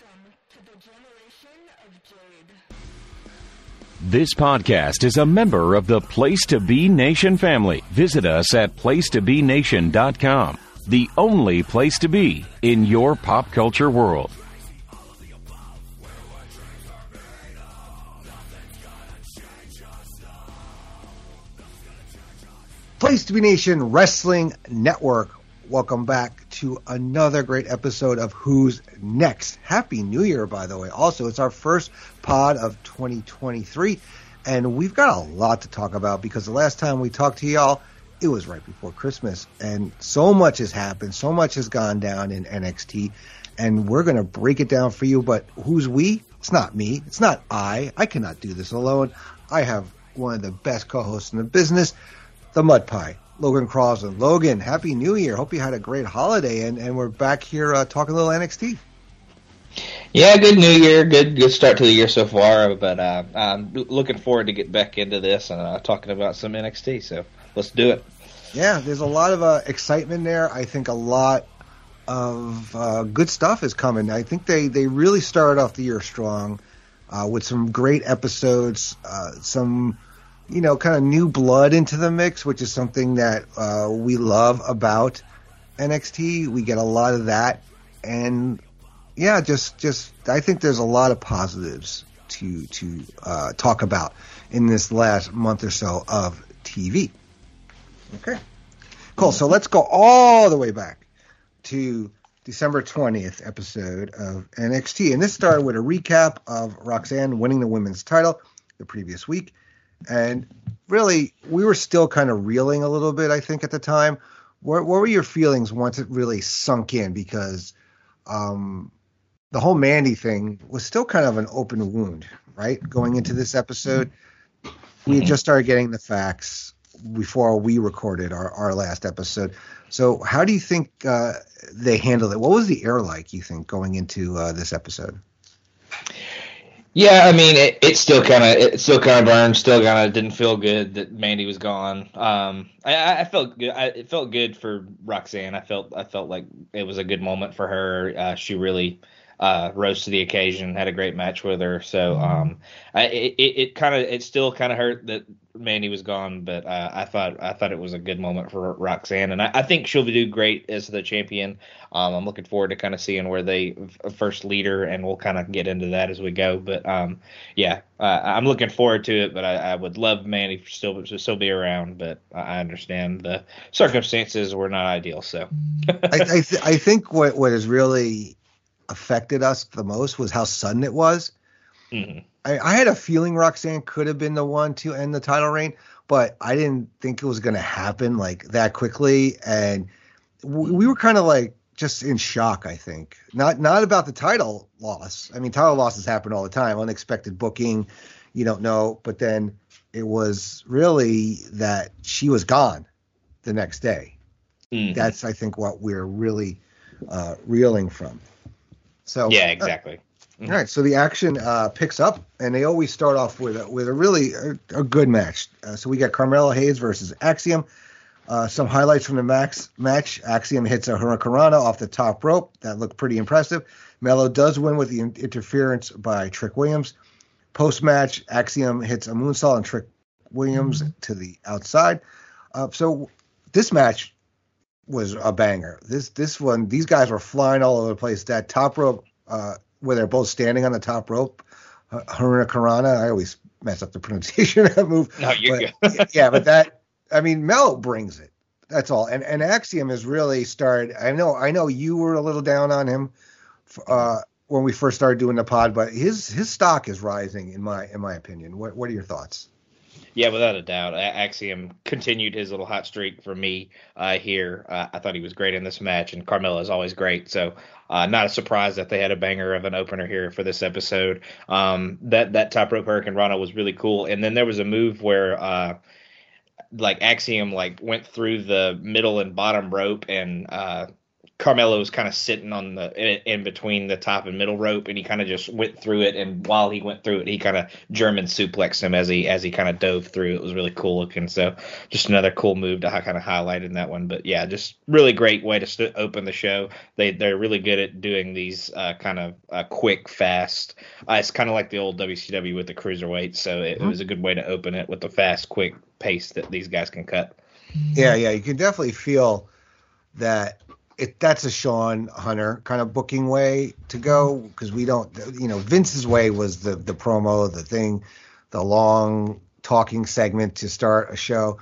Welcome to the generation of Jade. This podcast is a member of the Place to Be Nation family. Visit us at placetobenation.com, the only place to be in your pop culture world. Place to Be Nation Wrestling Network. Welcome back to another great episode of Who's Next. Happy New Year, by the way. Also, it's our first pod of 2023, and we've got a lot to talk about because the last time we talked to y'all, it was right before Christmas, and so much has happened, so much has gone down in NXT, and we're going to break it down for you. But who's we? It's not me. It's not I. I cannot do this alone. I have one of the best co-hosts in the business, the Mud Pie, Logan Crosland. Logan, Happy New Year. Hope you had a great holiday, and, and we're back here uh, talking a little NXT. Yeah, good New Year, good good start to the year so far. But uh, I'm looking forward to get back into this and uh, talking about some NXT. So let's do it. Yeah, there's a lot of uh, excitement there. I think a lot of uh, good stuff is coming. I think they, they really started off the year strong uh, with some great episodes, uh, some you know kind of new blood into the mix, which is something that uh, we love about NXT. We get a lot of that, and yeah, just just I think there's a lot of positives to to uh, talk about in this last month or so of TV. Okay. Cool. So let's go all the way back to December 20th episode of NXT. And this started with a recap of Roxanne winning the women's title the previous week. And really, we were still kind of reeling a little bit, I think, at the time. What, what were your feelings once it really sunk in? Because um, the whole Mandy thing was still kind of an open wound, right? Going into this episode, we had just started getting the facts before we recorded our, our last episode. So, how do you think uh, they handled it? What was the air like, you think, going into uh, this episode? Yeah, I mean, it, it still kind of it still kind of burned. Still kind of didn't feel good that Mandy was gone. Um, I, I felt good. I, it felt good for Roxanne. I felt I felt like it was a good moment for her. Uh, she really uh, rose to the occasion. Had a great match with her. So um, I, it it kind of it still kind of hurt that Mandy was gone, but uh, I thought I thought it was a good moment for Roxanne, and I, I think she'll do great as the champion. Um, I'm looking forward to kind of seeing where they f- first lead her, and we'll kind of get into that as we go. But um, yeah, uh, I'm looking forward to it. But I, I would love Mandy to still to still be around, but I understand the circumstances were not ideal. So I, I, th- I think what what has really affected us the most was how sudden it was. Mhm. I, I had a feeling Roxanne could have been the one to end the title reign, but I didn't think it was going to happen like that quickly. And we, we were kind of like just in shock. I think not not about the title loss. I mean, title losses happen all the time. Unexpected booking, you don't know. But then it was really that she was gone the next day. Mhm. That's I think what we're really uh, reeling from. So yeah, exactly. All right, so the action uh, picks up, and they always start off with a, with a really a, a good match. Uh, so we got Carmelo Hayes versus Axiom. Uh, some highlights from the max match: Axiom hits a Hurricanrana off the top rope. That looked pretty impressive. Mello does win with the in- interference by Trick Williams. Post match, Axiom hits a moonsault and Trick Williams to the outside. Uh, so this match was a banger. This this one, these guys were flying all over the place. That top rope, uh, where they're both standing on the top rope, uh, Haruna Karana. I always mess up the pronunciation of that move. No, you're But, yeah, but that, I mean, Mel brings it. That's all. And and Axiom has really started. I know I know you were a little down on him, uh, when we first started doing the pod, but his his stock is rising in my in my opinion. What what are your thoughts? Yeah, without a doubt. Axiom continued his little hot streak for me uh, here. Uh, I thought he was great in this match, and Carmelo is always great. So, uh, not a surprise that they had a banger of an opener here for this episode. Um, that that top rope Hurricane Rana was really cool, and then there was a move where. Uh, like Axiom like went through the middle and bottom rope and uh Carmelo was kind of sitting on the in, in between the top and middle rope, and he kind of just went through it. And while he went through it, he kind of German suplexed him as he as he kind of dove through. It was really cool looking. So just another cool move to kind of highlight in that one. But yeah, just really great way to st- open the show. They they're really good at doing these uh, kind of uh, quick, fast. Uh, it's kind of like the old WCW with the cruiserweight. So it, mm-hmm. it was a good way to open it with the fast, quick pace that these guys can cut. Yeah, yeah, you can definitely feel that it that's a Shawn Hunter kind of booking way to go because we don't you know Vince's way was the the promo the thing the long talking segment to start a show.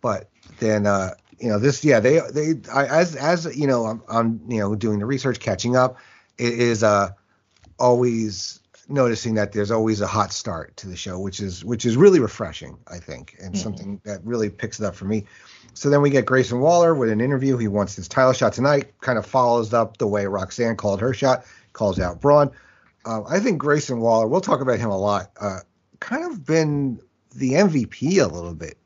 But then uh you know this yeah they they I, as as you know I'm, I'm you know doing the research catching up it is uh always noticing that there's always a hot start to the show which is which is really refreshing I think and mm-hmm. something that really picks it up for me so then we get Grayson Waller with an interview. He wants his title shot tonight. Kind of follows up the way Roxanne called her shot, calls out Bron. Uh, I think Grayson Waller. We'll talk about him a lot. Uh, kind of been the MVP a little bit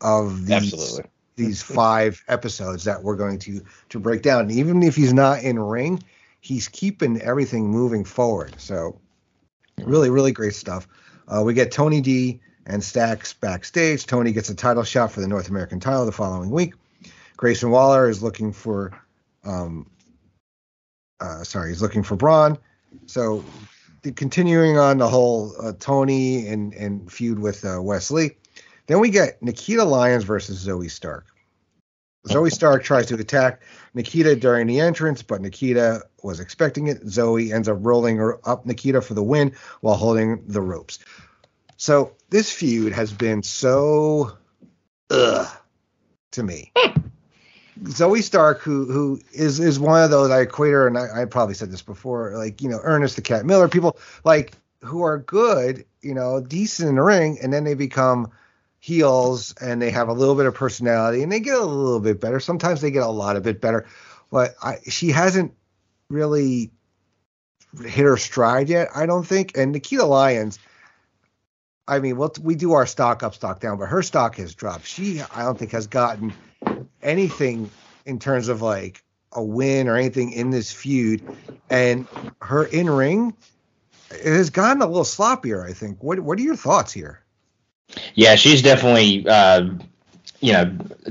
of these Absolutely. these five episodes that we're going to to break down. And even if he's not in ring, he's keeping everything moving forward. So really, really great stuff. Uh, we get Tony D and Stacks backstage. Tony gets a title shot for the North American title the following week. Grayson Waller is looking for, um, uh, sorry, he's looking for Bron. So, the, continuing on the whole uh, Tony and and feud with uh, Wes Then we get Nikita Lyons versus Zoey Stark. Zoey Stark tries to attack Nikita during the entrance, but Nikita was expecting it. Zoey ends up rolling her up Nikita for the win while holding the ropes. So this feud has been so ugh to me. Hmm. Zoey Stark, who who is is one of those I equate her, and I, I, probably said this before, like you know Ernest the Cat Miller, people like who are good, you know, decent in the ring, and then they become heels and they have a little bit of personality and they get a little bit better. Sometimes they get a lot of bit better, but I, she hasn't really hit her stride yet, I don't think. And Nikita Lyons I mean, we'll, we do our stock up, stock down, but her stock has dropped. She, I don't think, has gotten anything in terms of like a win or anything in this feud. And her in ring it has gotten a little sloppier, I think. What What are your thoughts here? Yeah, she's definitely, uh, you know,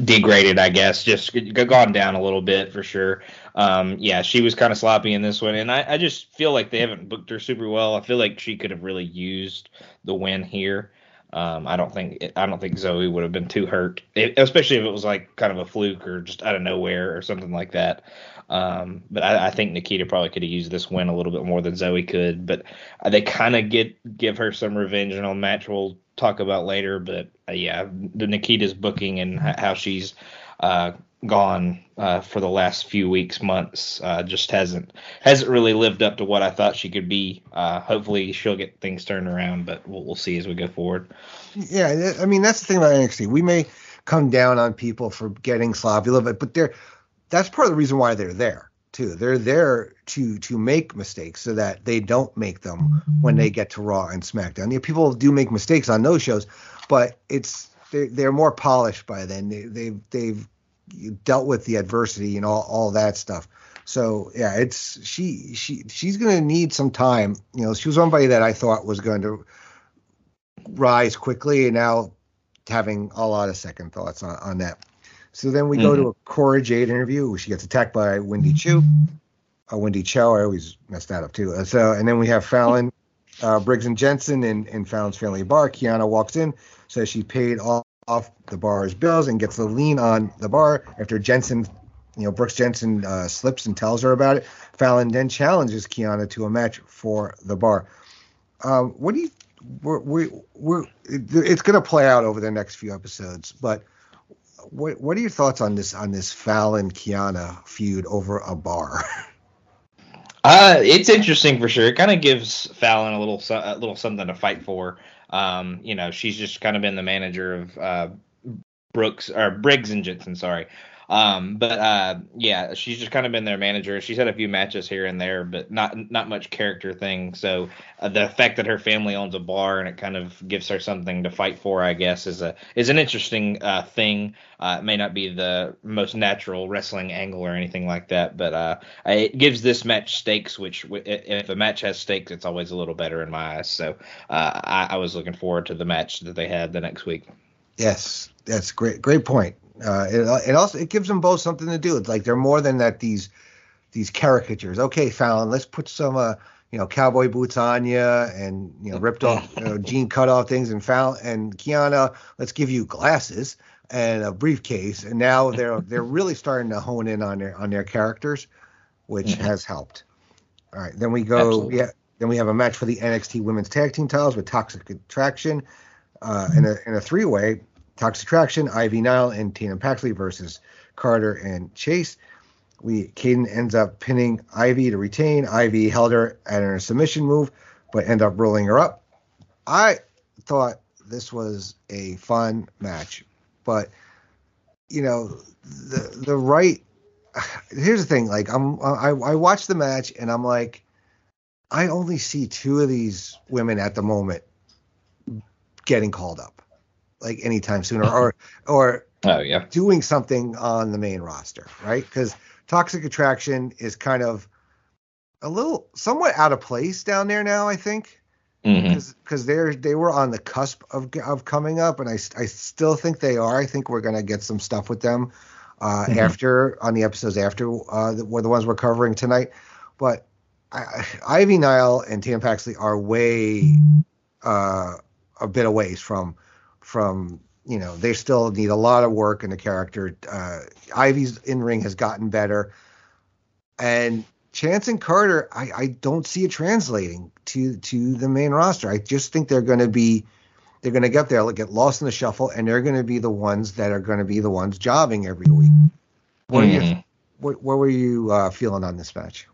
degraded, I guess, just gone down a little bit for sure. Um, yeah, she was kind of sloppy in this one, and I, I just feel like they haven't booked her super well. I feel like she could have really used the win here. Um, I don't think I don't think Zoey would have been too hurt, it, especially if it was like kind of a fluke or just out of nowhere or something like that. Um, but I, I, think Nikita probably could have used this win a little bit more than Zoey could. But they kind of get give her some revenge in a match we'll talk about later. But uh, yeah, the Nikita's booking and how she's uh, gone uh, for the last few weeks, months. Uh, just hasn't hasn't really lived up to what I thought she could be. Uh, hopefully, she'll get things turned around, but we'll, we'll see as we go forward. Yeah, I mean that's the thing about NXT. We may come down on people for getting sloppy a little bit, but they're that's part of the reason why they're there too. They're there to to make mistakes so that they don't make them when they get to Raw and SmackDown. People do make mistakes on those shows, but it's they're, they're more polished by then. They, they've they've dealt with the adversity and all, all that stuff. So yeah, it's she she she's to need some time. You know, she was somebody that I thought was going to rise quickly, and now having a lot of second thoughts on, on that. So then we mm-hmm. go to a Cora Jade interview where she gets attacked by Wendy Choo, Uh, Wendy Cho, I always mess that up too. Uh, so and then we have Fallon, uh, Briggs and Jensen in, in Fallon's family bar. Kiana walks in, says she paid all off the bar's bills and gets the lien on the bar after Jensen, you know, Brooks Jensen uh, slips and tells her about it. Fallon then challenges Kiana to a match for the bar. Um, what do you? We're, we we're, it's going to play out over the next few episodes, but what what are your thoughts on this on this Fallon Kiana feud over a bar? Uh, it's interesting for sure. It kind of gives Fallon a little a little something to fight for. Um, you know, she's just kind of been the manager of uh, Brooks or Briggs and Jensen, sorry. Um, but uh, yeah, she's just kind of been their manager. She's had a few matches here and there, but not not much character thing. So uh, the fact that her family owns a bar and it kind of gives her something to fight for, I guess, is a is an interesting uh, thing. Uh, it may not be the most natural wrestling angle or anything like that, but uh, it gives this match stakes. Which, if a match has stakes, it's always a little better in my eyes. So uh, I, I was looking forward to the match that they had the next week. Yes, that's great. Great point. Uh, it, it also it gives them both something to do. It's like they're more than that. These these caricatures. Okay, Fallon, let's put some uh, you know cowboy boots on you and you know ripped off you know, jean cut off things and Fallon and Kiana, let's give you glasses and a briefcase. And now they're they're really starting to hone in on their on their characters, which mm-hmm. has helped. All right, then we go. Yeah, then we have a match for the NXT Women's Tag Team titles with Toxic Attraction uh, in a in a three way. Toxic Attraction, Ivy Nile, and Tatum Paxley versus Carter and Chance. We Kayden ends up pinning Ivy to retain. Ivy held her at her submission move, but end up rolling her up. I thought this was a fun match, but you know the the right. Here's the thing, like I'm I, I watched the match and I'm like, I only see two of these women at the moment getting called up like anytime soon, or or, oh yeah, doing something on the main roster, right? Because Toxic Attraction is kind of a little somewhat out of place down there now. I think because mm-hmm. they're they were on the cusp of of coming up, and I I still think they are. I think we're gonna get some stuff with them uh, mm-hmm. after on the episodes after uh, the, were the ones we're covering tonight, but. I, Ivy Nile and Tam Paxley are way uh, a bit away from from you know they still need a lot of work in the character. Uh, Ivy's in ring has gotten better, and Chance and Carter, I, I don't see it translating to to the main roster. I just think they're going to be they're going to get there, get lost in the shuffle, and they're going to be the ones that are going to be the ones jobbing every week. What, mm-hmm. you, what, what were you uh, feeling on this match?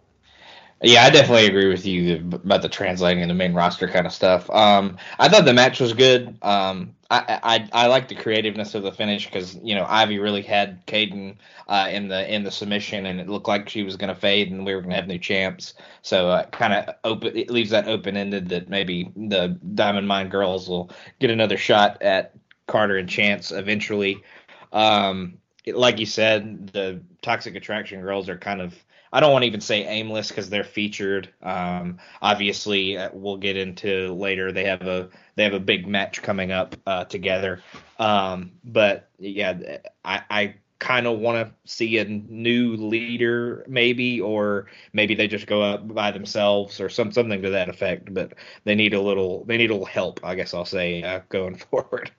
Yeah, I definitely agree with you about the translating and the main roster kind of stuff. Um, I thought the match was good. Um, I, I I like the creativeness of the finish because you know Ivy really had Kayden uh, in the in the submission and it looked like she was going to fade and we were going to have new champs. So uh, kind of open it leaves that open ended that maybe the Diamond Mine girls will get another shot at Carter and Chance eventually. Um, like you said, the Toxic Attraction girls are kind of I don't want to even say aimless because they're featured. Um, obviously, uh, we'll get into later. They have a they have a big match coming up uh, together. Um, but yeah, I, I kind of want to see a new leader, maybe, or maybe they just go up by themselves or some something to that effect. But they need a little they need a little help, I guess I'll say, uh, going forward.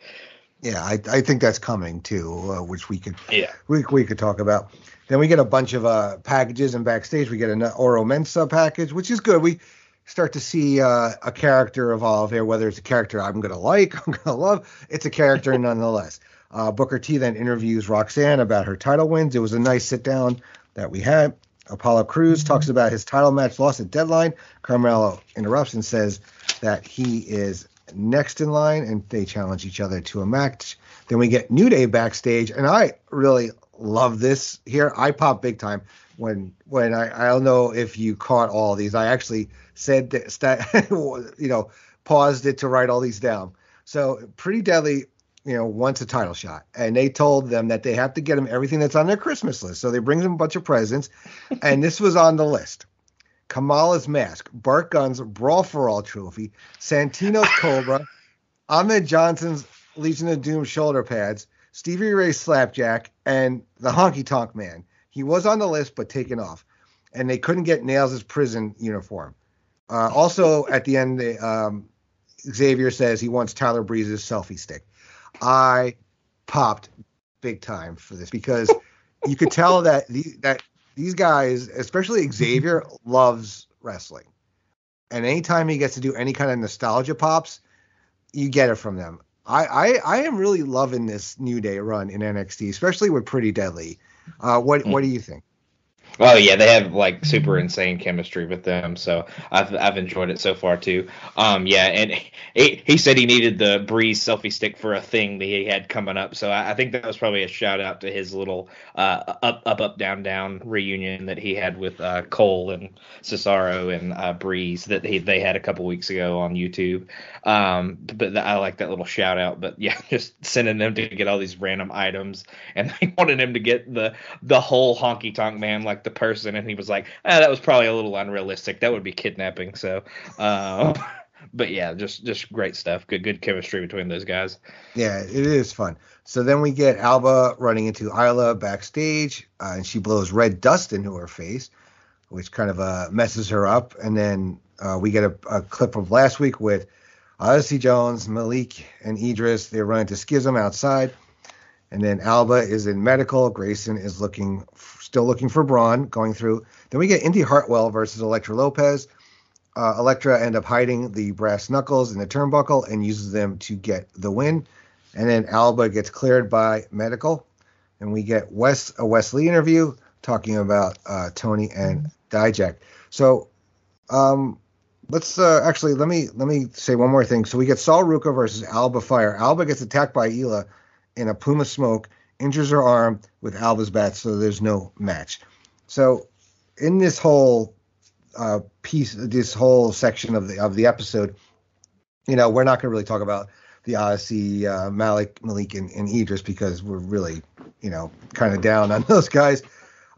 Yeah, I, I think that's coming too, uh, which we could yeah we we could talk about. Then we get a bunch of uh, packages, and backstage we get an Oro Mensah package, which is good. We start to see uh, a character evolve here, whether it's a character I'm going to like, I'm going to love. It's a character nonetheless. Uh, Booker T then interviews Roxanne about her title wins. It was a nice sit down that we had. Apollo Crews talks about his title match loss at deadline. Carmelo interrupts and says that he is next in line, and they challenge each other to a match. Then we get New Day backstage, and I really love this here. I pop big time when when I I don't know if you caught all these. I actually said that you know paused it to write all these down. So pretty deadly. You know, wants a title shot, and they told them that they have to get him everything that's on their Christmas list. So they bring them a bunch of presents, and this was on the list. Kamala's mask, Bart Gunn's Brawl for All trophy, Santino's Cobra, Ahmed Johnson's Legion of Doom shoulder pads, Stevie Ray's Slapjack, and the Honky Tonk Man. He was on the list but taken off, and they couldn't get Nailz' prison uniform. Uh, also, at the end, they, um, Xavier says he wants Tyler Breeze's selfie stick. I popped big time for this because you could tell that the, that these guys, especially Xavier, loves wrestling, and anytime he gets to do any kind of nostalgia pops, you get it from them. I, I, I am really loving this New Day run in NXT, especially with Pretty Deadly. Uh, what what do you think? Oh yeah, they have like super insane chemistry with them, so I've I've enjoyed it so far too. Um, yeah, and he, he said he needed the Breeze selfie stick for a thing that he had coming up, so I, I think that was probably a shout out to his little uh, up up up down down reunion that he had with uh, Cole and Cesaro and uh, Breeze that he, they had a couple weeks ago on YouTube. Um, but I like that little shout out. But yeah, just sending them to get all these random items, and they wanted him to get the the whole honky tonk man like the person, and he was like, ah, that was probably a little unrealistic. That would be kidnapping. So, uh, but yeah, just just great stuff. Good good chemistry between those guys. Yeah, it is fun. So then we get Alba running into Isla backstage, uh, and she blows red dust into her face, which kind of uh, messes her up. And then uh, we get a, a, clip of last week with Odyssey Jones, Malik, and Idris. They're running to Schism outside. And then Alba is in medical. Grayson is looking, still looking for Bron, going through. Then we get Indi Hartwell versus Elektra Lopez. Uh, Elektra end up hiding the brass knuckles in the turnbuckle and uses them to get the win. And then Alba gets cleared by medical, and we get Wes a Wes Lee interview talking about uh, Tony and Dijak. So, um, let's uh, actually let me let me say one more thing. So we get Sol Ruca versus Alba Fyre. Alba gets attacked by Hila in a Puma Smoke, injures her arm with Alba's bat, so there's no match. So in this whole uh, piece, this whole section of the of the episode, you know, we're not going to really talk about the Odyssey, uh, Malik, Malik, and, and Idris because we're really, you know, kind of down on those guys.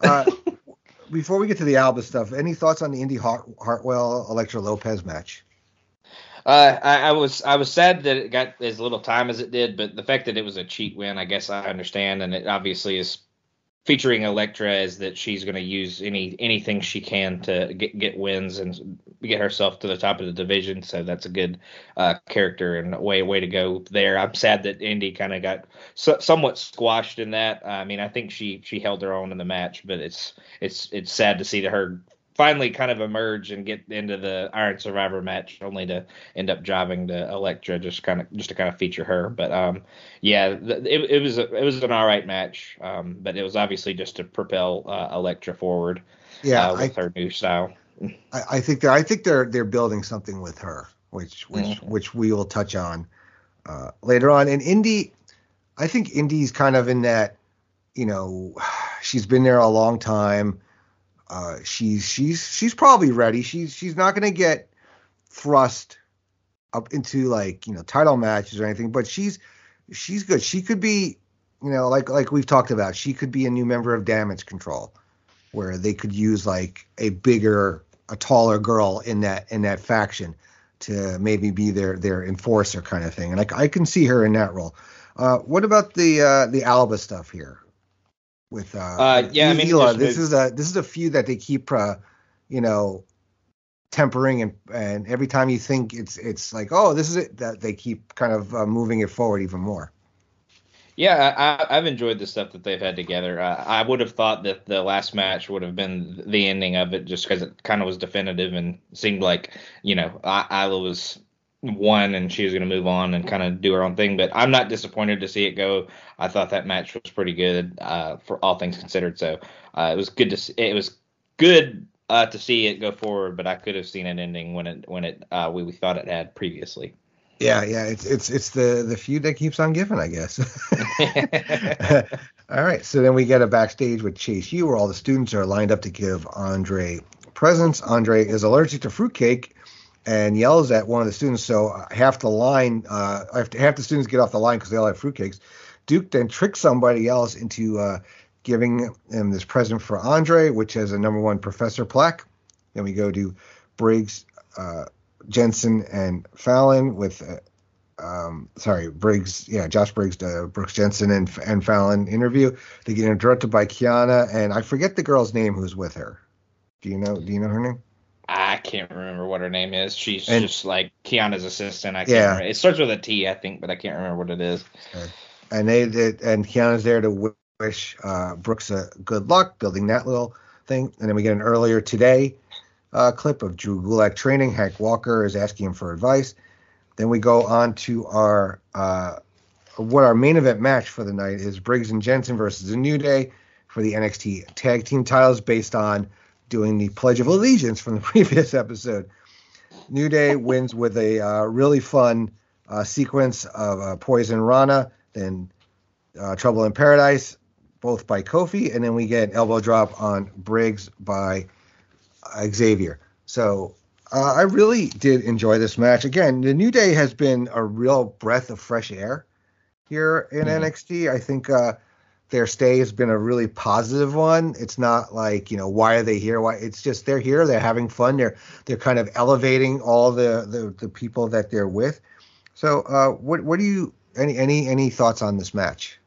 Uh, before we get to the Alba stuff, any thoughts on the Indi Hart- Hartwell Elektra Lopez match? Uh, I, was I was sad that it got as little time as it did, but the fact that it was a cheat win, I guess I understand, and it obviously is featuring Elektra is that she's going to use any anything she can to get get wins and get herself to the top of the division. So that's a good uh, character and way way to go there. I'm sad that Indi kind of got so, somewhat squashed in that. I mean, I think she she held her own in the match, but it's it's it's sad to see her finally kind of emerge and get into the Iron Survivor match, only to end up driving to Elektra just kind of just to kind of feature her. But um, yeah, it, it was a, it was an all right match, um, but it was obviously just to propel uh, Elektra forward. Yeah, uh, with I, her new style. I, I, think they're I think they're they're building something with her, which which mm-hmm. which we will touch on uh, later on. And Indi, I think Indi's kind of in that, you know, she's been there a long time uh, she's she's she's probably ready. She's she's not to get thrust up into like you know title matches or anything, but she's she's good. She could be you know like like we've talked about. She could be a new member of Damage Control, where they could use like a bigger, a taller girl in that in that faction to maybe be their their enforcer kind of thing. And I, I can see her in that role. Uh, what about the uh, the Alba stuff here? With uh, uh yeah, I mean, this is a this is a feud that they keep uh, you know tempering and and every time you think it's it's like oh this is it that they keep kind of uh, moving it forward even more. Yeah, I, have enjoyed the stuff that they've had together. Uh, I would have thought that the last match would have been the ending of it, just because it kind of was definitive and seemed like you know I, Isla was won and she was going to move on and kind of do her own thing. But I'm not disappointed to see it go. I thought that match was pretty good uh, for all things considered. So uh, it was good to see, it was good uh, to see it go forward. But I could have seen it ending when it when it uh, we, we thought it had previously. Yeah, yeah, it's it's it's the the feud that keeps on giving, I guess. all right, so then we get a backstage with Chase U, where all the students are lined up to give Andre presents. Andre is allergic to fruitcake and yells at one of the students. So half the line, uh, half the students get off the line because they all have fruitcakes. Duke then tricks somebody else into uh, giving him this present for Andre, which has a number one professor plaque. Then we go to Briggs, uh, Jensen, and Fallon with, uh, um, sorry, Briggs, yeah, Josh Briggs, uh, Brooks Jensen, and and Fallon interview. They get interrupted by Kiana, and I forget the girl's name who's with her. Do you know? Do you know her name? I can't remember what her name is. She's and, just like Kiana's assistant. I can't yeah. Remember. It starts with a T, I think, but I can't remember what it is. And they did, and Kiana's there to wish uh, Brooks a good luck building that little thing. And then we get an earlier today uh, clip of Drew Gulak training. Hank Walker is asking him for advice. Then we go on to our uh, what our main event match for the night is Briggs and Jensen versus the New Day. for the NXT tag team titles based on doing the Pledge of Allegiance from the previous episode. New Day wins with a uh, really fun uh, sequence of uh, Poison Rana, then uh, Trouble in Paradise, both by Kofi, and then we get an elbow drop on Briggs by uh, Xavier. So uh, I really did enjoy this match. Again, the New Day has been a real breath of fresh air here in mm-hmm. NXT. I think uh, their stay has been a really positive one. It's not like you know why are they here? Why it's just they're here. They're having fun. They're they're kind of elevating all the the, the people that they're with. So uh, what what do you any any any thoughts on this match?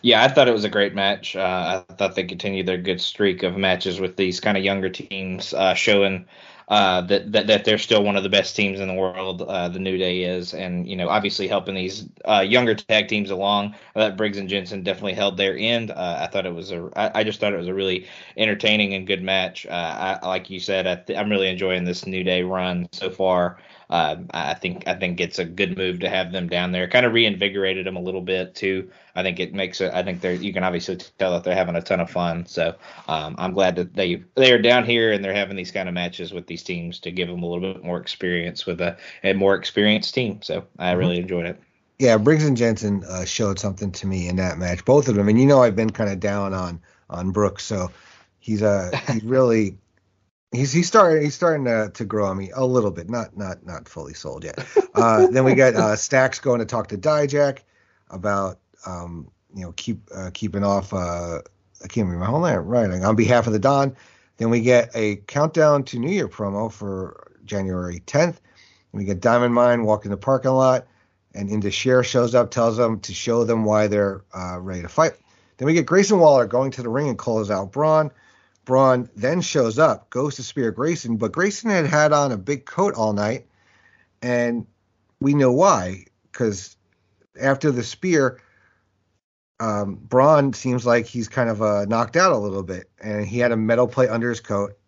Yeah, I thought it was a great match. Uh, I thought they continued their good streak of matches with these kind of younger teams, uh, showing uh, that, that that they're still one of the best teams in the world. Uh, the New Day is, and you know, obviously helping these uh, younger tag teams along. That Briggs and Jensen definitely held their end. Uh, I thought it was a. I, I just thought it was a really entertaining and good match. Uh, I, like you said, I I'm really enjoying this New Day run so far. Uh, I think I think it's a good move to have them down there. Kind of reinvigorated them a little bit too. I think it makes it. I think they're. You can obviously tell that they're having a ton of fun. So um, I'm glad that they they are down here and they're having these kind of matches with these teams to give them a little bit more experience with a, a more experienced team. So I mm-hmm. really enjoyed it. Yeah, Briggs and Jensen uh, showed something to me in that match. Both of them, and you know I've been kind of down on on Brooks, so he's uh he's really He's he's starting he's starting to, to grow on me a little bit, not not not fully sold yet. Uh, then we got uh, Stacks going to talk to Dijak about um, you know keep uh, keeping off. Uh, I can't remember my whole name right on behalf of the Don. Then we get a countdown to New Year promo for January 10th. We get Diamond Mine walking the parking lot, and Indus Sher shows up, tells them to show them why they're uh, ready to fight. Then we get Grayson Waller going to the ring and calls out Bron. Bron then shows up, goes to spear Grayson, but Grayson had had on a big coat all night, and we know why because after the spear, um, Bron seems like he's kind of uh, knocked out a little bit, and he had a metal plate under his coat,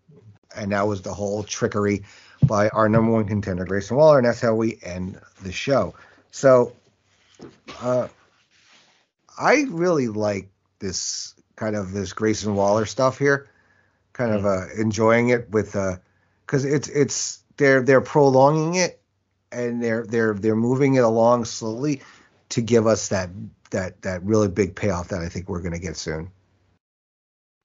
and that was the whole trickery by our number one contender, Grayson Waller, and that's how we end the show. So, uh, I really like this kind of this Grayson Waller stuff here kind of uh, enjoying it with because uh, it's it's they're they're prolonging it and they're they're they're moving it along slowly to give us that that that really big payoff that I think we're going to get soon.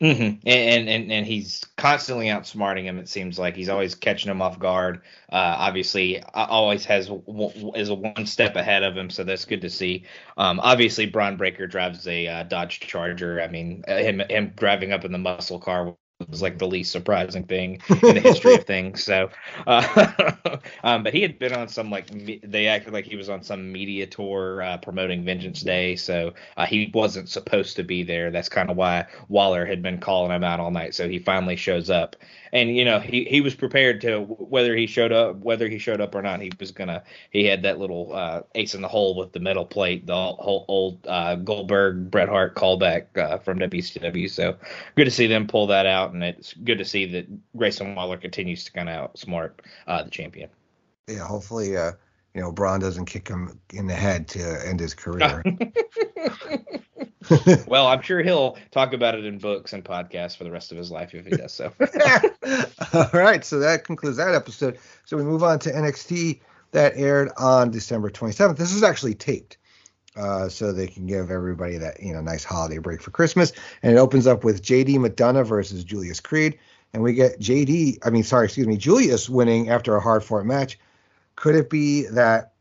Mm-hmm. And, and and he's constantly outsmarting him. It seems like he's always catching him off guard. Uh, obviously, always has is a one step ahead of him, so that's good to see. Um, obviously, Bron Breakker drives a uh, Dodge Charger. I mean, him him driving up in the muscle car was like the least surprising thing in the history of things. So, uh, um, but he had been on some like me- they acted like he was on some media tour uh, promoting Vengeance Day, so uh, he wasn't supposed to be there. That's kind of why Waller had been calling him out all night. So he finally shows up, and you know he he was prepared to whether he showed up whether he showed up or not he was gonna he had that little uh, ace in the hole with the metal plate the whole old uh, Goldberg Bret Hart callback uh, from WCW so good to see them pull that out and it's good to see that Grayson Waller continues to kind of outsmart uh, the champion. Yeah hopefully uh, you know Bron doesn't kick him in the head to end his career well, I'm sure he'll talk about it in books and podcasts for the rest of his life if he does so. All right, so that concludes that episode. So we move on to NXT that aired on December 27th. This is actually taped. Uh, so they can give everybody that you know nice holiday break for Christmas, and it opens up with JD McDonagh versus Julius Creed, and we get JD, I mean, sorry, excuse me, Julius winning after a hard fought match. Could it be that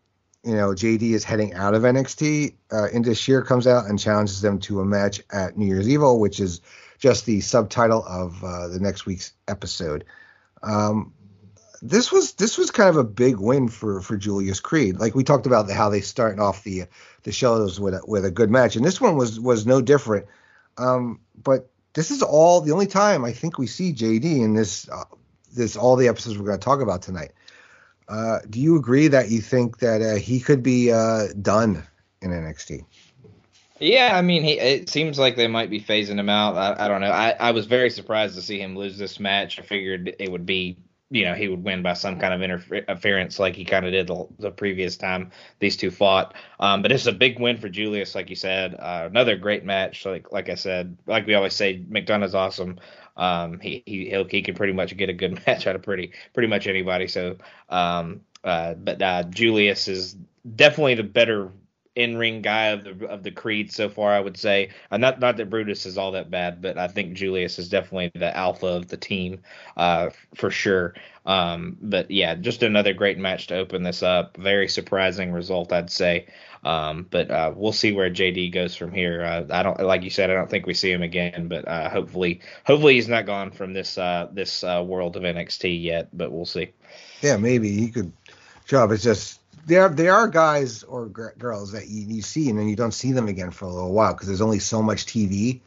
you know, JD is heading out of NXT. Uh, Sher comes out and challenges them to a match at New Year's Evil, which is just the subtitle of uh, the next week's episode. Um, this was this was kind of a big win for for Julius Creed. Like we talked about the, how they starting off the the shows with a, with a good match, and this one was was no different. Um, but this is all the only time I think we see JD in this uh, this all the episodes we're going to talk about tonight. Uh, do you agree that you think that uh, he could be uh, done in NXT? Yeah, I mean, he, it seems like they might be phasing him out. I, I don't know. I, I was very surprised to see him lose this match. I figured it would be you know he would win by some kind of interference like he kind of did the, the, previous time these two fought. Um, but it's a big win for Julius, like you said. Uh, another great match. Like like I said, like we always say, McDonagh's awesome. Um, he he he can pretty much get a good match out of pretty pretty much anybody. So, um, uh, but uh, Julius is definitely the better in ring guy of the of the creed so far. I would say, uh, not not that Brutus is all that bad, but I think Julius is definitely the alpha of the team, uh, for sure. Um, but yeah, just another great match to open this up. Very surprising result, I'd say. Um, but uh, we'll see where JD goes from here. Uh, I don't, like you said, I don't think we see him again. But uh, hopefully, hopefully he's not gone from this uh, this uh, world of NXT yet. But we'll see. Yeah, maybe he could. Job is just there. There are guys or g- girls that you, you see and then you don't see them again for a little while because there's only so much TV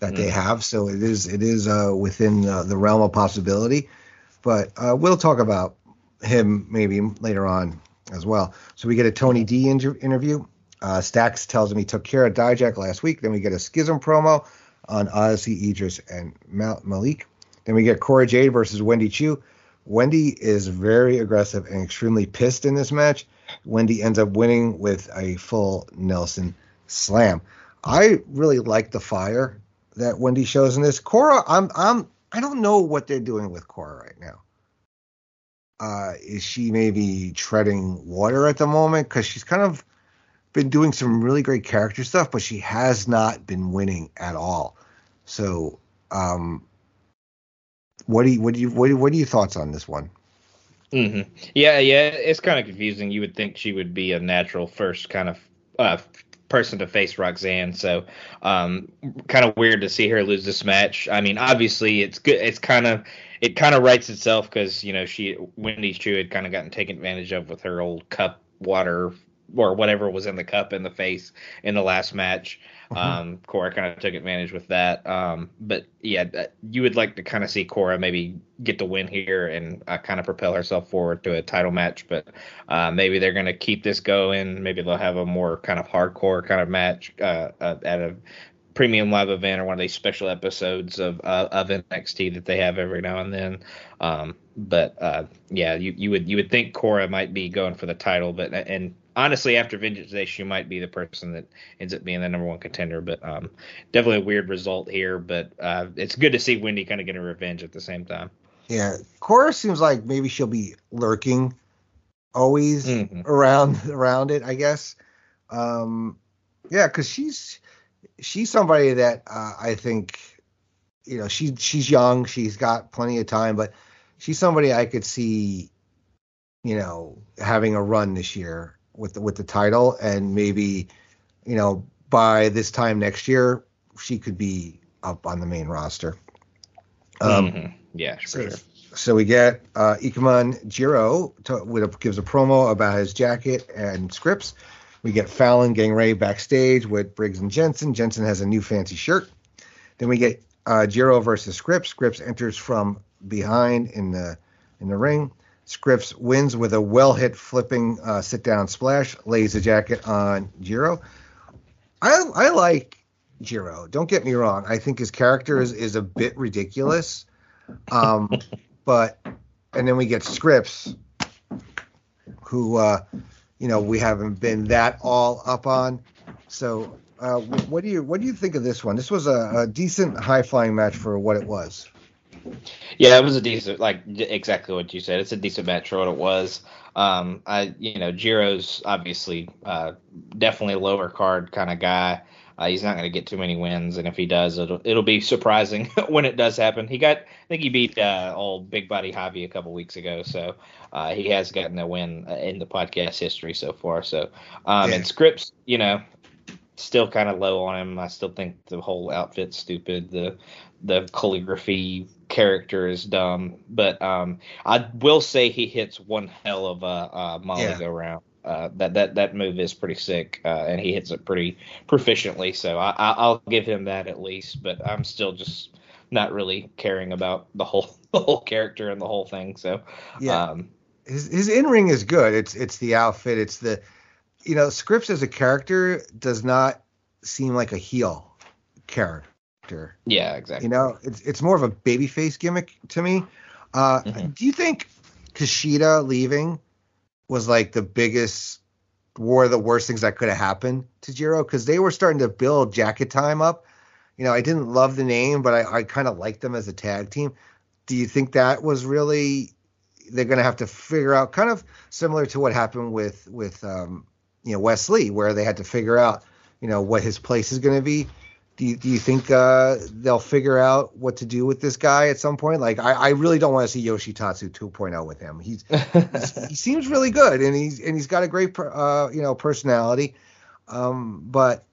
that mm. they have. So it is it is uh, within the realm of possibility. But we'll talk about him maybe later on as well. So we get a Tony D inter- interview. Uh, Stacks tells him he took care of Dijak last week. Then we get a Schism promo on Odyssey, Idris, and Mal- Malik. Then we get Cora Jade versus Wendy Choo. Wendy is very aggressive and extremely pissed in this match. Wendy ends up winning with a full Nelson slam. I really like the fire that Wendy shows in this. Cora, I'm I'm I don't know what they're doing with Cora right now uh, is she maybe treading water at the moment? Because she's kind of been doing some really great character stuff, but she has not been winning at all. So, um, what do you what do you what do, what are your thoughts on this one? Mm-hmm. Yeah, yeah, it's kind of confusing. You would think she would be a natural first kind of uh, person to face Roxanne. So, um, kind of weird to see her lose this match. I mean, obviously, it's good. It's kind of it kind of writes itself because you know she Wendy Choo had kind of gotten taken advantage of with her old cup water or whatever was in the cup in the face in the last match. Mm-hmm. Um, Cora kind of took advantage with that. Um, but yeah, you would like to kind of see Cora maybe get the win here and uh, kind of propel herself forward to a title match. But uh, maybe they're going to keep this going. Maybe they'll have a more kind of hardcore kind of match uh, uh at a premium live event or one of these special episodes of uh, of NXT that they have every now and then. Um, but uh, yeah, you, you would you would think Cora might be going for the title, but and honestly, after Vengeance Day, she might be the person that ends up being the number one contender. But um, definitely a weird result here. But uh, it's good to see Wendy kind of get a revenge at the same time. Yeah, Cora seems like maybe she'll be lurking always mm-hmm. around around it. I guess. Um, yeah, because she's she's somebody that uh, I think, you know, she she's young, she's got plenty of time, but she's somebody I could see, you know, having a run this year with the, with the title, and maybe, you know, by this time next year, she could be up on the main roster. Um, mm-hmm. Yeah, so, sure. So we get uh, Ikemen Jiro to, with a, gives a promo about his jacket and Scrypts. We get Fallon getting ready backstage with Briggs and Jensen. Jensen has a new fancy shirt. Then we get uh, Jiro versus Scrypts. Scrypts enters from behind in the in the ring. Scrypts wins with a well hit flipping uh, sit down splash, lays the jacket on Jiro. I I like Jiro. Don't get me wrong. I think his character is, is a bit ridiculous. Um, but and then we get Scrypts, who uh, you know we haven't been that all up on. So, uh, what do you what do you think of this one? This was a, a decent high flying match for what it was. Yeah, it was a decent, like exactly what you said. It's a decent match for what it was. Um, I, you know, Jiro's obviously uh, definitely a lower card kind of guy. Uh, he's not going to get too many wins, and if he does, it'll it'll be surprising when it does happen. He got, I think he beat uh, old Big Body Javi a couple weeks ago, so uh, he has gotten a win uh, in the podcast history so far. So, um, yeah. and Scrypts, you know, still kind of low on him. I still think the whole outfit's stupid. The the calligraphy character is dumb, but um, I will say he hits one hell of a, a Molly yeah. go round. Uh, that that that move is pretty sick, uh, and he hits it pretty proficiently. So I, will give him that at least. But I'm still just not really caring about the whole the whole character and the whole thing. So yeah, um, his his in ring is good. It's it's the outfit. It's the you know Scrypts as a character does not seem like a heel character. Yeah, exactly. You know, it's it's more of a babyface gimmick to me. Uh, mm-hmm. Do you think Kushida leaving was like the biggest, of the worst things that could have happened to Jiro? Because they were starting to build Jacket Time up. You know, I didn't love the name, but I, I kind of liked them as a tag team. Do you think that was really they're going to have to figure out, kind of similar to what happened with with um, you know Wes Lee, where they had to figure out you know what his place is going to be do you, do you think uh, they'll figure out what to do with this guy at some point? Like, I, I really don't want to see Yoshitatsu 2.0 with him. He's, he's he seems really good, and he's and he's got a great uh, you know personality. Um, but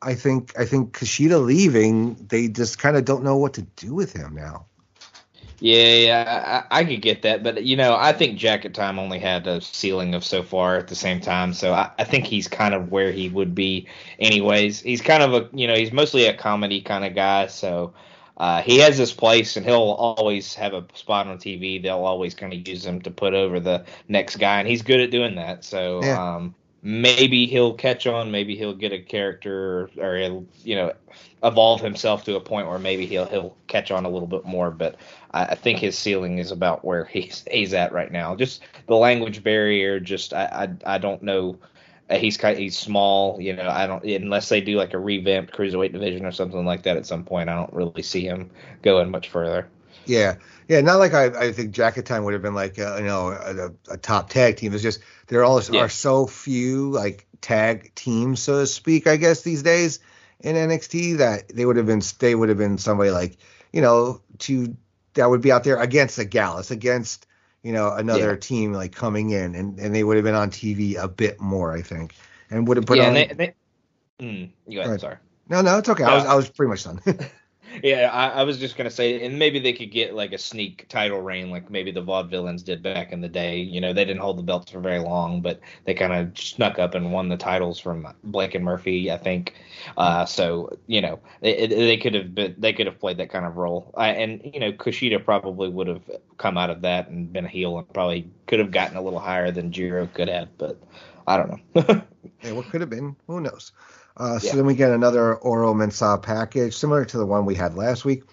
I think I think Kushida leaving, they just kind of don't know what to do with him now. Yeah, yeah, I, I, could get that, but you know, I think Jacket Time only had a ceiling of so far at the same time, so I, I think he's kind of where he would be, anyways. He's kind of a, you know, he's mostly a comedy kind of guy, so uh, he has his place, and he'll always have a spot on TV. They'll always kind of use him to put over the next guy, and he's good at doing that. So, yeah. um, maybe he'll catch on. Maybe he'll get a character, or he'll, you know, evolve himself to a point where maybe he'll he'll catch on a little bit more. But I, I think his ceiling is about where he's he's at right now. Just the language barrier. Just I I, I don't know. Uh, he's kind he's small, you know. I don't unless they do like a revamped cruiserweight division or something like that at some point. I don't really see him going much further. Yeah, yeah. Not like I, I think Jacket Time would have been like uh, you know a, a, top tag team. It's just there all yeah. are so few like tag teams, so to speak. I guess these days in NXT that they would have been they would have been somebody like you know to that would be out there against a Gallus, against you know another yeah. team like coming in, and and they would have been on TV a bit more, I think, and would have put yeah, on. They, they, mm, you go ahead, sorry. No, no, it's okay. No. I was I was pretty much done. Yeah, I, I, was just gonna say, and maybe they could get like a sneak title reign, like maybe the Vaudevillains did back in the day. You know, they didn't hold the belts for very long, but they kind of snuck up and won the titles from Blake and Murphy, I think. Uh, so you know, they, they could have been, they could have played that kind of role, I, and you know, Kushida probably would have come out of that and been a heel, and probably could have gotten a little higher than Jiro could have, but I don't know. yeah, what could have been? Who knows? Uh, so yeah. then we get another Oro Mensah package, similar to the one we had last week.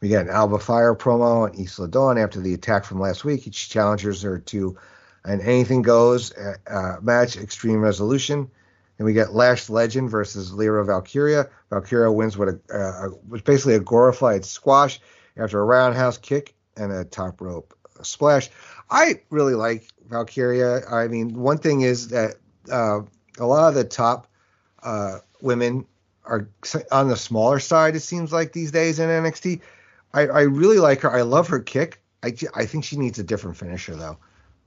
We get an Alba Fyre promo and Isla Dawn after the attack from last week. Each challenges her to an anything goes uh, uh, match, Extreme Resolution. And we get Lash Legend versus Lyra Valkyria. Valkyria wins with a uh, was basically a glorified squash after a roundhouse kick and a top rope splash. I really like Valkyria. I mean, one thing is that uh, a lot of the top uh, women are on the smaller side. It seems like these days in NXT. I, I really like her. I love her kick. I, I think she needs a different finisher though.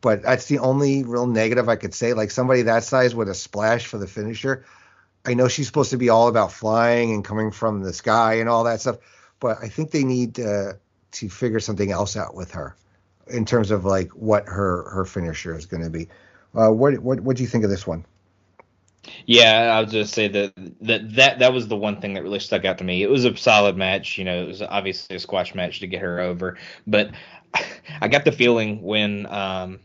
But that's the only real negative I could say. Like somebody that size with a splash for the finisher. I know she's supposed to be all about flying and coming from the sky and all that stuff, but I think they need to to figure something else out with her in terms of like what her her finisher is going to be. Uh, what what what do you think of this one? Yeah, I was just say that that that that was the one thing that really stuck out to me. It was a solid match, you know. It was obviously a squash match to get her over, but I got the feeling when um,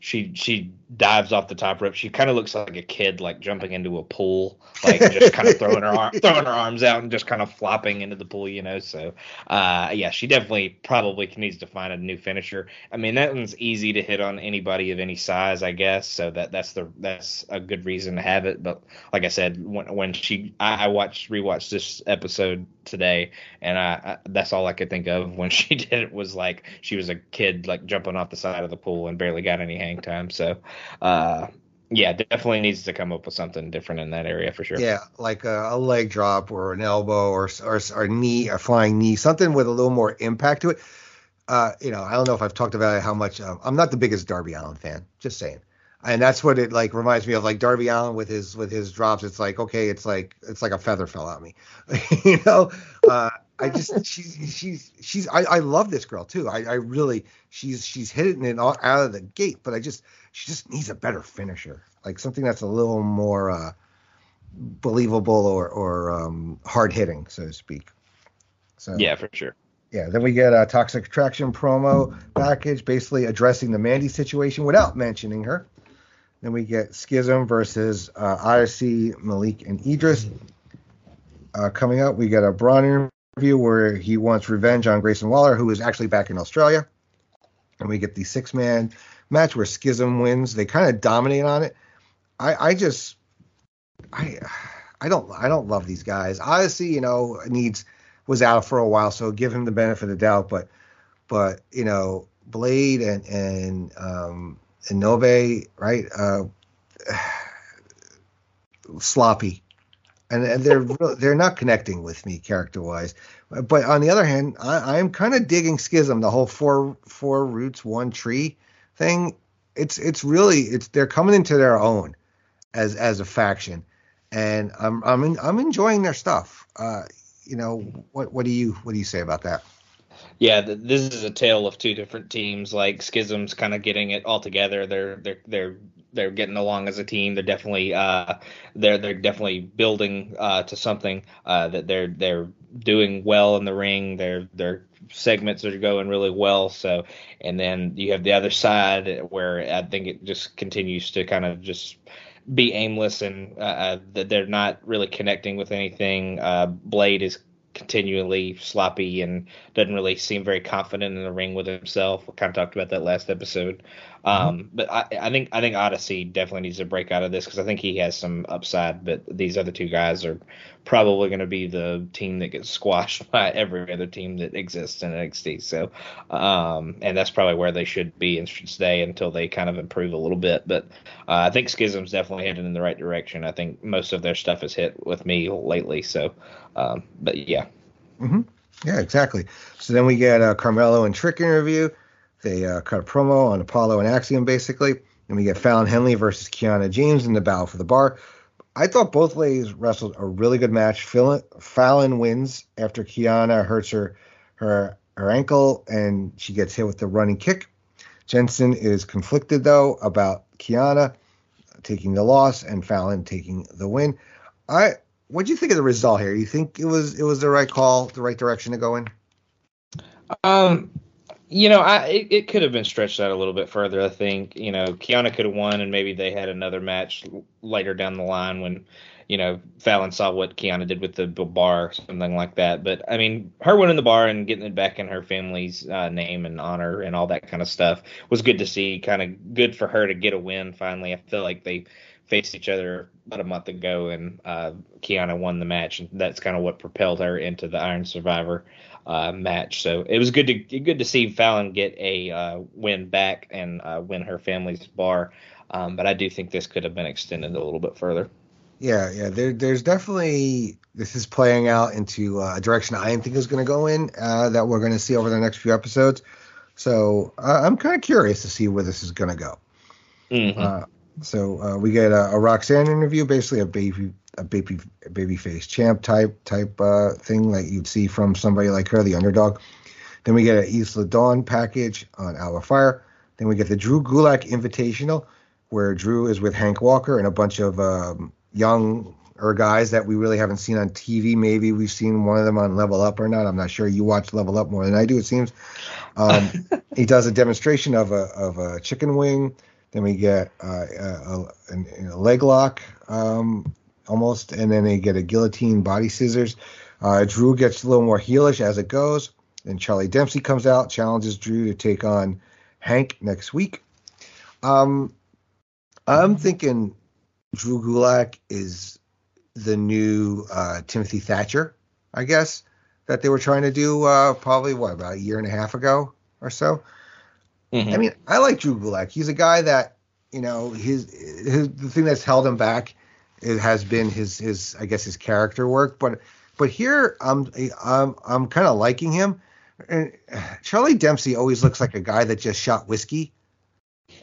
she she dives off the top rope. She kind of looks like a kid, like jumping into a pool, like just kind of throwing her arm, throwing her arms out and just kind of flopping into the pool, you know. So, uh, yeah, she definitely probably needs to find a new finisher. I mean, that one's easy to hit on anybody of any size, I guess. So that that's the that's a good reason to have it. But like I said, when when she I, I watched rewatched this episode today, and I, I that's all I could think of when she did it was like she was a kid, like jumping off the side of the pool and barely got any hang time. So uh, yeah, definitely needs to come up with something different in that area for sure. Yeah, like a, a leg drop or an elbow or, or knee, a flying knee, something with a little more impact to it. Uh, you know, I don't know if I've talked about it, how much um, I'm not the biggest Darby Allin fan, just saying. And that's what it like reminds me of, like Darby Allin with his with his drops. It's like okay, it's like it's like a feather fell on me, you know. Uh, I just she's she's she's I, I love this girl too. I, I really she's she's hitting it all out of the gate, but I just she just needs a better finisher, like something that's a little more uh, believable or or um, hard hitting, so to speak. So yeah, for sure. Yeah, then we get a toxic attraction promo package, basically addressing the Mandy situation without mentioning her. Then we get Schism versus uh, Odyssey, Malik, and Idris. Uh, coming up, we get a Bron interview where he wants revenge on Grayson Waller, who is actually back in Australia. and we get the six man match where Schism wins. They kind of dominate on it. I, I just, I, I don't, I don't love these guys. Odyssey, you know, needs was out for a while, so give him the benefit of the doubt. But, but you know, Blade and and um, and Nove, right? Uh, sloppy, and, and they're they're not connecting with me character wise. But on the other hand, I, I'm kind of digging Schism, the whole four four roots one tree thing. It's it's really it's they're coming into their own as as a faction, and I'm I'm in, I'm enjoying their stuff. Uh, you know what what do you what do you say about that? Yeah, this is a tale of two different teams. Like Schism's kind of getting it all together. They're they're they're they're getting along as a team. They're definitely uh, they're they're definitely building uh, to something uh, that they're they're doing well in the ring. Their their segments are going really well. So, and then you have the other side where I think it just continues to kind of just be aimless and uh, uh that they're not really connecting with anything. Uh, Blade is continually sloppy and doesn't really seem very confident in the ring with himself. We kind of talked about that last episode. Um, mm-hmm. But I, I, think I think Odyssey definitely needs to break out of this because I think he has some upside. But these other two guys are probably going to be the team that gets squashed by every other team that exists in NXT. So, um, and that's probably where they should be and should stay until they kind of improve a little bit. But uh, I think Schism's definitely headed in the right direction. I think most of their stuff has hit with me lately. So, um, but yeah. Mm-hmm. Yeah, exactly. So then we get a Carmelo and Trick interview. They uh, cut a promo on Apollo and Axiom, basically. And we get Fallon Henley versus Kiana James in the battle for the bar. I thought both ladies wrestled a really good match. Fallon wins after Kiana hurts her her her ankle and she gets hit with the running kick. Jensen is conflicted though about Kiana taking the loss and Fallon taking the win. I what do you think of the result here? You think it was it was the right call, the right direction to go in? Um, you know, I it, it, could have been stretched out a little bit further. I think you know Kiana could have won, and maybe they had another match later down the line when you know Fallon saw what Kiana did with the bar, something like that. But I mean, her winning the bar and getting it back in her family's uh, name and honor and all that kind of stuff was good to see. Kind of good for her to get a win finally. I feel like they faced each other about a month ago, and uh, Kiana won the match, and that's kind of what propelled her into the Iron Survivor uh, match. So it was good to good to see Fallon get a uh, win back and uh, win her family's bar. Um, but I do think this could have been extended a little bit further. Yeah, yeah. There, there's definitely this is playing out into uh, a direction I didn't think it was going to go in uh, that we're going to see over the next few episodes. So I'm kind of curious to see where this is going to go. Mm-hmm. Uh, so we get a, a Roxanne interview, basically a baby a baby baby face champ type type uh, thing like you'd see from somebody like her, the underdog. Then we get an Isla Dawn package on Alba Fyre. Then we get the Drew Gulak Invitational, where Drew is with Hank Walker and a bunch of um, young or guys that we really haven't seen on TV. Maybe we've seen one of them on Level Up or not. I'm not sure. You watch Level Up more than I do, it seems. Um, he does a demonstration of a of a chicken wing. Then we get uh, a, a, a, leg lock um, almost, and then they get a guillotine body scissors. Uh, Drew gets a little more heelish as it goes. Then Charlie Dempsey comes out, challenges Drew to take on Hank next week. Um, I'm thinking Drew Gulak is the new uh, Timothy Thatcher, I guess, that they were trying to do uh, probably what about a year and a half ago or so. Mm-hmm. I mean, I like Drew Gulak. He's a guy that you know his, his the thing that's held him back it has been his his I guess his character work, but but here I'm I'm I'm kind of liking him. And Charlie Dempsey always looks like a guy that just shot whiskey.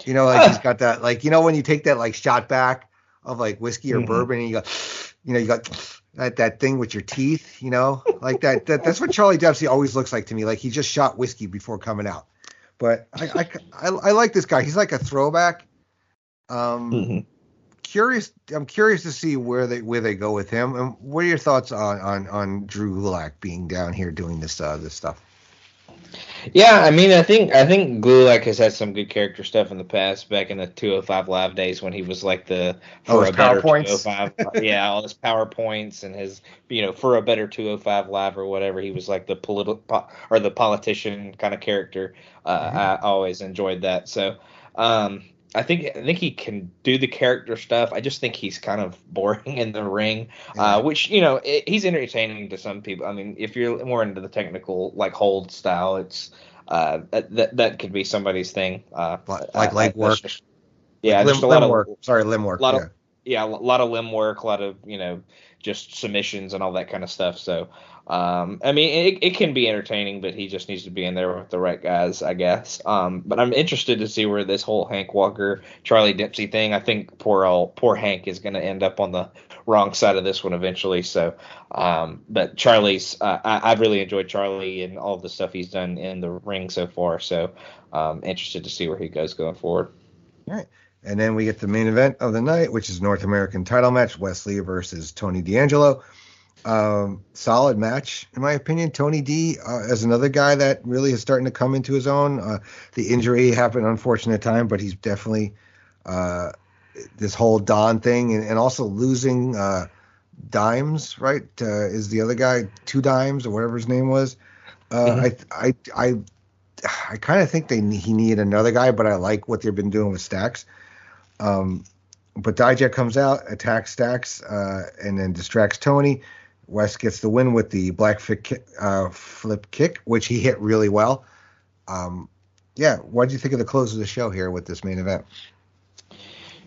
You know, like he's got that like you know when you take that like shot back of like whiskey or mm-hmm. bourbon and you got you know you got that that thing with your teeth, you know, like that, that that's what Charlie Dempsey always looks like to me. Like he just shot whiskey before coming out. But I I, I, I like this guy. He's like a throwback. Um, mm-hmm curious. I'm curious to see where they where they go with him. And what are your thoughts on on on Drew Gulak being down here doing this uh, this stuff? Yeah, I mean, I think I think Gulak has had some good character stuff in the past. Back in the 205 Live days when he was like the oh, for oh, a better 205, yeah, all his powerpoints and his you know for a better 205 Live or whatever. He was like the political or the politician kind of character. Uh, mm-hmm. I always enjoyed that. So um, I think I think he can do the character stuff. I just think he's kind of boring in the ring, uh, which you know it, he's entertaining to some people. I mean, if you're more into the technical like hold style, it's uh, that that could be somebody's thing. Uh, like leg work. Just, yeah, like limb, just a lot of work. Sorry, limb work. A lot yeah. of yeah, a lot of limb work, a lot of you know just submissions and all that kind of stuff. So um, I mean, it, it can be entertaining, but he just needs to be in there with the right guys, I guess. Um, but I'm interested to see where this whole Hank Walker, Charlie Dempsey thing. I think poor old, poor Hank is going to end up on the wrong side of this one eventually. So, um, but Charlie's, uh, I, have really enjoyed Charlie and all the stuff he's done in the ring so far. So, um, interested to see where he goes going forward. All right. And then we get the main event of the night, which is North American title match, Wes Lee versus Tony D'Angelo. Um, solid match, in my opinion. Tony D uh, as another guy that really is starting to come into his own. Uh, the injury happened, unfortunate time, but he's definitely uh, this whole Don thing, and, and also losing uh, Dimes. Right, uh, is the other guy two Dimes or whatever his name was. Uh, mm-hmm. I I I I kind of think they he needed another guy, but I like what they've been doing with Stacks. Um, but Dijak comes out, attacks Stacks, and then distracts Tony. Wes gets the win with the black kick, uh, flip kick, which he hit really well. Um, yeah, what did you think of the close of the show here with this main event?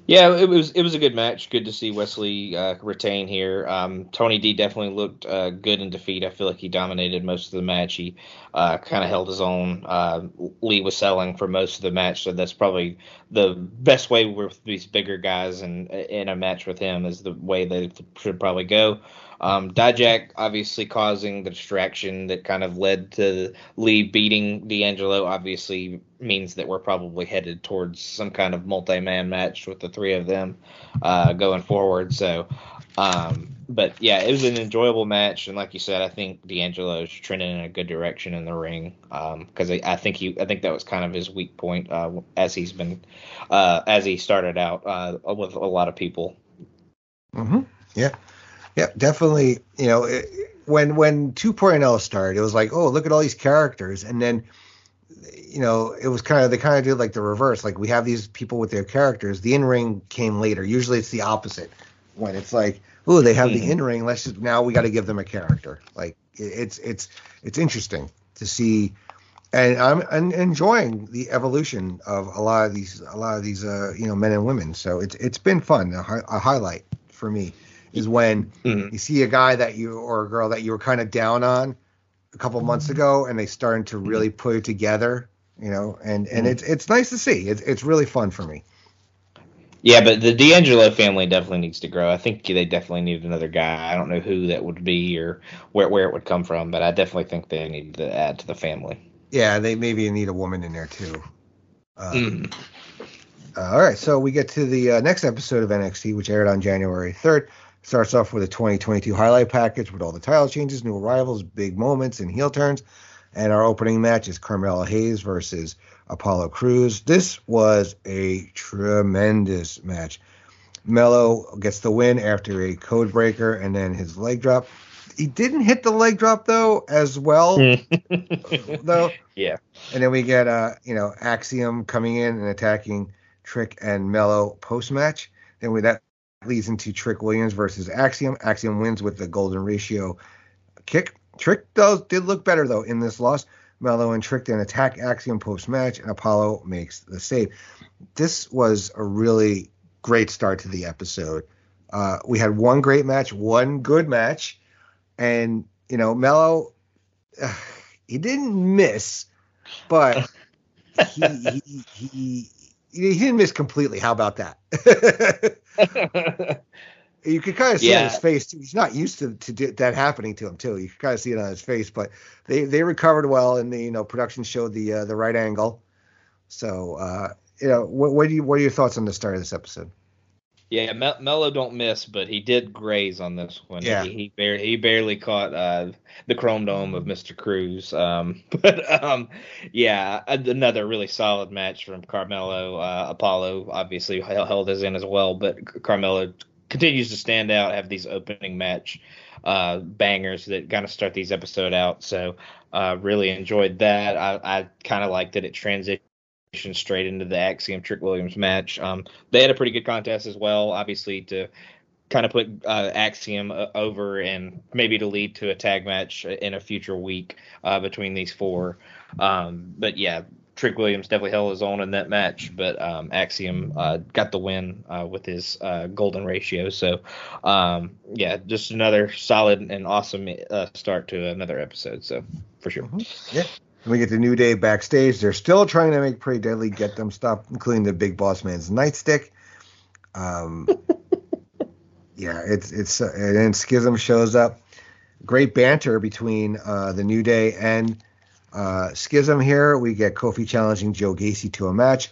Yeah, it was it was a good match. Good to see Wes Lee uh, retain here. Um, Tony D definitely looked uh, good in defeat. I feel like he dominated most of the match. He uh, kind of held his own. Uh, Lee was selling for most of the match, so that's probably the best way with these bigger guys and in a match with him is the way they should probably go. Um, Dijak obviously causing the distraction that kind of led to Lee beating D'Angelo obviously means that we're probably headed towards some kind of multi-man match with the three of them uh, going forward. So, um, but yeah, it was an enjoyable match, and like you said, I think D'Angelo is trending in a good direction in the ring because um, I, I, think he, I think that was kind of his weak point uh, as he's been uh, as he started out uh, with a lot of people. Mm-hmm. Yeah. Yeah, definitely. You know, it, when when 2.0 started, it was like, oh, look at all these characters, and then you know, it was kind of they kind of did like the reverse. Like we have these people with their characters. The in ring came later. Usually it's the opposite. When it's like, oh, they have mm-hmm. the in ring. Let's just now we got to give them a character. Like it's it's it's interesting to see, and I'm, I'm, enjoying the evolution of a lot of these a lot of these uh, you know men and women. So it's it's been fun a, a highlight for me is when mm-hmm. you see a guy that you or a girl that you were kind of down on a couple months mm-hmm. ago, and they starting to mm-hmm. really put it together, you know, and and mm-hmm. it's it's nice to see. It's it's really fun for me. Yeah, but the D'Angelo family definitely needs to grow. I think they definitely need another guy. I don't know who that would be or where where it would come from, but I definitely think they need to add to the family. Yeah, they maybe need a woman in there too. Uh, mm. uh, all right, so we get to the uh, next episode of NXT, which aired on January 3rd. Starts off with a 2022 highlight package with all the title changes, new arrivals, big moments, and heel turns. And our opening match is Carmelo Hayes versus Apollo Crews. This was a tremendous match. Mello gets the win after a code breaker and then his leg drop. He didn't hit the leg drop though as well though. Yeah. And then we get uh, you know, Axiom coming in and attacking Trick and Mello post match. Then we that leads into Trick Williams versus Axiom. Axiom wins with the golden ratio kick. Trick does did look better though in this loss. Mello and Trick then attack Axiom post match, and Apollo makes the save. This was a really great start to the episode. Uh, we had one great match, one good match, and you know Mello, uh, he didn't miss, but he, he, he he didn't miss completely. How about that? you could kind of see yeah. on his face too. He's not used to, to that happening to him too. You could kind of see it on his face, but they, they recovered well, and the you know production showed the uh, the right angle. So uh, you know, what, what do you what are your thoughts on the start of this episode? Yeah, Mel- Mello don't miss, but he did graze on this one. Yeah. he he, bar- he barely caught uh, the chrome dome of Mister Crews. Um, but um, yeah, another really solid match from Carmelo. Uh, Apollo obviously held held his in as well, but Carmelo continues to stand out. Have these opening match uh, bangers that kind of start these episode out. So uh, really enjoyed that. I, I kind of liked that it transitioned straight into the Axiom Trick Williams match. Um, they had a pretty good contest as well, obviously to kind of put uh, Axiom uh, over and maybe to lead to a tag match in a future week uh, between these four. Um, but yeah, Trick Williams definitely held his own in that match, but um, Axiom uh, got the win uh, with his uh, golden ratio. So, um, yeah, just another solid and awesome start to another episode. So, for sure. Yeah. And we get the New Day backstage. They're still trying to make Pretty Deadly get them stuff, including the Big Boss Man's nightstick. Um, yeah, it's it's uh, and then Schism shows up. Great banter between uh, the New Day and uh, Schism here. We get Kofi challenging Joe Gacy to a match.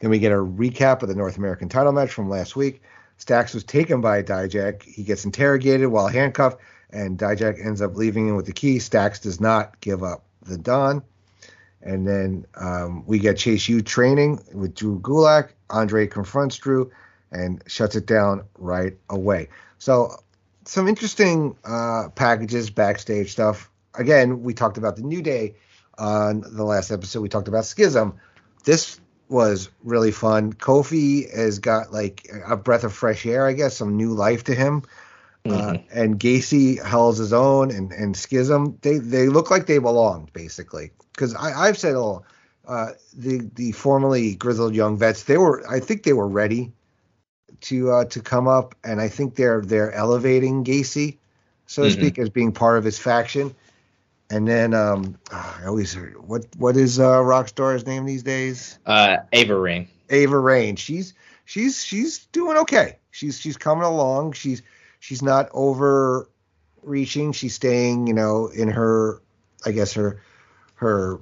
Then we get a recap of the North American title match from last week. Stacks was taken by Dijak. He gets interrogated while handcuffed, and Dijak ends up leaving him with the key. Stacks does not give up the Don. And then um, we get Chase U training with Drew Gulak. Andre confronts Drew and shuts it down right away. So, some interesting uh, packages, backstage stuff. Again, we talked about the New Day on the last episode. We talked about Schism. This was really fun. Kofi has got like a breath of fresh air, I guess, some new life to him. Uh, and Gacy holds his own, and, and Schism they they look like they belong basically. Because I've said all uh, the the formerly grizzled young vets they were I think they were ready to uh, to come up, and I think they're they're elevating Gacy, so to Mhm. speak, as being part of his faction. And then um, I always heard what what is uh, Rockstar's name these days? Uh, Ava Raine. Ava Raine. She's she's she's doing okay. She's she's coming along. She's she's not overreaching. She's staying, you know, in her I guess her her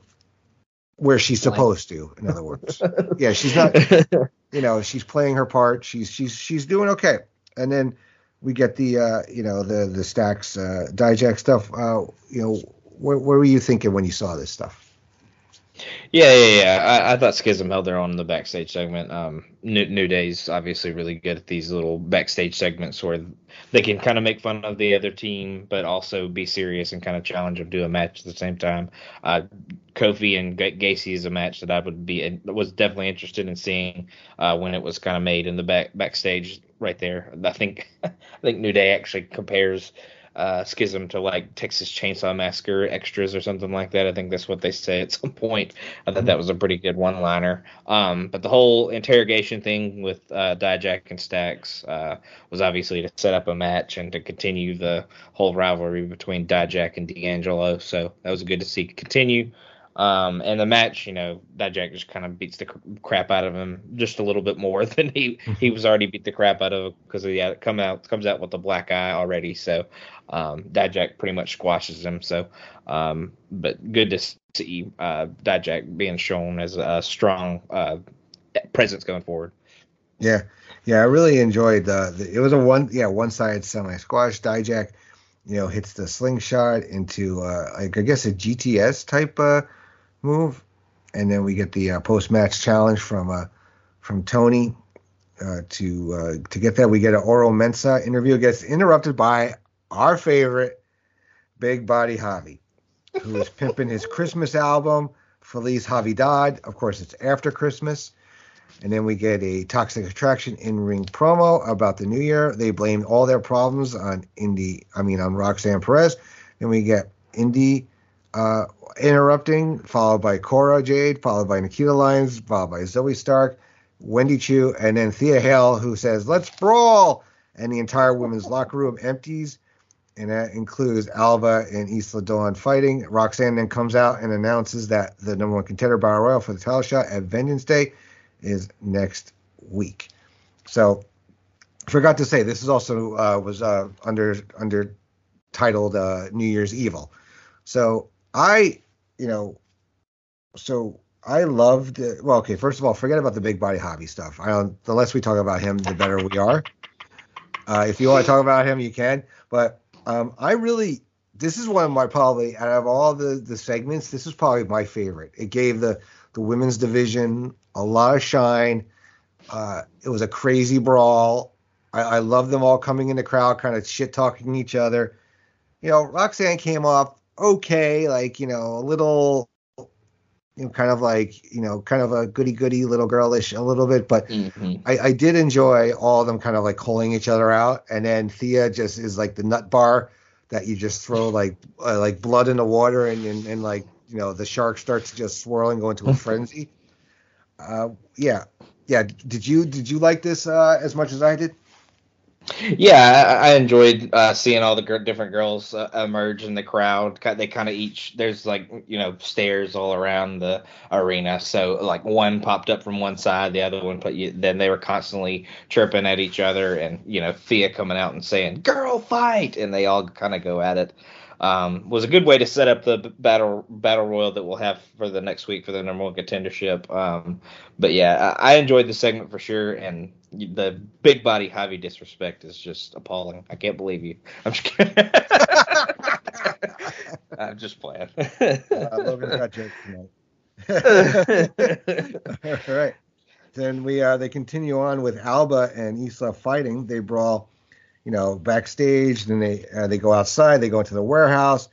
where she's supposed to, in other words. yeah, she's not you know, she's playing her part. She's she's she's doing okay. And then we get the uh, you know, the the stacks uh Dijak stuff. Uh, you know, what, what were you thinking when you saw this stuff? Yeah, yeah, yeah. I, I thought Schism held their own in the backstage segment. Um, New, New Day's obviously really good at these little backstage segments where they can kind of make fun of the other team, but also be serious and kind of challenge them to do a match at the same time. Uh, Kofi and Ga- Gacy is a match that I would be was definitely interested in seeing uh, when it was kind of made in the back backstage right there. I think I think New Day actually compares uh, Schism to like Texas Chainsaw Massacre extras or something like that. I think that's what they say at some point. I thought that was a pretty good one liner. Um, but the whole interrogation thing with uh, Dijak and Stacks uh, was obviously to set up a match and to continue the whole rivalry between Dijak and D'Angelo. So that was good to see continue. Um, and the match, you know, Dijak just kind of beats the crap out of him just a little bit more than he he was already beat the crap out of because he had come out comes out with a black eye already. So um, Dijak pretty much squashes him. So, um, but good to see uh, Dijak being shown as a strong uh, presence going forward. Yeah, yeah, I really enjoyed the. the it was a one, yeah, one sided semi squash. Dijak, you know, hits the slingshot into uh, like I guess a GTS type uh, move, and then we get the uh, post match challenge from uh, from Tony. Uh, to uh, to get that, we get an Oro Mensah interview. Gets interrupted by our favorite Big Body Javi, who is pimping his Christmas album, Feliz Javidad. Of course, it's after Christmas. And then we get a Toxic Attraction in ring promo about the new year. They blamed all their problems on Indi, I mean, on Roxanne Perez. Then we get Indi uh, interrupting, followed by Cora Jade, followed by Nikita Lyons, followed by Zoey Stark, Wendy Choo, and then Thea Hale, who says, Let's brawl! And the entire women's locker room empties. And that includes Alba and Isla Dawn fighting. Roxanne then comes out and announces that the number one contender, Battle Royal, for the title shot at Vengeance Day is next week. So, forgot to say this is also uh, was uh, under under titled uh, New Year's Evil. So I, you know, so I loved. It. Well, okay. First of all, forget about the big body Javi stuff. I don't. The less we talk about him, the better we are. Uh, if you want to talk about him, you can. But um, I really, this is one of my probably out of all the the segments, this is probably my favorite. It gave the the women's division a lot of shine. Uh, it was a crazy brawl. I, I love them all coming in the crowd, kind of shit talking each other. You know, Roxanne came off okay, like you know, a little you know, kind of like you know, kind of a goody goody little girlish a little bit, but mm-hmm. I, I, did enjoy all of them kind of like calling each other out, and then Thea just is like the nut bar that you just throw like uh, like blood in the water, and, and and like you know the shark starts just swirling, going to a frenzy. Uh, yeah, yeah. Did you did you like this uh, as much as I did? Yeah, I, enjoyed uh, seeing all the g- different girls uh, emerge in the crowd. They kind of each there's like you know stairs all around the arena. So like one popped up from one side, the other one put you. Then they were constantly chirping at each other, and you know Thea coming out and saying "girl fight," and they all kind of go at it um, was a good way to set up the battle battle royal that we'll have for the next week for the number one contendership. Um, but yeah, I, I, enjoyed the segment for sure, and the big body Javi disrespect is just appalling. I can't believe you. I'm just kidding. I'm just playing. uh, Logan's got jokes tonight. All right. Then we uh, they continue on with Alba and Isla fighting. They brawl you know, backstage. Then they uh, they go outside. They go into the warehouse,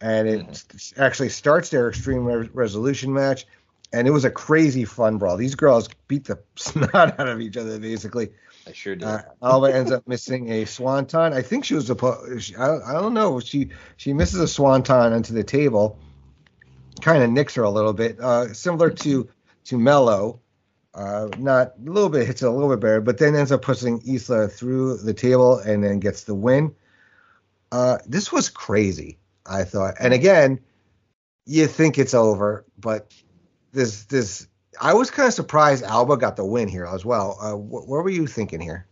and it mm-hmm. actually starts their extreme Re- resolution match. And it was a crazy fun brawl. These girls beat the snot out of each other, basically. I sure did. Uh, Alba ends up missing a swanton. I think she was supposed. I, I don't know. She she misses a swanton onto the table, kind of nicks her a little bit, uh, similar to to Mello. Uh, not a little bit hits it a little bit better, but then ends up pushing Isla through the table and then gets the win. Uh, this was crazy, I thought. And again, you think it's over, but this this I was kind of surprised Alba got the win here as well. Uh, wh- what were you thinking here?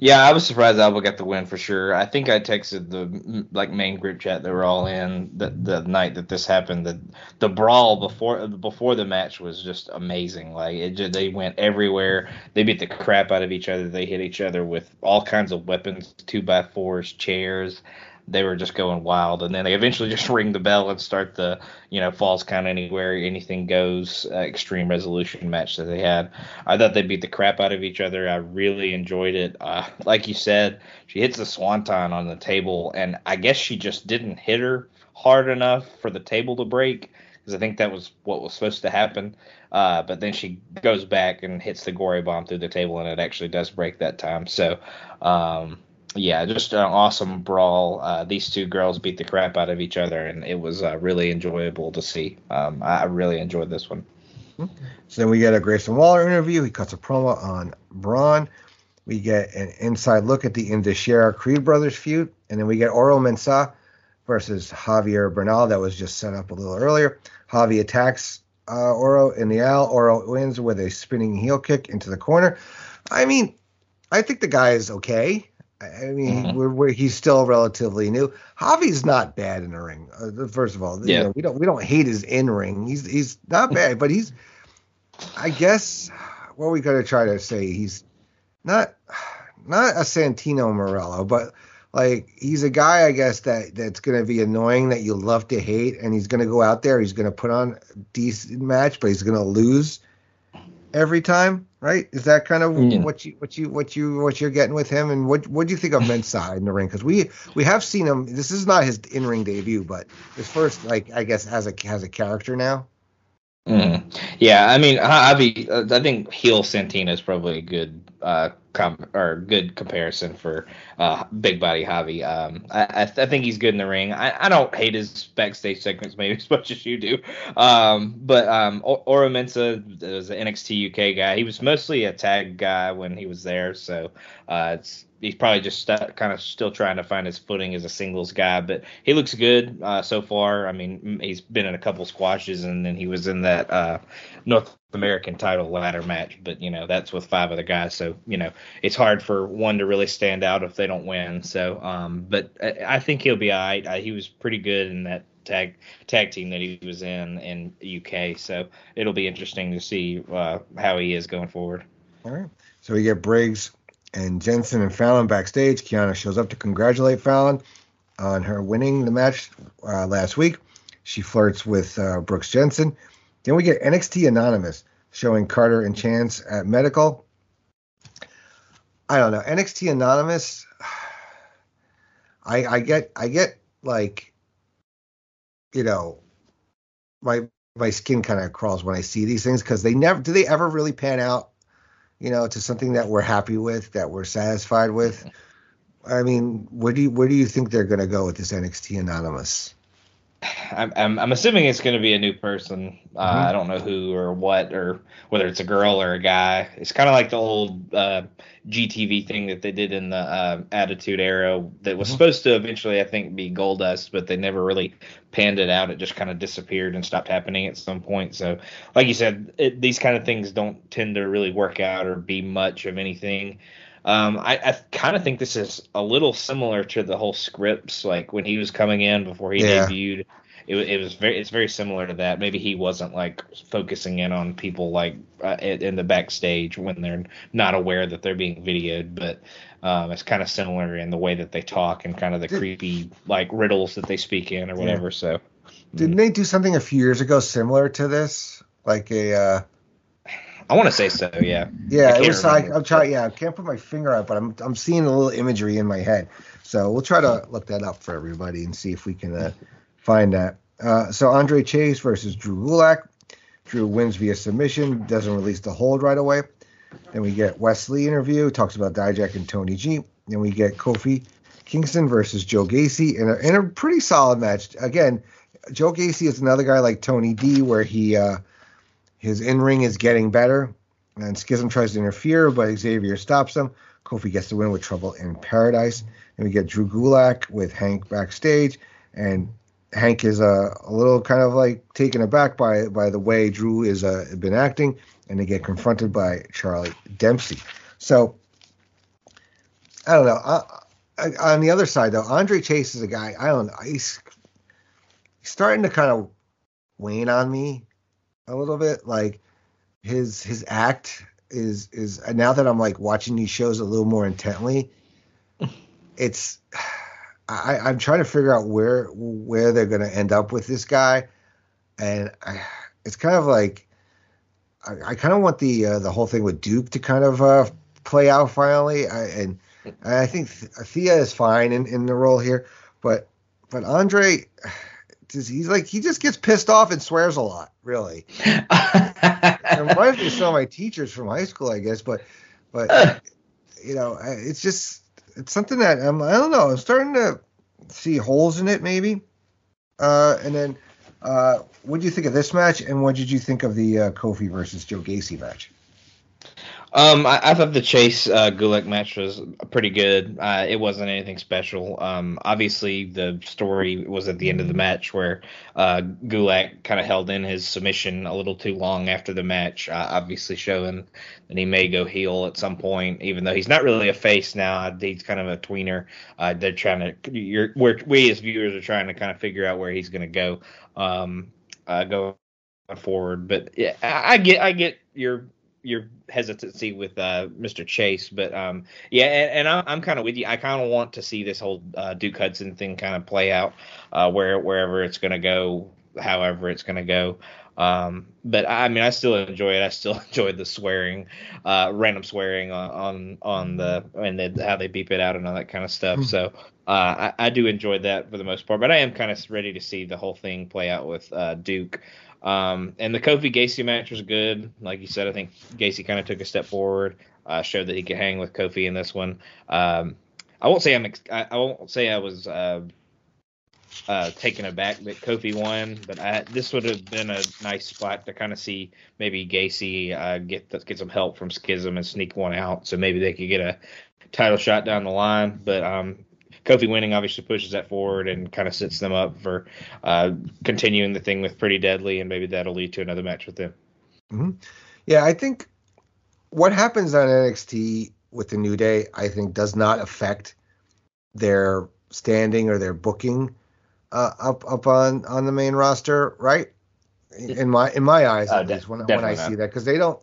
Yeah, I was surprised Alba got the win for sure. I think I texted the like main group chat they were all in the, the night that this happened. The the brawl before before the match was just amazing. Like it just, they went everywhere. They beat the crap out of each other. They hit each other with all kinds of weapons, two by fours, chairs they were just going wild. And then they eventually just ring the bell and start the, you know, falls count anywhere, anything goes uh, extreme resolution match that they had. I thought they beat the crap out of each other. I really enjoyed it. Uh, like you said, she hits the swanton on the table, and I guess she just didn't hit her hard enough for the table to break because I think that was what was supposed to happen. Uh, but then she goes back and hits the gory bomb through the table, and it actually does break that time. So, um, yeah, just an awesome brawl. Uh, these two girls beat the crap out of each other, and it was uh, really enjoyable to see. Um, I really enjoyed this one. So then we get a Grayson Waller interview. He cuts a promo on Bron. We get an inside look at the Indus Creed brothers feud, and then we get Oro Mensah versus Javier Bernal. That was just set up a little earlier. Javi attacks uh, Oro in the aisle. Oro wins with a spinning heel kick into the corner. I mean, I think the guy is okay. I mean, mm-hmm. we're, we're, he's still relatively new. Javi's not bad in the ring. Uh, first of all, yeah. You know, we don't we don't hate his in ring. He's he's not bad, but he's, I guess, what we got to try to say, he's not not a Santino Marella, but like he's a guy, I guess that that's going to be annoying that you love to hate, and he's going to go out there, he's going to put on a decent match, but he's going to lose every time right? Is that kind of yeah. what you what you what you what you're getting with him? And what what do you think of Mensah in the ring? Because we we have seen him. This is not his in ring debut, but his first like I guess has a has a character now. Mm. Yeah, I mean, Javi, I think heel Santino is probably a good uh, com- or good comparison for uh, big body Javi. Um, I, I, th- I, think he's good in the ring. I, I don't hate his backstage segments maybe as much as you do. Um, but um, Oro Mensah was an NXT UK guy. He was mostly a tag guy when he was there, so uh, it's he's probably just st- kind of still trying to find his footing as a singles guy, but he looks good uh, so far. I mean, he's been in a couple squashes, and then he was in that uh, North American title ladder match. But you know, that's with five other guys, so you know, it's hard for one to really stand out if they don't win. So, um, but I, I think he'll be all right. Uh, he was pretty good in that tag tag team that he was in in UK. So it'll be interesting to see uh, how he is going forward. All right. So we get Briggs and Jensen and Fallon backstage. Kiana shows up to congratulate Fallon on her winning the match uh, last week. She flirts with uh, Brooks Jensen. Then we get NXT Anonymous showing Carter and Chance at Medical. I don't know NXT Anonymous. I I get I get like you know my my skin kind of crawls when I see these things because they never do they ever really pan out you know to something that we're happy with that we're satisfied with. I mean, where do you where do you think they're going to go with this NXT Anonymous? I'm, I'm, I'm assuming it's going to be a new person. Uh, Mhm. I don't know who or what or whether it's a girl or a guy. It's kind of like the old uh, GTV thing that they did in the uh, Attitude Era that was Mhm. supposed to eventually, I think, be Goldust, but they never really panned it out. It just kind of disappeared and stopped happening at some point. So, like you said, it, these kind of things don't tend to really work out or be much of anything. Um, I, I kind of think this is a little similar to the whole Scrypts, like when he was coming in before he Yeah. debuted. It, it was very, it's very similar to that. Maybe he wasn't like focusing in on people like uh, in the backstage when they're not aware that they're being videoed, but um, it's kind of similar in the way that they talk and kind of the Did- creepy like riddles that they speak in or whatever. So Didn't they do something a few years ago similar to this? Like a uh, I want to say so, yeah. Yeah, it was like. I'm trying. Yeah, I can't put my finger on but I'm I'm seeing a little imagery in my head. So we'll try to look that up for everybody and see if we can uh, find that. Uh, so Andre Chase versus Drew Gulak. Drew wins via submission, doesn't release the hold right away. Then we get Wes Lee interview, talks about Dijak and Tony G. Then we get Kofi Kingston versus Joe Gacy in a, in a pretty solid match. Again, Joe Gacy is another guy like Tony D, where he uh, his in ring is getting better, and Schism tries to interfere, but Xavier stops him. Kofi gets the win with Trouble in Paradise, and we get Drew Gulak with Hank backstage, and Hank is uh, a little kind of like taken aback by by the way Drew is uh, been acting, and they get confronted by Charlie Dempsey. So I don't know. I, I, on the other side, though, Andre Chase is a guy. I don't know. He's, he's starting to kind of wane on me a little bit. Like his his act is is now that I'm like watching these shows a little more intently. It's I, I'm trying to figure out where where they're going to end up with this guy, and I, it's kind of like I, I kind of want the uh, the whole thing with Duke to kind of uh, play out finally. I, and I think Thea is fine in, in the role here, but but Andre, does he's like he just gets pissed off and swears a lot. Really, it reminds me of some of my teachers from high school, I guess. But but you know, it's just it's something that I'm I don't know. I'm starting to see holes in it, maybe. Uh, and then, uh, what do you think of this match? And what did you think of the uh, Kofi versus Joe Gacy match? Um, I, I thought the Chase uh, Gulak match was pretty good. Uh, it wasn't anything special. Um, obviously, the story was at the end of the match where uh, Gulak kind of held in his submission a little too long after the match, uh, obviously showing that he may go heel at some point, even though he's not really a face now. He's kind of a tweener. Uh, they're trying to, you're, we as viewers are trying to kind of figure out where he's going to go. Um, uh, go forward, but yeah, I get, I get your your hesitancy with uh, Mr. Chase, but um, yeah, and, and I'm, I'm kind of with you. I kind of want to see this whole uh, Duke Hudson thing kind of play out, uh, where wherever it's going to go, however it's going to go. Um, but I mean, I still enjoy it. I still enjoy the swearing, uh, random swearing on on, on the and then how they beep it out and all that kind of stuff. So uh, I, I do enjoy that for the most part. But I am kind of ready to see the whole thing play out with uh, Duke. Um, and the Kofi Gacy match was good. Like you said, I think Gacy kind of took a step forward, uh, showed that he could hang with Kofi in this one. Um, I won't say I'm. Ex- I, I won't say I was uh, uh, taken aback that Kofi won, but I, this would have been a nice spot to kind of see maybe Gacy uh, get get some help from Schism and sneak one out, so maybe they could get a title shot down the line. But um, Kofi winning obviously pushes that forward and kind of sets them up for uh, continuing the thing with Pretty Deadly, and maybe that'll lead to another match with them. Yeah, I think what happens on NXT with the New Day, I think, does not affect their standing or their booking. uh, up up on on the main roster, right? In my in my eyes, Uh, at de- least when, when I not. see that, because they don't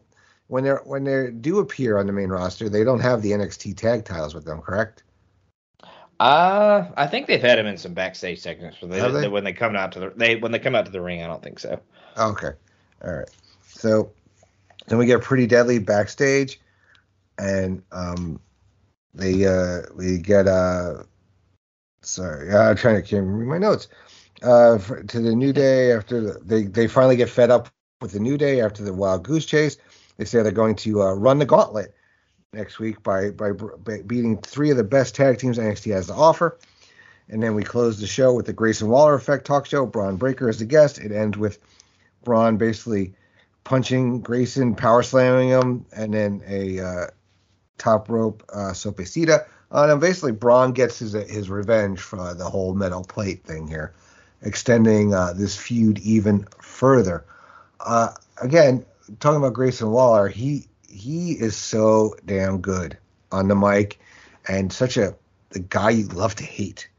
when they're when they do appear on the main roster, they don't have the NXT tag titles with them, correct? Uh, I think they've had him in some backstage segments they, they? when they come out to the they when they come out to the ring. I don't think so. Okay. All right. So then we get pretty deadly backstage and um they uh we get uh sorry, I'm trying to can't read my notes. Uh for, to the new day after the, they they finally get fed up with the new day after the wild goose chase. They say they're going to uh, run the gauntlet next week by, by by beating three of the best tag teams NXT has to offer. And then we close the show with the Grayson Waller Effect talk show. Bron Breakker is the guest. It ends with Bron basically punching Grayson, power slamming him, and then a uh, top rope uh, sopecita on him. Basically, Bron gets his his revenge for the whole metal plate thing here, extending uh, this feud even further. Uh, again, talking about Grayson Waller, he he is so damn good on the mic, and such a the guy you love to hate.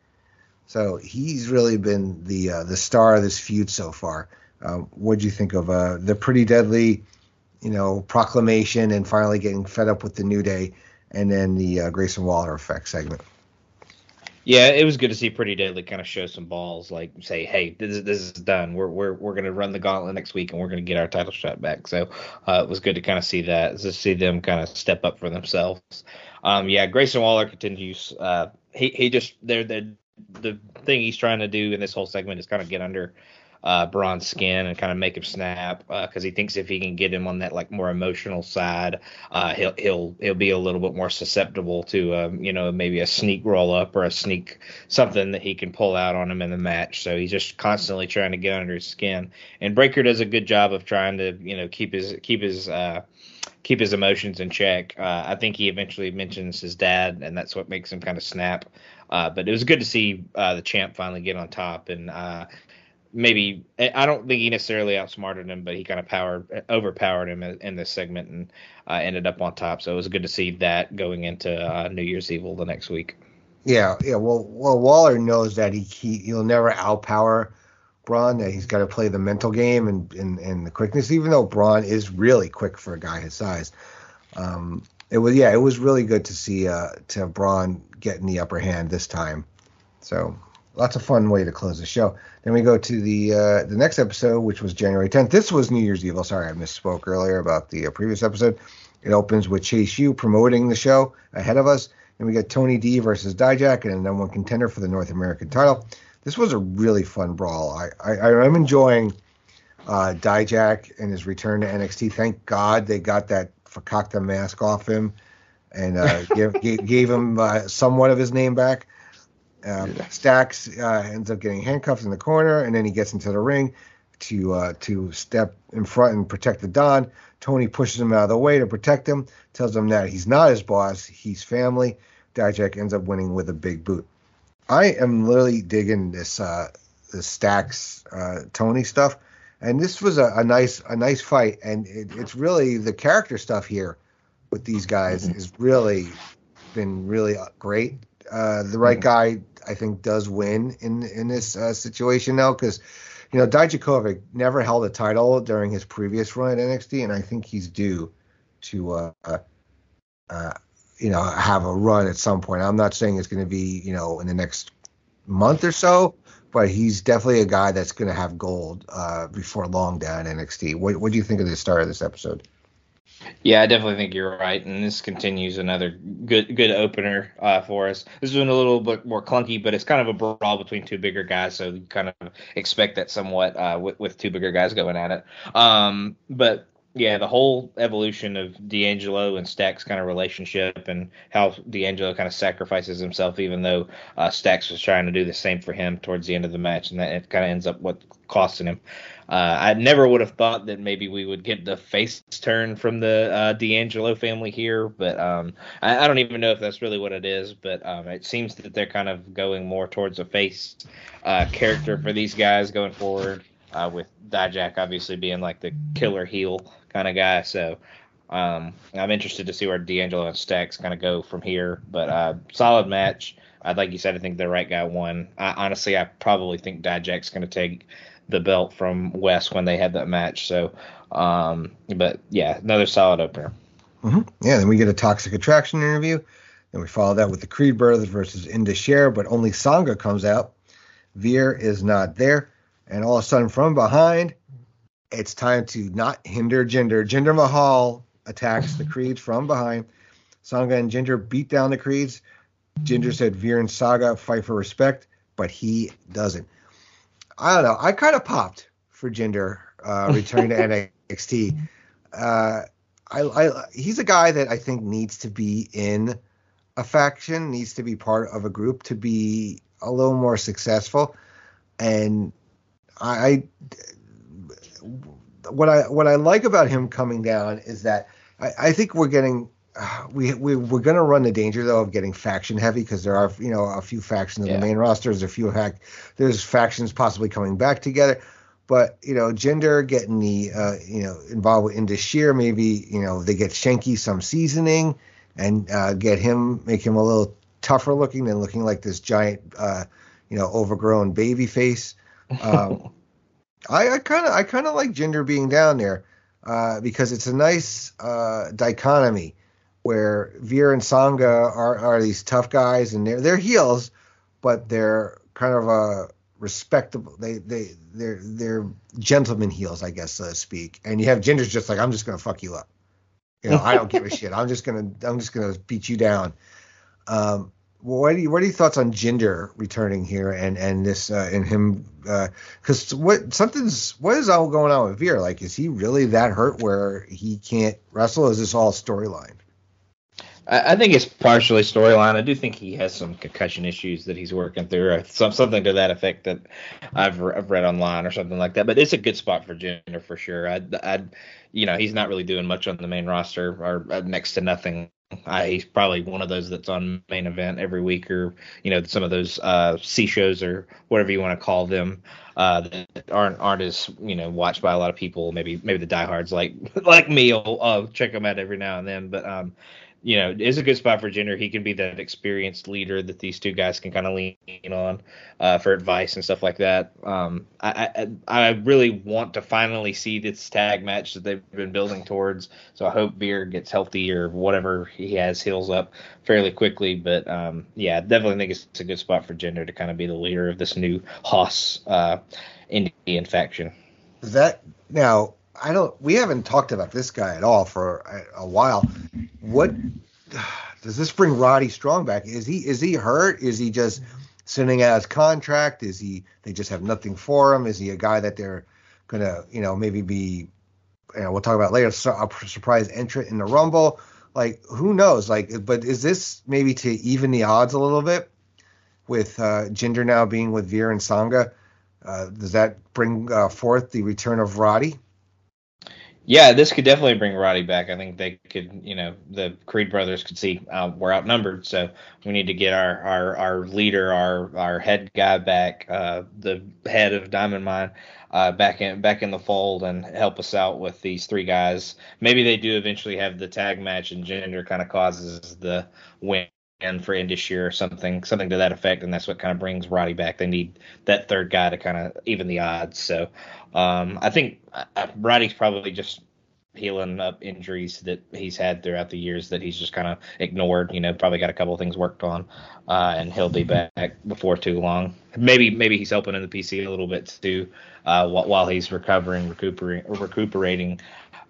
So he's really been the uh, the star of this feud so far. Um, what do you think of uh, the pretty deadly, you know, proclamation and finally getting fed up with the New Day, and then the uh, Grayson Waller effect segment? Yeah, it was good to see Pretty Deadly kind of show some balls, like say, "Hey, this, is- this is done. We're we're we're gonna run the gauntlet next week, and we're gonna get our title shot back." So uh, it was good to kind of see that, to see them kind of step up for themselves. Um, yeah, Grayson Waller continues. Uh, he he just they're the the thing he's trying to do in this whole segment is kind of get under uh, Bron's skin and kind of make him snap because he thinks if he can get him on that like more emotional side, uh, he'll he'll he'll be a little bit more susceptible to um, you know maybe a sneak roll up or a sneak something that he can pull out on him in the match. So he's just constantly trying to get under his skin. And Breakker does a good job of trying to you know keep his keep his uh, keep his emotions in check. Uh, I think he eventually mentions his dad, and that's what makes him kind of snap. Uh, but it was good to see uh, the champ finally get on top and. Maybe I don't think he necessarily outsmarted him, but he kind of powered overpowered him in, in this segment and uh, ended up on top. So it was good to see that going into uh, New Year's Evil the next week. Yeah, yeah. Well, well, Waller knows that he, he he'll never outpower Bron. That he's got to play the mental game and, and and the quickness. Even though Bron is really quick for a guy his size, um, it was yeah, it was really good to see uh to have Bron getting the upper hand this time. So lots of fun way to close the show. Then we go to the uh, the next episode, which was January 10th. This was New Year's Evil. Sorry, I misspoke earlier about the uh, previous episode. It opens with Chase U promoting the show ahead of us. Then we get Tony D versus Dijak and a number one contender for the North American title. This was a really fun brawl. I, I I'm enjoying uh, Dijak and his return to NXT. Thank God they got that Fakakta mask off him and uh, gave, gave gave him uh, somewhat of his name back. Um, Stacks uh, ends up getting handcuffed in the corner, and then he gets into the ring to uh, to step in front and protect the Don. Tony pushes him out of the way to protect him, tells him that he's not his boss, he's family. Dijak ends up winning with a big boot. I am literally digging this uh, this Stacks uh, Tony stuff, and this was a, a nice a nice fight, and it, it's really the character stuff here with these guys is really been really great. Uh, the right guy, I think, does win in in this uh, situation now because you know Dijakovic never held a title during his previous run at NXT, and I think he's due to uh, uh, you know have a run at some point. I'm not saying it's going to be you know in the next month or so, but he's definitely a guy that's going to have gold uh, before long down at NXT. What, what do you think of the start of this episode? Yeah, I definitely think you're right, and this continues another good good opener uh, for us. This is one a little bit more clunky, but it's kind of a brawl between two bigger guys, so you kind of expect that somewhat uh, with with two bigger guys going at it. Um, but yeah, the whole evolution of D'Angelo and Stacks kind of relationship, and how D'Angelo kind of sacrifices himself, even though uh, Stacks was trying to do the same for him towards the end of the match, and that it kind of ends up what costing him. Uh, I never would have thought that maybe we would get the face turn from the uh, D'Angelo family here, but um, I, I don't even know if that's really what it is. But um, it seems that they're kind of going more towards a face uh, character for these guys going forward, uh, with Dijak obviously being like the killer heel kind of guy. So Um, I'm interested to see where D'Angelo and Stacks kind of go from here. But uh, solid match. Uh, like you said, I think the right guy won. I, honestly, I probably think Dijak's going to take the belt from Wes when they had that match. So, um, but yeah, another solid opener. Mm-hmm. Yeah, then we get a Toxic Attraction interview. Then we follow that with the Creed Brothers versus Indus Sher, but only Sangha comes out. Veer is not there. And all of a sudden, from behind, it's time to not hinder Jinder. Jinder Mahal attacks the Creeds from behind. Sangha and Jinder beat down the Creeds. Jinder said Veer and Sangha fight for respect, but he doesn't. I don't know. I kind of popped for Jinder uh, returning to NXT. Uh, I, I, he's a guy that I think needs to be in a faction, needs to be part of a group to be a little more successful. And I, I what I what I like about him coming down is that I, I think we're getting we, we we're going to run the danger though of getting faction heavy because there are you know a few factions in yeah. the main roster. There's a few hack. There's factions possibly coming back together, but you know Jinder getting the uh, you know involved with Indus Sher, maybe you know they get Shanky some seasoning and uh, get him make him a little tougher looking than looking like this giant uh, you know overgrown baby face. Um, I kind of I kind of like Jinder being down there uh, because it's a nice uh, dichotomy where Veer and Sangha are, are these tough guys and they're they're heels, but they're kind of a respectable. They they they're they're gentleman heels, I guess, so to speak. And you have Jinder's just like I'm just gonna fuck you up. You know, I don't give a shit. I'm just gonna I'm just gonna beat you down. Um, what are you, what are your thoughts on Jinder returning here and and this uh, and him because uh, what something's what is all going on with Veer? Like, is he really that hurt where he can't wrestle? Is this all storyline? I, think it's partially storyline. I do think he has some concussion issues that he's working through, or some, something to that effect that I've, I've read online or something like that. But it's a good spot for Jinder for sure. I, I, you know, he's not really doing much on the main roster or uh, next to nothing I, he's probably one of those that's on main event every week, or you know, some of those uh, C shows or whatever you want to call them uh, that aren't aren't as you know watched by a lot of people. Maybe maybe the diehards like like me will uh, check them out every now and then. But um, you know, is a good spot for Jinder. He can be that experienced leader that these two guys can kind of lean on uh, for advice and stuff like that. Um, I, I, I really want to finally see this tag match that they've been building towards. So I hope Veer gets healthy or whatever he has heals up fairly quickly. But um, yeah, definitely think it's a good spot for Jinder to kind of be the leader of this new Haas uh, Indian faction. That now I don't. We haven't talked about this guy at all for a, a while. What does this bring Roddy Strong back? Is he is he hurt? Is he just sitting out his contract? Is he they just have nothing for him? Is he a guy that they're gonna you know maybe be you know we'll talk about later a surprise entrant in the Rumble? Like who knows? Like but is this maybe to even the odds a little bit with uh, now being with Veer and Sangha? Uh, does that bring uh, forth the return of Roddy? Yeah, this could definitely bring Roddy back. I think they could, you know, the Creed brothers could see uh, we're outnumbered, so we need to get our our, our leader, our our head guy back, uh, the head of Diamond Mine, uh, back in back in the fold and help us out with these three guys. Maybe they do eventually have the tag match, and Jinder kind of causes the win for Indus Sher or something, something to that effect, and that's what kind of brings Roddy back. They need that third guy to kind of even the odds. So um, I think uh, Roddy's probably just healing up injuries that he's had throughout the years that he's just kind of ignored. You know, probably got a couple of things worked on, uh, and he'll be back before too long. Maybe maybe he's helping in the PC a little bit too, uh, while he's recovering, recuperating, recuperating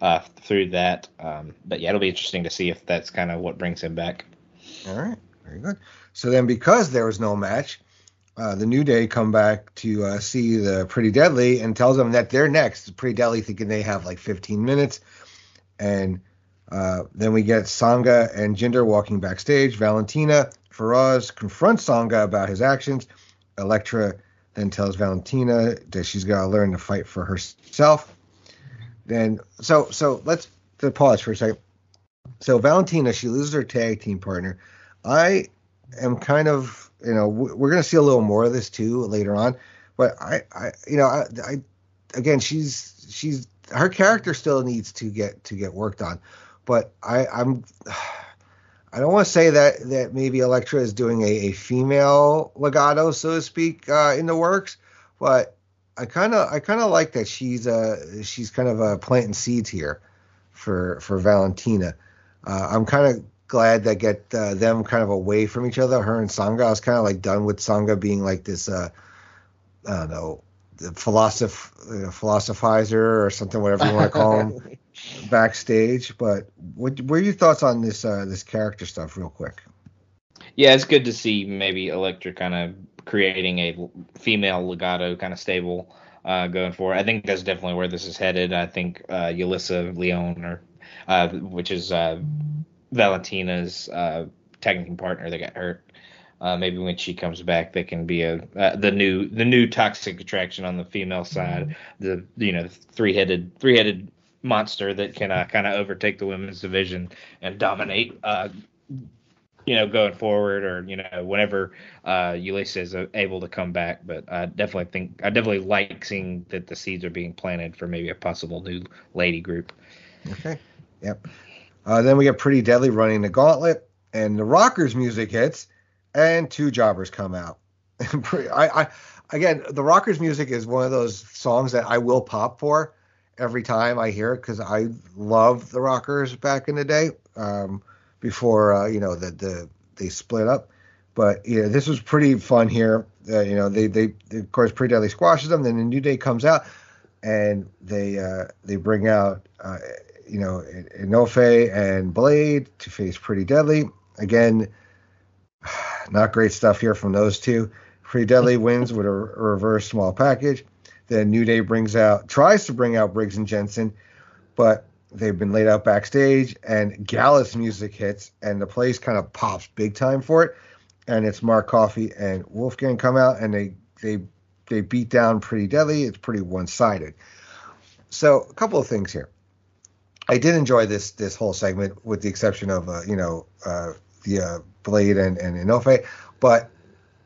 uh, through that. Um, but yeah, it'll be interesting to see if that's kind of what brings him back. All right, very good. So then, because there was no match, uh, the New Day come back to uh, see the Pretty Deadly and tells them that they're next. The Pretty Deadly thinking they have like 15 minutes, and uh, then we get Sangha and Jinder walking backstage. Valentina Feroz confronts Sangha about his actions. Elektra then tells Valentina that she's got to learn to fight for herself. Then, so so let's pause for a second. So Valentina, she loses her tag team partner. I am kind of you know, we're going to see a little more of this too later on. But I, I you know, I, I, again, she's she's her character still needs to get to get worked on. but I, I'm. I don't want to say that that maybe Elektra is doing a, a female Legado, so to speak, uh, in the works, but I kind of I kind of like that she's uh she's kind of uh, planting seeds here for for Valentina. Uh, I'm kind of glad that get uh, them kind of away from each other. Her and Sangha. I was kind of like done with Sangha being like this. Uh, I don't know, the philosoph uh, philosophizer or something, whatever you want to call him, backstage. But what, what are your thoughts on this uh, this character stuff, real quick? Yeah, it's good to see maybe Elektra kind of creating a female Legado kind of stable uh, going forward. I think that's definitely where this is headed. I think uh, Yulisa Leon, or uh, which is uh, Valentina's uh, technical partner that got hurt. Uh, maybe when she comes back, they can be a uh, the new the new toxic attraction on the female side. The you know three headed three headed monster that can uh, kind of overtake the women's division and dominate. Uh, you know, going forward, or you know, whenever uh, Yulisa is able to come back. But I definitely think I definitely like seeing that the seeds are being planted for maybe a possible new lady group. Okay. Yep. Uh, then we get Pretty Deadly running the gauntlet, and the Rockers music hits, and two jobbers come out. I, I again, the Rockers music is one of those songs that I will pop for every time I hear it because I love the Rockers back in the day. Um, before uh, you know the the they split up. But yeah, this was pretty fun here. Uh, you know, they, they they of course Pretty Deadly squashes them. Then the New Day comes out and they uh, they bring out uh, you know Enofe and Blade to face Pretty Deadly again. Not great stuff here from those two. Pretty Deadly wins with a, a reverse small package. Then New Day brings out tries to bring out Briggs and Jensen, but they've been laid out backstage and Gallus music hits and the place kind of pops big time for it. And it's Mark Coffey and Wolfgang come out and they they they beat down pretty deadly. It's pretty one sided. So a couple of things here. I did enjoy this this whole segment with the exception of uh, you know uh, the uh, Blade and and Enofe, but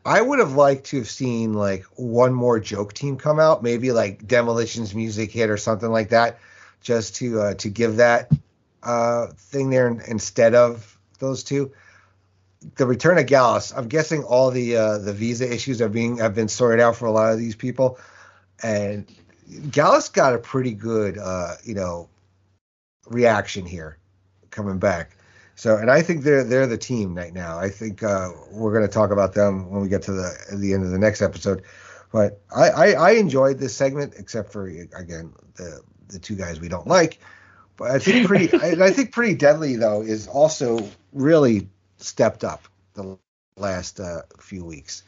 I would have liked to have seen like one more joke team come out, maybe like Demolition's music hit or something like that just to uh, to give that uh, thing there instead of those two. The return of Gallus. I'm guessing all the uh, the visa issues are being have been sorted out for a lot of these people, and Gallus got a pretty good uh, you know reaction here coming back. So, and I think they're they're the team right now. I think uh, we're going to talk about them when we get to the the end of the next episode. But I, I, I enjoyed this segment, except for again the the two guys we don't like. But I think pretty I, I, think pretty deadly though is also really stepped up the last uh, few weeks.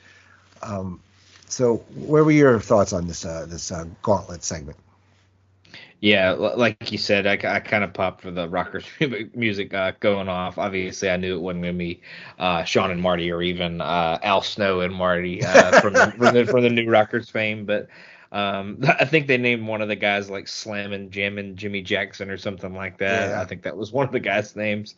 Um, so where were your thoughts on this uh, this uh, gauntlet segment? Yeah, like you said, I, I kind of popped for the rockers music uh, going off. Obviously, I knew it wasn't going to be uh, Shawn and Marty or even uh, Al Snow and Marty uh, from, the, from, the, from the new Rockers fame, but um, I think they named one of the guys like Slammin' Jammin' Jimmy Jackson or something like that. Yeah. I think that was one of the guys' names.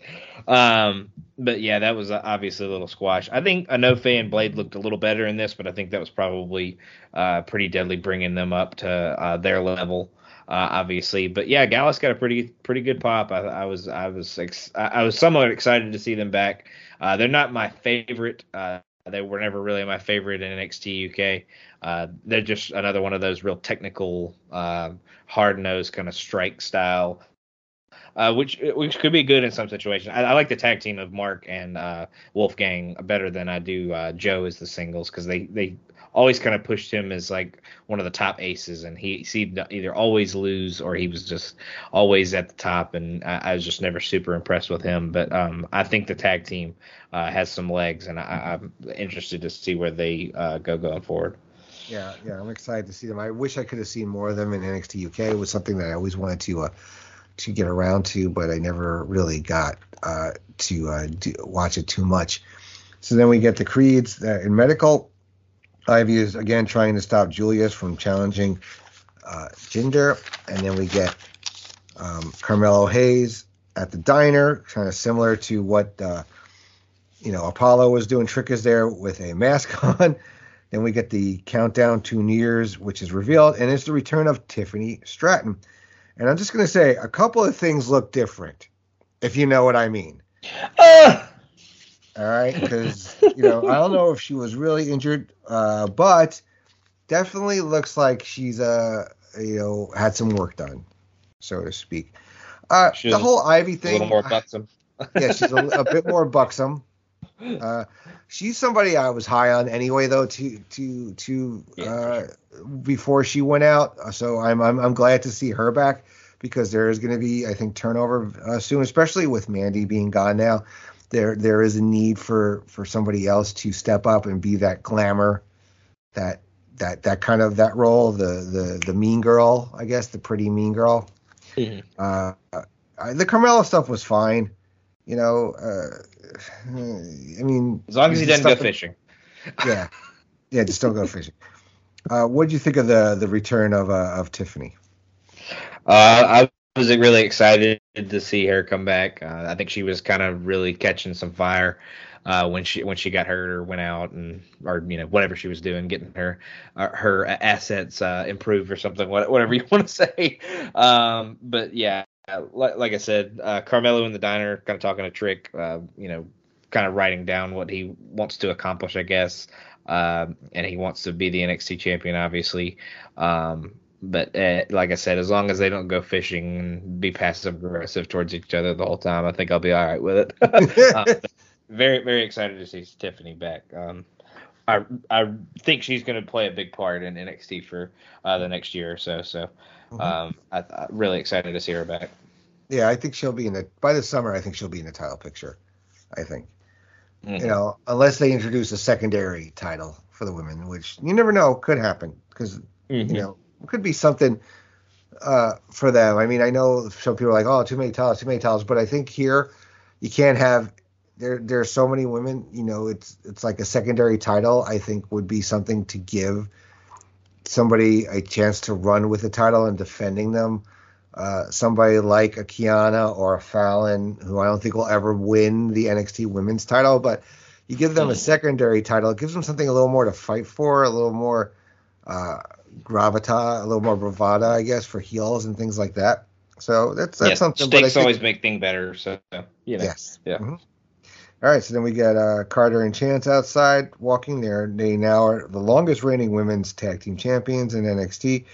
Um, but yeah, that was obviously a little squash. I think Enofe and Blade looked a little better in this, but I think that was probably uh, pretty deadly bringing them up to uh, their level. Uh, obviously, but yeah, Gallus got a pretty pretty good pop. I, I was I was ex- I was somewhat excited to see them back. Uh, they're not my favorite. Uh, they were never really my favorite in NXT UK. Uh, they're just another one of those real technical, uh, hard nosed kind of strike style, uh, which which could be good in some situations. I, I like the tag team of Mark and uh, Wolfgang better than I do Joe as the singles because they they always kind of pushed him as like one of the top aces, and he seemed to either always lose or he was just always at the top, and I, I was just never super impressed with him. But um, I think the tag team uh, has some legs, and I, am interested to see where they uh, go going forward. Yeah, yeah, I'm excited to see them. I wish I could have seen more of them in NXT UK. It was something that I always wanted to uh, to get around to, but I never really got uh, to uh, do, watch it too much. So then we get the Creeds uh, in medical. Ivy is again trying to stop Julius from challenging uh, Jinder, and then we get um, Carmelo Hayes at the diner, kind of similar to what uh, you know Apollo was doing. Trick is there with a mask on. Then we get the countdown to New Year's, which is revealed, and it's the return of Tiffany Stratton. And I'm just going to say a couple of things look different if you know what I mean. Uh, All right, because you know I don't know if she was really injured, uh, but definitely looks like she's uh you know had some work done, so to speak. Uh, She's the whole Ivy thing. a little more buxom. yeah, she's a, a bit more buxom. Uh, she's somebody I was high on anyway, though. To to to Yeah, uh, before she went out, so I'm I'm I'm glad to see her back because there is going to be I think turnover uh, soon, especially with Mandy being gone now. There there is a need for for somebody else to step up and be that glamour, that that that kind of that role, the the the mean girl, I guess, the pretty mean girl. Mhm. Uh, I, the Carmelo stuff was fine. You know, uh, I mean, As long as he doesn't go that- fishing. Yeah, yeah, just don't go fishing. Uh, what do you think of the the return of uh, of Tiffany? Uh, I was really excited to see her come back. Uh, I think she was kind of really catching some fire uh, when she when she got hurt or went out and or you know whatever she was doing, getting her uh, her assets uh, improved or something, whatever you want to say. Um, but yeah, like, like I said, uh, Carmelo in the diner, kind of talking a trick, uh, you know, kind of writing down what he wants to accomplish, I guess. Um, and he wants to be the NXT champion, obviously. Um, but uh, like I said, as long as they don't go fishing and be passive aggressive towards each other the whole time, I think I'll be all right with it. uh, very, very excited to see Tiffany back. Um, I I think she's going to play a big part in NXT for uh, the next year or so. So, um, I, I'm really excited to see her back. Yeah, I think she'll be in the by the summer. I think she'll be in the title picture. I think Mhm. you know, unless they introduce a secondary title for the women, which you never know could happen because Mhm. you know could be something uh, for them. I mean, I know some people are like, oh, too many titles, too many titles, but I think here you can't have there. There are so many women. You know, it's it's like a secondary title. I think would be something to give somebody a chance to run with the title and defending them. Uh, somebody like a Kiana or a Fallon, who I don't think will ever win the NXT Women's title, but you give them a secondary title, it gives them something a little more to fight for, a little more uh, gravita, a little more bravada, I guess, for heels and things like that. So that's that's yeah, something. stakes think- always make things better. So you know, Yes. yeah. Mhm. All right, so then we got uh, Carter and Chance outside walking there. They now are the longest reigning women's tag team champions in NXT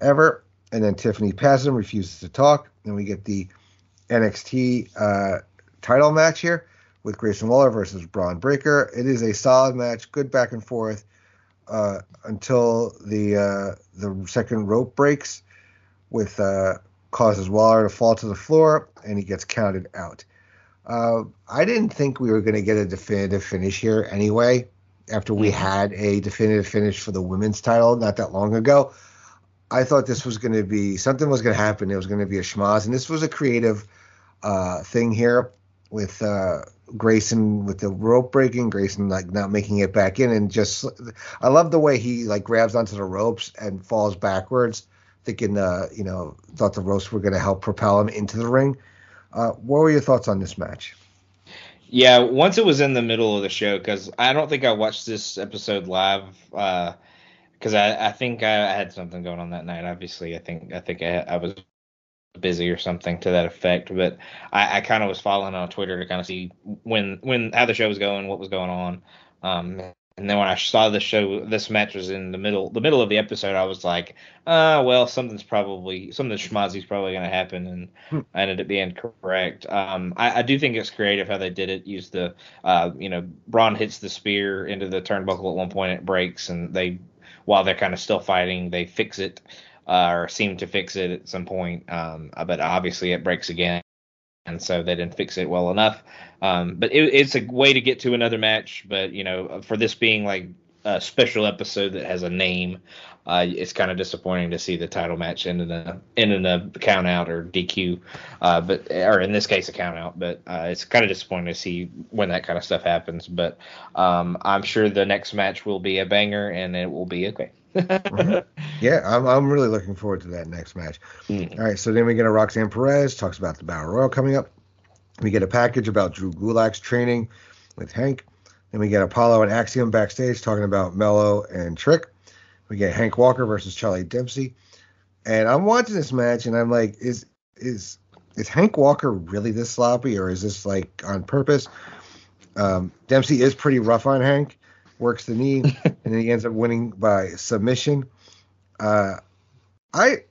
ever. And then Tiffany them, refuses to talk. And we get the NXT uh, title match here with Grayson Waller versus Bron Breakker. It is a solid match, good back and forth uh, until the uh, the second rope breaks, with uh, causes Waller to fall to the floor, and he gets counted out. Uh, I didn't think we were going to get a definitive finish here anyway. After we had a definitive finish for the women's title not that long ago, I thought this was going to be something was going to happen. It was going to be a schmoz, and this was a creative uh, thing here with uh, Grayson with the rope breaking, Grayson like not making it back in, and just I love the way he like grabs onto the ropes and falls backwards, thinking uh you know thought the ropes were going to help propel him into the ring. Uh, what were your thoughts on this match? Yeah, once it was in the middle of the show, because I don't think I watched this episode live, because I, I think I, I had something going on that night. Obviously, I think I think I, I was busy or something to that effect. But I, I kind of was following on Twitter to kind of see when when how the show was going, what was going on. Um, and then when I saw the show, this match was in the middle the middle of the episode. I was like, uh, well, something's probably something schmozzy's probably going to happen, and I ended up being correct. Um, I, I do think it's creative how they did it. Use the, uh, you know, Bron hits the spear into the turnbuckle at one point, it breaks, and they, while they're kind of still fighting, they fix it, uh, or seem to fix it at some point. Um, but obviously it breaks again, and so they didn't fix it well enough. Um, but it, it's a way to get to another match. But you know, for this being like a special episode that has a name, uh, it's kind of disappointing to see the title match end in a end in a count out or DQ, uh, but or in this case a count out. But uh, it's kind of disappointing to see when that kind of stuff happens. But um, I'm sure the next match will be a banger and it will be okay. Yeah, I'm I'm really looking forward to that next match. Mm. All right, so then we get a Roxanne Perez talks about the Battle Royal coming up. We get a package about Drew Gulak's training with Hank. Then we get Apollo and Axiom backstage talking about Mello and Trick. We get Hank Walker versus Charlie Dempsey. And I'm watching this match and I'm like, is is is Hank Walker really this sloppy, or is this like on purpose? Um, Dempsey is pretty rough on Hank, works the knee, and then he ends up winning by submission. Uh, I,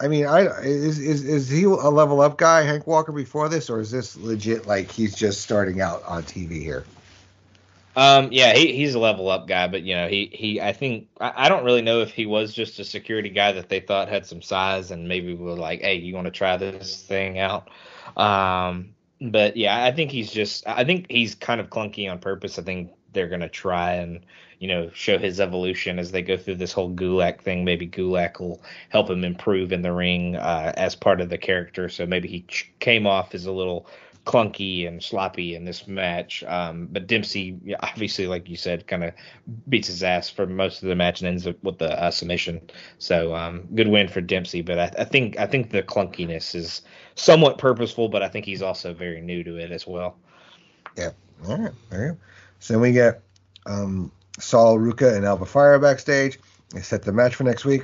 I mean, I is is is he a level up guy, Hank Walker, before this, or is this legit like he's just starting out on TV here? Um, yeah, he, he's a level up guy, but you know, he, he, I think, I, I, don't really know if he was just a security guy that they thought had some size and maybe were like, Hey, you want to try this thing out? Um, but yeah, I think he's just, I think he's kind of clunky on purpose. I think they're going to try and, you know, show his evolution as they go through this whole Gulak thing. Maybe Gulak will help him improve in the ring, uh, as part of the character. So maybe he ch- came off as a little clunky and sloppy in this match. Um, but Dempsey, obviously, like you said, kind of beats his ass for most of the match and ends up with the uh, submission. So um, good win for Dempsey. But I, I, think I think the clunkiness is somewhat purposeful, but I think he's also very new to it as well. Yeah. All right. All right. So then we get um, Sol Ruca and Alba Fyre backstage. They set the match for next week.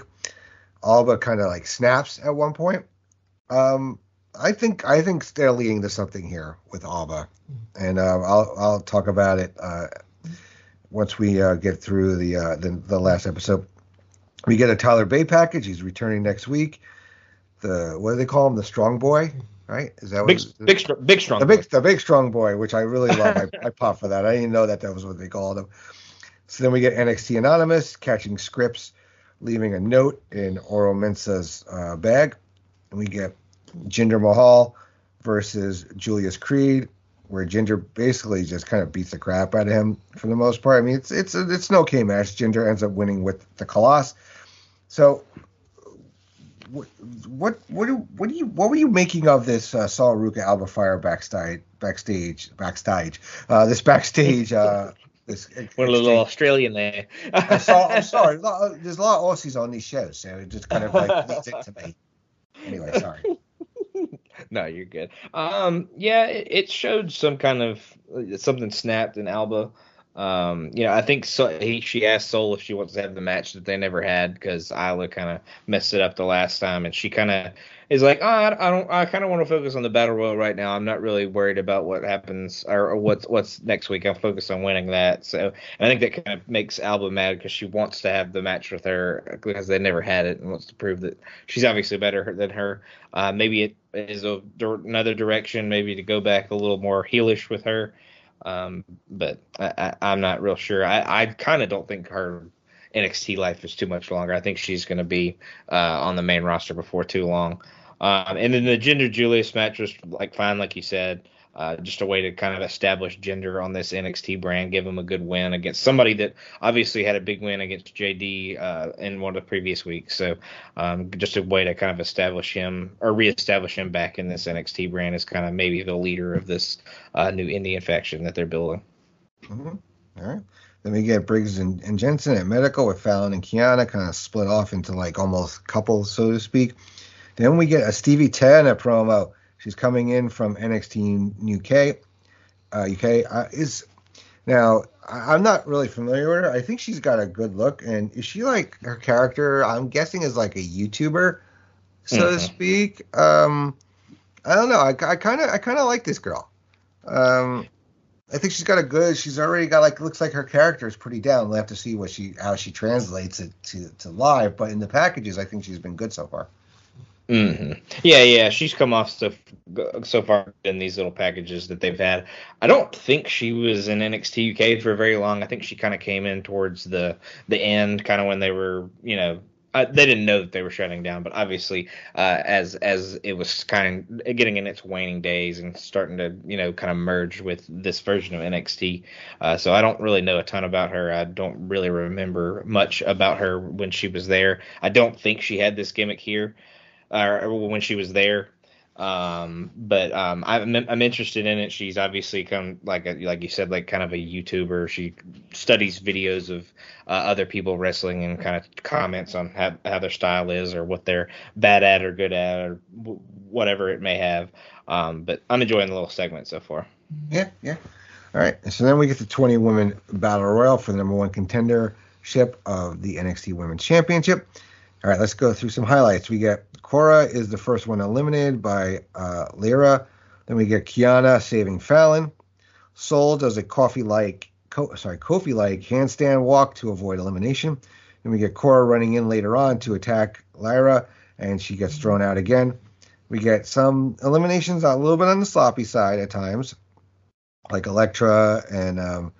Alba kind of like snaps at one point. Um, I think I think they're leading to something here with Alba, and uh, I'll I'll talk about it uh, once we uh, get through the, uh, the, the last episode. We get a Tyler Bate package. He's returning next week. The what do they call him? The Strong Boy, right? Is that big what, big big strong the big boy. the big strong boy, which I really love. I, I pop for that. I didn't know that that was what they called him. So then we get NXT Anonymous catching Scrypts, leaving a note in Oro Mensah's uh, bag, and we get Jinder Mahal versus Julius Creed, where Jinder basically just kind of beats the crap out of him for the most part. I mean, it's it's it's no K match. Jinder ends up winning with the Khallas. So, what what what do what do you what were you making of this uh, Sol Ruca Alba Fyre backstage backstage backstage uh, this backstage uh, this what a little Australian there. I saw, I'm sorry. There's a lot of Aussies on these shows, so it just kind of like leads it to me. Anyway, sorry. no, you're good. Um, yeah, it, it, showed some kind of something snapped in Alba. Um, you know, I think so, he, she asked Sol if she wants to have the match that they never had because Isla kind of messed it up the last time, and she kind of is like, oh, I, I don't, I kind of want to focus on the battle royal right now. I'm not really worried about what happens or, or what's what's next week. I'm focused on winning that. So I think that kind of makes Alba mad because she wants to have the match with her because they never had it and wants to prove that she's obviously better than her. Uh, maybe it is a, another direction, maybe to go back a little more heelish with her. Um, but I, am not real sure. I, I kind of don't think her NXT life is too much longer. I think she's going to be uh, on the main roster before too long. Um, and then the Jinder Julius match was like fine, like you said. Uh, just a way to kind of establish Jinder on this NXT brand, give him a good win against somebody that obviously had a big win against JD uh, in one of the previous weeks. So um, just a way to kind of establish him or reestablish him back in this NXT brand as kind of maybe the leader of this uh, new Indian faction that they're building. Mm-hmm. All right. Then we get Briggs and, and Jensen at Medical with Fallon and Kiana kind of split off into like almost couples, so to speak. Then we get a Stevie Turner promo. She's coming in from NXT UK. Uh, UK uh, is now. I, am not really familiar with her. I think she's got a good look, and is she like her character? I'm guessing is like a YouTuber, so mm-hmm. to speak. Um, I don't know. I kind of I kind of like this girl. Um, I think she's got a good. She's already got like looks like her character is pretty down. We'll have to see what she how she translates it to to live. But in the packages, I think she's been good so far. Mm-hmm. Yeah, yeah, she's come off so so far in these little packages that they've had. I don't think she was in NXT UK for very long. I think she kind of came in towards the the end, kind of when they were, you know, uh, they didn't know that they were shutting down, but obviously, uh, as as it was kind of getting in its waning days and starting to you know kind of merge with this version of NXT, uh, so I don't really know a ton about her. I don't really remember much about her when she was there. I don't think she had this gimmick here or when she was there. Um, but um, I'm I'm interested in it. She's obviously come like a, like you said, like kind of a YouTuber. She studies videos of uh, other people wrestling and kind of comments on how, how their style is or what they're bad at or good at or w- whatever it may have. Um, but I'm enjoying the little segment so far. Yeah, yeah. All right. So then we get the 20 women battle royal for the number one contendership of the NXT Women's Championship. All right, let's go through some highlights. We get Cora is the first one eliminated by uh, Lyra. Then we get Kiana saving Fallon. Sol does a coffee like, co- sorry, Kofi like handstand walk to avoid elimination. Then we get Cora running in later on to attack Lyra, and she gets thrown out again. We get some eliminations a little bit on the sloppy side at times, like Elektra and um,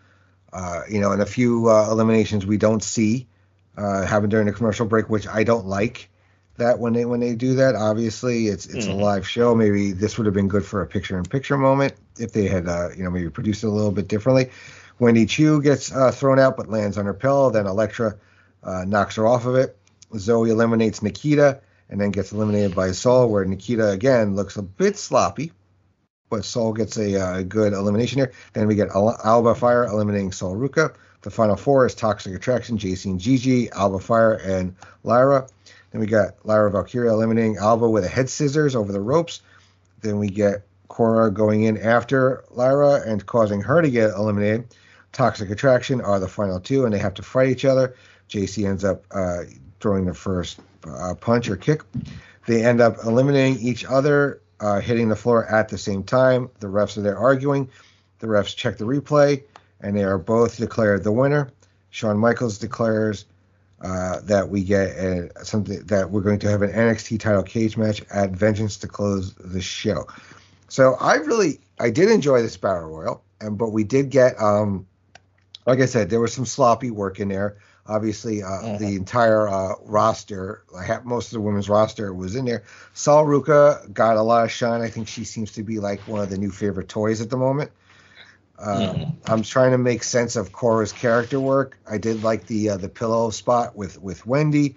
uh, you know, and a few uh, eliminations we don't see uh, happen during the commercial break, which I don't like. That when they when they do that, obviously it's it's Mhm. a live show. Maybe this would have been good for a picture in picture moment if they had uh, you know maybe produced it a little bit differently. Wendy Choo gets uh, thrown out but lands on her pillow. Then Elektra uh, knocks her off of it. Zoey eliminates Nikita and then gets eliminated by Sol, where Nikita again looks a bit sloppy, but Sol gets a uh, good elimination here. Then we get Al- Alba Fyre eliminating Sol Ruca. The final four is Toxic Attraction, Jacy and Gigi, Alba Fyre, and Lyra. Then we got Lyra Valkyria eliminating Alba with a head scissors over the ropes. Then we get Cora going in after Lyra and causing her to get eliminated. Toxic Attraction are the final two, and they have to fight each other. Jacy ends up uh, throwing the first uh, punch or kick. They end up eliminating each other, uh, hitting the floor at the same time. The refs are there arguing. The refs check the replay, and they are both declared the winner. Shawn Michaels declares uh, that we get a, something that we're going to have an NXT title cage match at Vengeance to close the show. So I really I did enjoy this battle royal, and but we did get um like I said there was some sloppy work in there. Obviously, uh, Mhm. the entire uh, roster, like most of the women's roster, was in there. Sol Ruca got a lot of shine. I think she seems to be like one of the new favorite toys at the moment. Uh, Mhm. I'm trying to make sense of Cora's character work. I did like the uh, the pillow spot with with Wendy.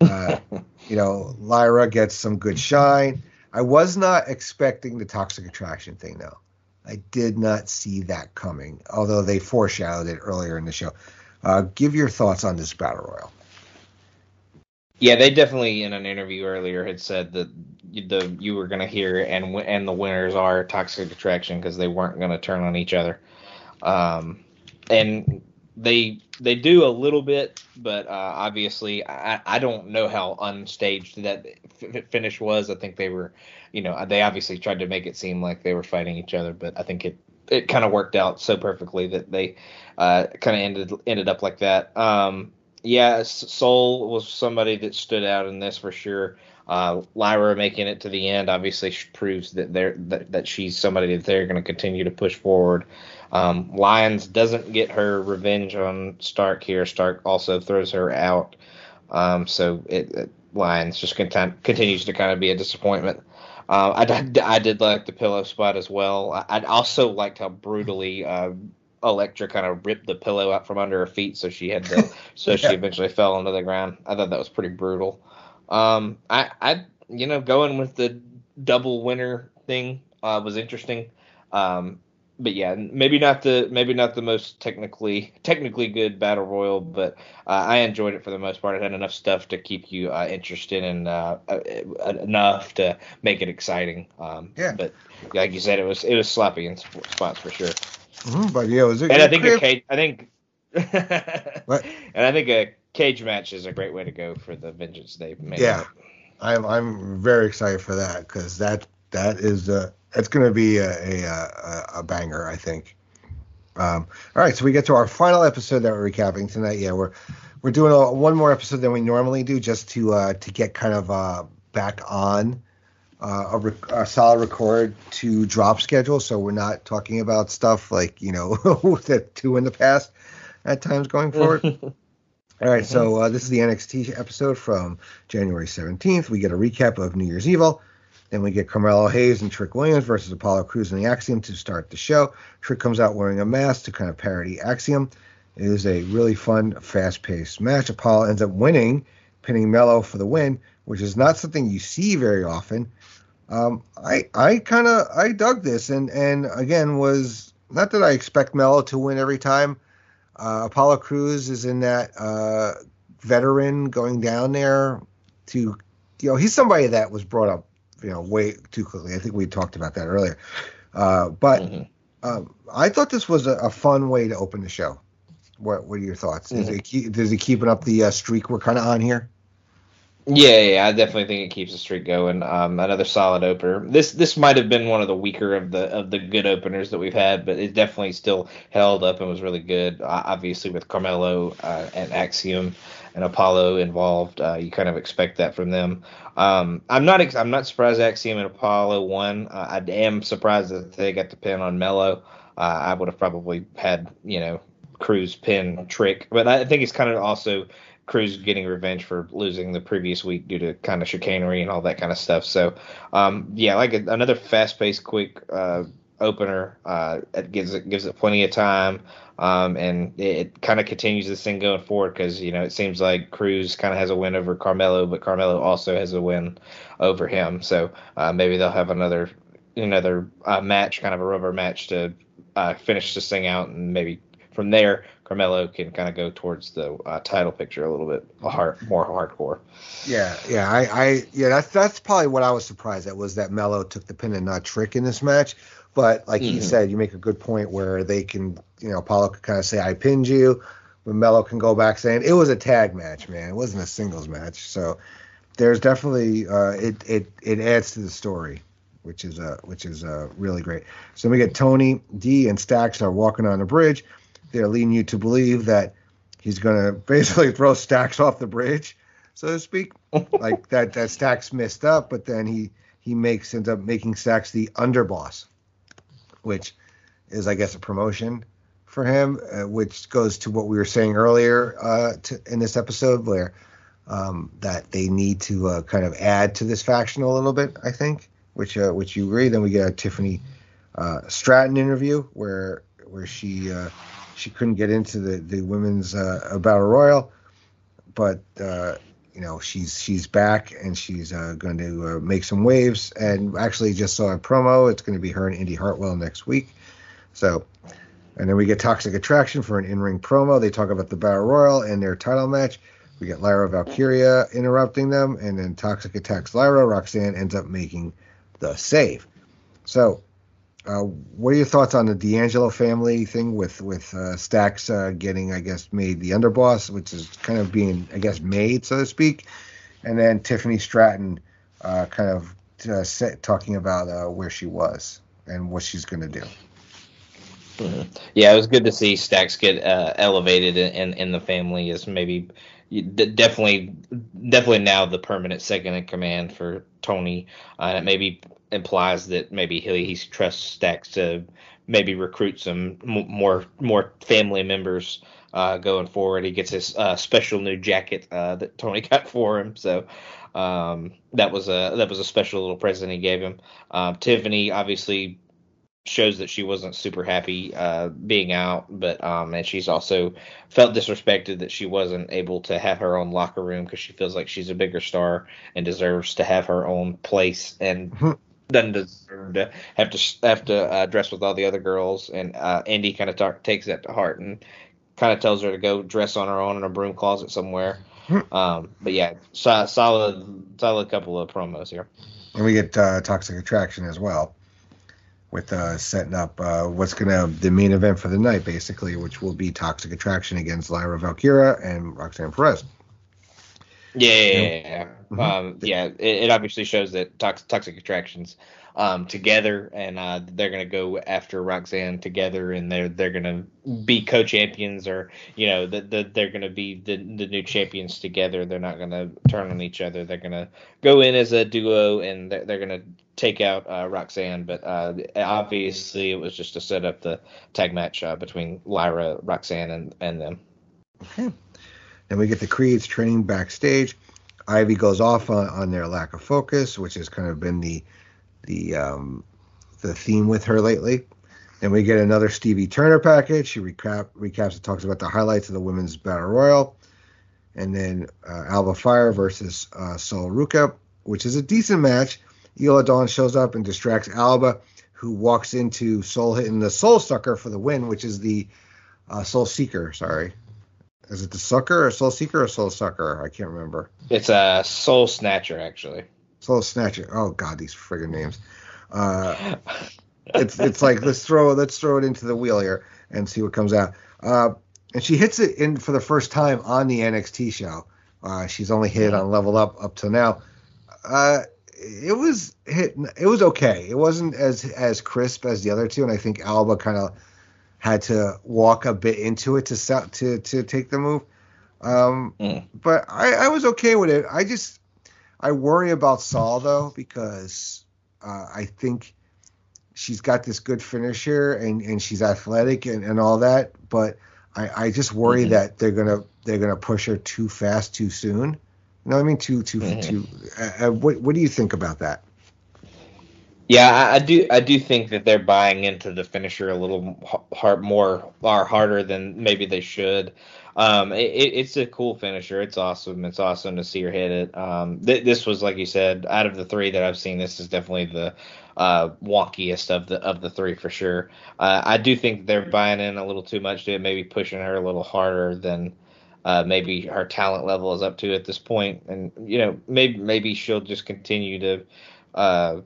Uh, you know, Lyra gets some good shine. I was not expecting the toxic attraction thing though. I did not see that coming, although they foreshadowed it earlier in the show. Uh, give your thoughts on this battle royal. Yeah, they definitely in an interview earlier had said that the you were going to hear and and the winners are Toxic Attraction because they weren't going to turn on each other. Um, and they they do a little bit, but uh, obviously I, I don't know how unstaged that f- finish was. I think they were, you know, they obviously tried to make it seem like they were fighting each other, but I think it it kind of worked out so perfectly that they uh, kind of ended ended up like that. Um, yeah, Sol was somebody that stood out in this for sure. Uh, Lyra making it to the end obviously proves that they're that, that she's somebody that they're going to continue to push forward. Um, Lyons doesn't get her revenge on Stark here. Stark also throws her out. Um, so it, it Lyons just content, continues to kind of be a disappointment. Uh, I, did- I did like the pillow spot as well. I, I also liked how brutally uh, Elektra kind of ripped the pillow out from under her feet, so she had to, so she eventually fell onto the ground. I thought that was pretty brutal. Um, I, I, you know, going with the double winner thing uh, was interesting. Um, but yeah, maybe not the maybe not the most technically technically good battle royal, but uh, I enjoyed it for the most part. It had enough stuff to keep you uh, interested and uh, uh, enough to make it exciting. Um, Yeah. But like you said, it was it was sloppy in spots for sure. Mhm, but yeah, it was a And I think a cage. I think. What? And I think a cage match is a great way to go for the Vengeance Day. main Yeah. I'm I'm very excited for that because that that is uh it's going to be a, a a a banger I think. Um, all right, so we get to our final episode that we're recapping tonight. Yeah, we're we're doing a, one more episode than we normally do just to uh, to get kind of uh, back on uh, a, rec- a solid record to drop schedule. So we're not talking about stuff like you know that two in the past at times going forward. All right, so uh, this is the NXT episode from January 17th. We get a recap of New Year's Evil. Then we get Carmelo Hayes and Trick Williams versus Apollo Crews and the Axiom to start the show. Trick comes out wearing a mask to kind of parody Axiom. It is a really fun, fast paced match. Apollo ends up winning, pinning Mello for the win, which is not something you see very often. Um, I I kind of I dug this and and again was not that I expect Mello to win every time. Uh, Apollo Crews is in that uh, veteran going down there to, you know, he's somebody that was brought up, you know, way too quickly. I think we talked about that earlier. Uh, but Mhm. um, I thought this was a, a fun way to open the show. What What are your thoughts? Is it keep, is he keeping up the uh, streak we're kind of on here? Yeah, yeah, I definitely think it keeps the streak going. Um, another solid opener. This this might have been one of the weaker of the of the good openers that we've had, but it definitely still held up and was really good. Uh, obviously, with Carmelo uh, and Axiom and Apollo involved, uh, you kind of expect that from them. Um, I'm not ex- I'm not surprised Axiom and Apollo won. Uh, I am surprised that they got the pin on Melo. Uh, I would have probably had you know Crews pin trick, but I think it's kind of also Crews getting revenge for losing the previous week due to kind of chicanery and all that kind of stuff. So, um, yeah, like a, another fast-paced, quick uh, opener. Uh, it gives it gives it plenty of time, um, and it, it kind of continues this thing going forward because you know it seems like Crews kind of has a win over Carmelo, but Carmelo also has a win over him. So uh, maybe they'll have another another uh, match, kind of a rubber match to uh, finish this thing out, and maybe from there Carmelo can kind of go towards the uh, title picture a little bit hard, more hardcore. Yeah, yeah, I, I, yeah, that's that's probably what I was surprised at was that Melo took the pin and not Trick in this match. But like mm-hmm. you said, you make a good point where they can, you know, Apollo could kind of say I pinned you, but Melo can go back saying it was a tag match, man. It wasn't a singles match. So there's definitely uh, it it it adds to the story, which is uh which is uh really great. So we get Tony D and Stacks are walking on the bridge they're leading you to believe that he's going to basically throw Stacks off the bridge, so to speak. like that that Stacks messed up, but then he he makes ends up making Stacks the underboss, which is I guess a promotion for him, uh, which goes to what we were saying earlier uh, to, in this episode, where um, that they need to uh, kind of add to this faction a little bit. I think, which uh, which you agree. Then we get a Tiffany uh, Stratton interview where where she uh, she couldn't get into the the women's uh, battle royal, but uh, you know she's she's back and she's uh, going to uh, make some waves. And actually, just saw a promo. It's going to be her and Indi Hartwell next week. So, and then we get Toxic Attraction for an in-ring promo. They talk about the battle royal and their title match. We get Lyra Valkyria interrupting them, and then Toxic attacks Lyra. Roxanne ends up making the save. So uh, what are your thoughts on the D'Angelo family thing with with uh, Stacks uh, getting, I guess, made the underboss, which is kind of being, I guess, made so to speak, and then Tiffany Stratton uh, kind of uh, set, talking about where she was and what she's going to do. Mm-hmm. Yeah, it was good to see Stacks get elevated in, in, the family as maybe definitely definitely now the permanent second in command for Tony. It maybe implies that maybe he, he trusts Stacks to maybe recruit some more more family members uh, going forward. He gets his uh, special new jacket uh, that Tony got for him, so um, that was a that was a special little present he gave him. Um, Tiffany obviously shows that she wasn't super happy uh, being out, but um, and she's also felt disrespected that she wasn't able to have her own locker room because she feels like she's a bigger star and deserves to have her own place and mm-hmm. Doesn't deserve to have to have to uh, dress with all the other girls. And uh, Indi kind of takes that to heart and kind of tells her to go dress on her own in a broom closet somewhere. Mm-hmm. Um, but yeah, so, solid solid couple of promos here. And we get uh, Toxic Attraction as well with uh, setting up uh, what's gonna the main event for the night, basically, which will be Toxic Attraction against Lyra Valkyria and Roxanne Perez. Yeah, yeah, yeah. Mm-hmm. Um, yeah it, it, obviously shows that toxic, toxic attractions um, together, and uh, they're gonna go after Roxanne together, and they're they're gonna be co-champions, or you know, the, the, they're gonna be the the new champions together. They're not gonna turn on each other. They're gonna go in as a duo, and they're, they're gonna take out uh, Roxanne. But uh, obviously, it was just to set up the tag match uh, between Lyra, Roxanne, and and them. Then we get the Creeds training backstage. Ivy goes off on, on their lack of focus, which has kind of been the the um, the theme with her lately. Then we get another Stevie Turner package. She recap, recaps and talks about the highlights of the women's battle royal, and then uh, Alba Fyre versus uh, Sol Ruca, which is a decent match. Isla Dawn shows up and distracts Alba, who walks into Sol hitting the Soul Sucker for the win, which is the uh, Soul Seeker. Sorry, is it the Sucker or Soul Seeker or Soul Sucker? I can't remember. It's a Sol Snatcher, actually. Sol Snatcher. Oh God, these friggin' names. Uh, it's it's like let's throw let's throw it into the wheel here and see what comes out. Uh, and she hits it in for the first time on the NXT show Uh, she's only hit on level up up till now. Uh, it was hit. It was okay. It wasn't as as crisp as the other two, and I think Alba kind of had to walk a bit into it to to to take the move. Um, mm. But I, I was okay with it. I just I worry about Sol though because uh, I think she's got this good finisher and, and she's athletic and, and all that, but I, I just worry mm-hmm. that they're gonna they're gonna push her too fast too soon. You know what I mean? Too too mm-hmm. too. Uh, uh, what what do you think about that? Yeah, I, do. I do think that they're buying into the finisher a little hard, more or harder than maybe they should. Um, it, it's a cool finisher. It's awesome. It's awesome to see her hit it. Um, th- this was like you said, out of the three that I've seen, this is definitely the uh, wonkiest of the of the three for sure. Uh, I do think they're buying in a little too much to it, maybe pushing her a little harder than uh, maybe her talent level is up to at this point. And you know, maybe maybe she'll just continue to uh,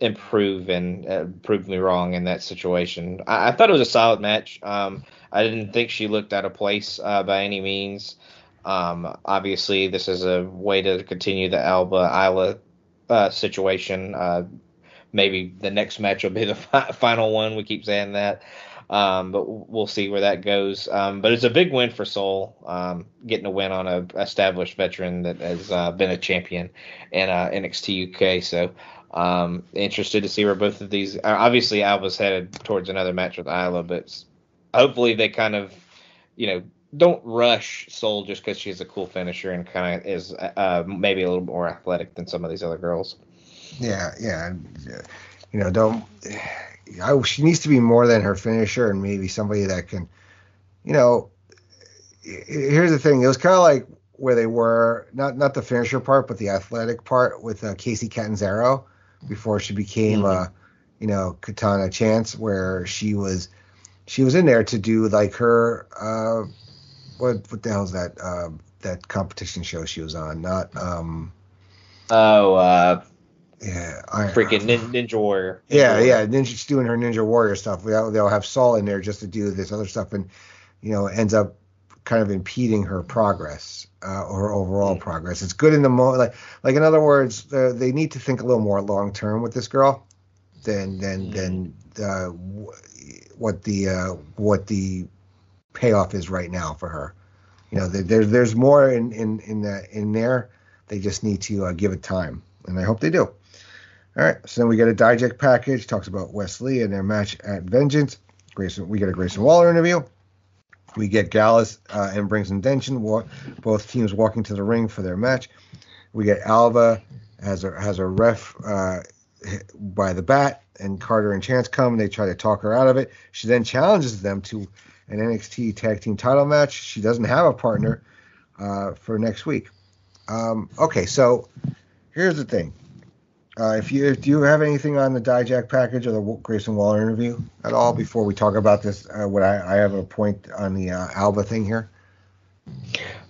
improve and uh, prove me wrong in that situation. I, I, thought it was a solid match. Um, I didn't think she looked out of place uh, by any means. Um, obviously, this is a way to continue the Alba Isla uh, situation. Uh, maybe the next match will be the fi- final one. We keep saying that. Um, but we'll see where that goes. Um, but it's a big win for Sol, um, getting a win on a established veteran that has uh, been a champion in uh, NXT UK. So um, interested to see where both of these. Obviously, Alba's headed towards another match with Isla, but hopefully they kind of, you know, don't rush Sol just because she's a cool finisher and kind of is uh, maybe a little more athletic than some of these other girls. Yeah, yeah, you know, don't. I, she needs to be more than her finisher and maybe somebody that can, you know. Here's the thing: it was kind of like where they were not not the finisher part, but the athletic part with uh, Kacy Catanzaro before she became, mm-hmm. uh, you know, Katana Chance, where she was she was in there to do like her uh, what what the hell is that uh, that competition show she was on? Not um. Oh, uh, yeah, I, freaking Ninja Warrior. Ninja yeah, Warrior. yeah, Ninja, she's doing her Ninja Warrior stuff. They'll, they'll have Sol in there just to do this other stuff, and you know, ends up kind of impeding her progress uh, or her overall mm progress. It's good in the moment, like like in other words, they need to think a little more long term with this girl than than mm than uh, what the uh, what the payoff is right now for her. You know, there's there's more in in in the, in there. They just need to uh, give it time, and I hope they do. All right, so then we get a Dijak package. Talks about Wes Lee and their match at Vengeance. Grayson, we get a Grayson Waller interview. We get Gallus uh, and Briggs and Jensen, both teams walking to the ring for their match. We get Alba has a has a ref uh, by the bat, and Carter and Chance come. And they try to talk her out of it. She then challenges them to an NXT Tag Team Title match. She doesn't have a partner uh, for next week. Um, okay, so here's the thing. Uh, if you do you have anything on the Dijak package or the Grayson Waller interview at all before we talk about this? Uh, what I, I, have a point on the uh, Alba thing here.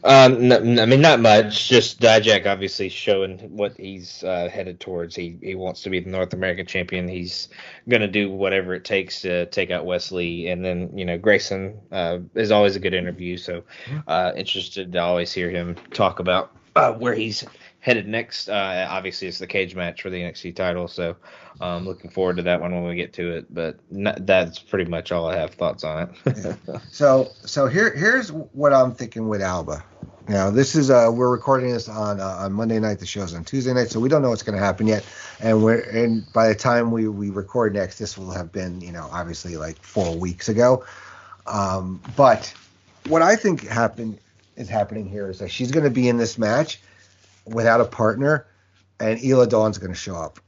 Um, I mean, not much. Just Dijak obviously showing what he's uh, headed towards. He he wants to be the North American champion. He's going to do whatever it takes to take out Wes Lee. And then you know Grayson uh, is always a good interview. So uh, interested to always hear him talk about uh, where he's headed next. Uh, obviously, it's the cage match for the NXT title. So um, looking forward to that one when we get to it. But not, that's pretty much all I have thoughts on it. So so here here's what I'm thinking with Alba. Now this is uh we're recording this on uh, on Monday night. The show's on Tuesday night, so we don't know what's going to happen yet. And we're and by the time we we record next, this will have been you know obviously like four weeks ago. Um, but what I think happened is happening here is that she's going to be in this match without a partner, and Isla Dawn's going to show up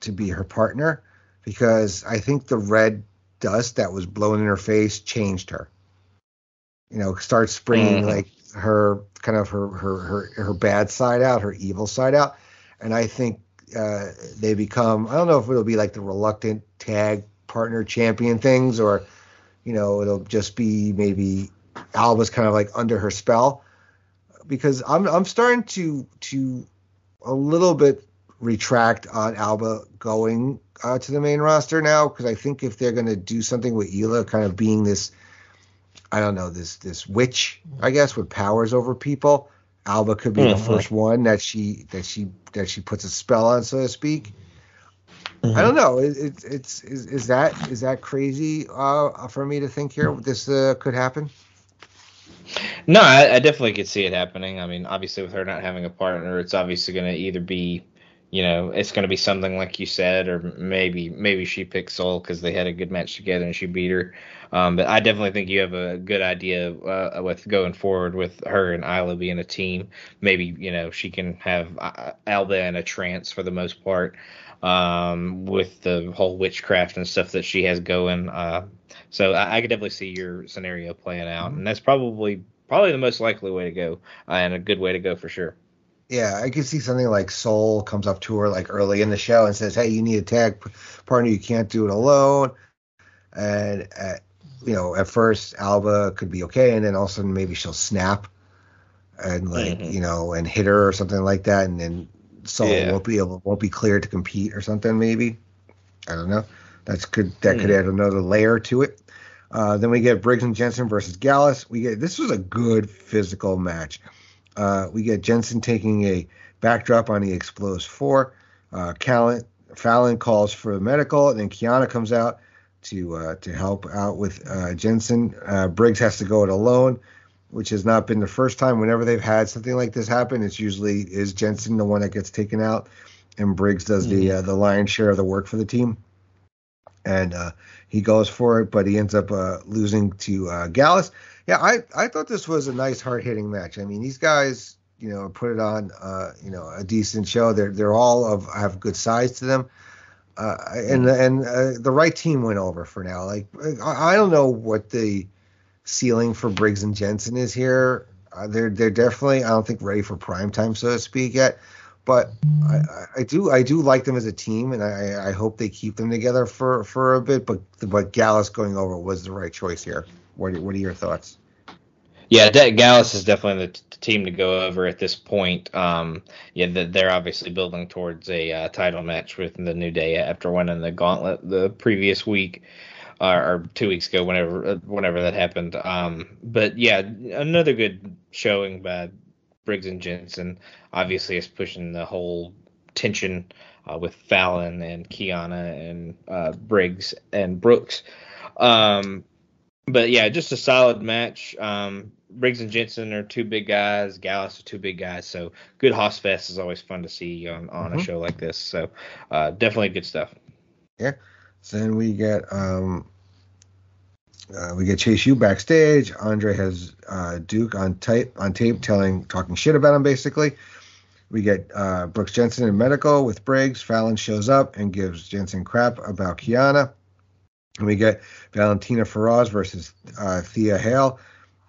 to be her partner because I think the red dust that was blowing in her face changed her. You know, starts bringing mm-hmm. like her kind of her, her her her bad side out, her evil side out, and I think uh, they become. I don't know if it'll be like the reluctant tag partner champion things, or you know, it'll just be maybe Alba's kind of like under her spell because I'm I'm starting to to a little bit retract on Alba going uh, to the main roster now because I think if they're going to do something with Isla kind of being this I don't know this this witch I guess with powers over people Alba could be mm-hmm. the first one that she that she that she puts a spell on, so to speak. Mm-hmm. I don't know. It, it, it's is, is that is that crazy uh, for me to think here? This uh, could happen. No, I, I, definitely could see it happening. I mean, obviously, with her not having a partner, it's obviously going to either be, you know, it's going to be something like you said, or maybe maybe she picked Sol because they had a good match together and she beat her. Um, but I definitely think you have a good idea uh, with going forward with her and Isla being a team. Maybe you know she can have uh, Alba in a trance for the most part um, with the whole witchcraft and stuff that she has going. Uh, so I, I could definitely see your scenario playing out, and that's probably probably the most likely way to go uh, and a good way to go for sure. Yeah, I could see something like Sol comes up to her like early in the show and says, "Hey, you need a tag partner. You can't do it alone." And at, you know, at first Alba could be okay, and then all of a sudden maybe she'll snap and like mm-hmm. you know and hit her or something like that, and then Sol yeah. won't be able won't be cleared to compete or something. Maybe I don't know. That's could that could add another layer to it. Uh, then we get Briggs and Jensen versus Gallus. We get this was a good physical match. Uh, we get Jensen taking a backdrop on the Explodes Four. Uh, Callan, Fallon calls for the medical, and then Kiana comes out to uh, to help out with uh, Jensen. Uh, Briggs has to go it alone, which has not been the first time. Whenever they've had something like this happen, it's usually is Jensen the one that gets taken out, and Briggs does mm-hmm. the uh, the lion's share of the work for the team. And uh, he goes for it, but he ends up uh, losing to Gallus. Yeah, I I thought this was a nice hard hitting match. I mean, these guys, you know, put it on, you know, a decent show. They're they're all of have good size to them uh, and and uh, the right team went over for now. Like I, I, don't know what the ceiling for Briggs and Jensen is here. Uh, they're they're definitely I don't think ready for prime time so to speak yet. But I, I do I do like them as a team, and I, I hope they keep them together for, for a bit. But but Gallus going over was the right choice here. What what are your thoughts? Yeah, Gallus is definitely the t- team to go over at this point. Um, yeah, the, they're obviously building towards a uh, title match with the New Day after winning the Gauntlet the previous week uh, or two weeks ago, whenever uh, whenever that happened. Um, but yeah, another good showing by Briggs and Jensen. Obviously, is pushing the whole tension uh, with Fallon and Kiana and uh, Briggs and Brooks. Um, but yeah, just a solid match. Um, Briggs and Jensen are two big guys. Gallus are two big guys. So good Hoss Fest is always fun to see on, on mm-hmm. a show like this. So uh, definitely good stuff. Yeah. So then we get um, uh, we get Chase U backstage. Andre has uh, Duke on tape on tape telling talking shit about him basically. We get uh, Brooks Jensen in medical with Briggs. Fallon shows up and gives Jensen crap about Kiana. And we get Valentina Feroz versus uh, Thea Hale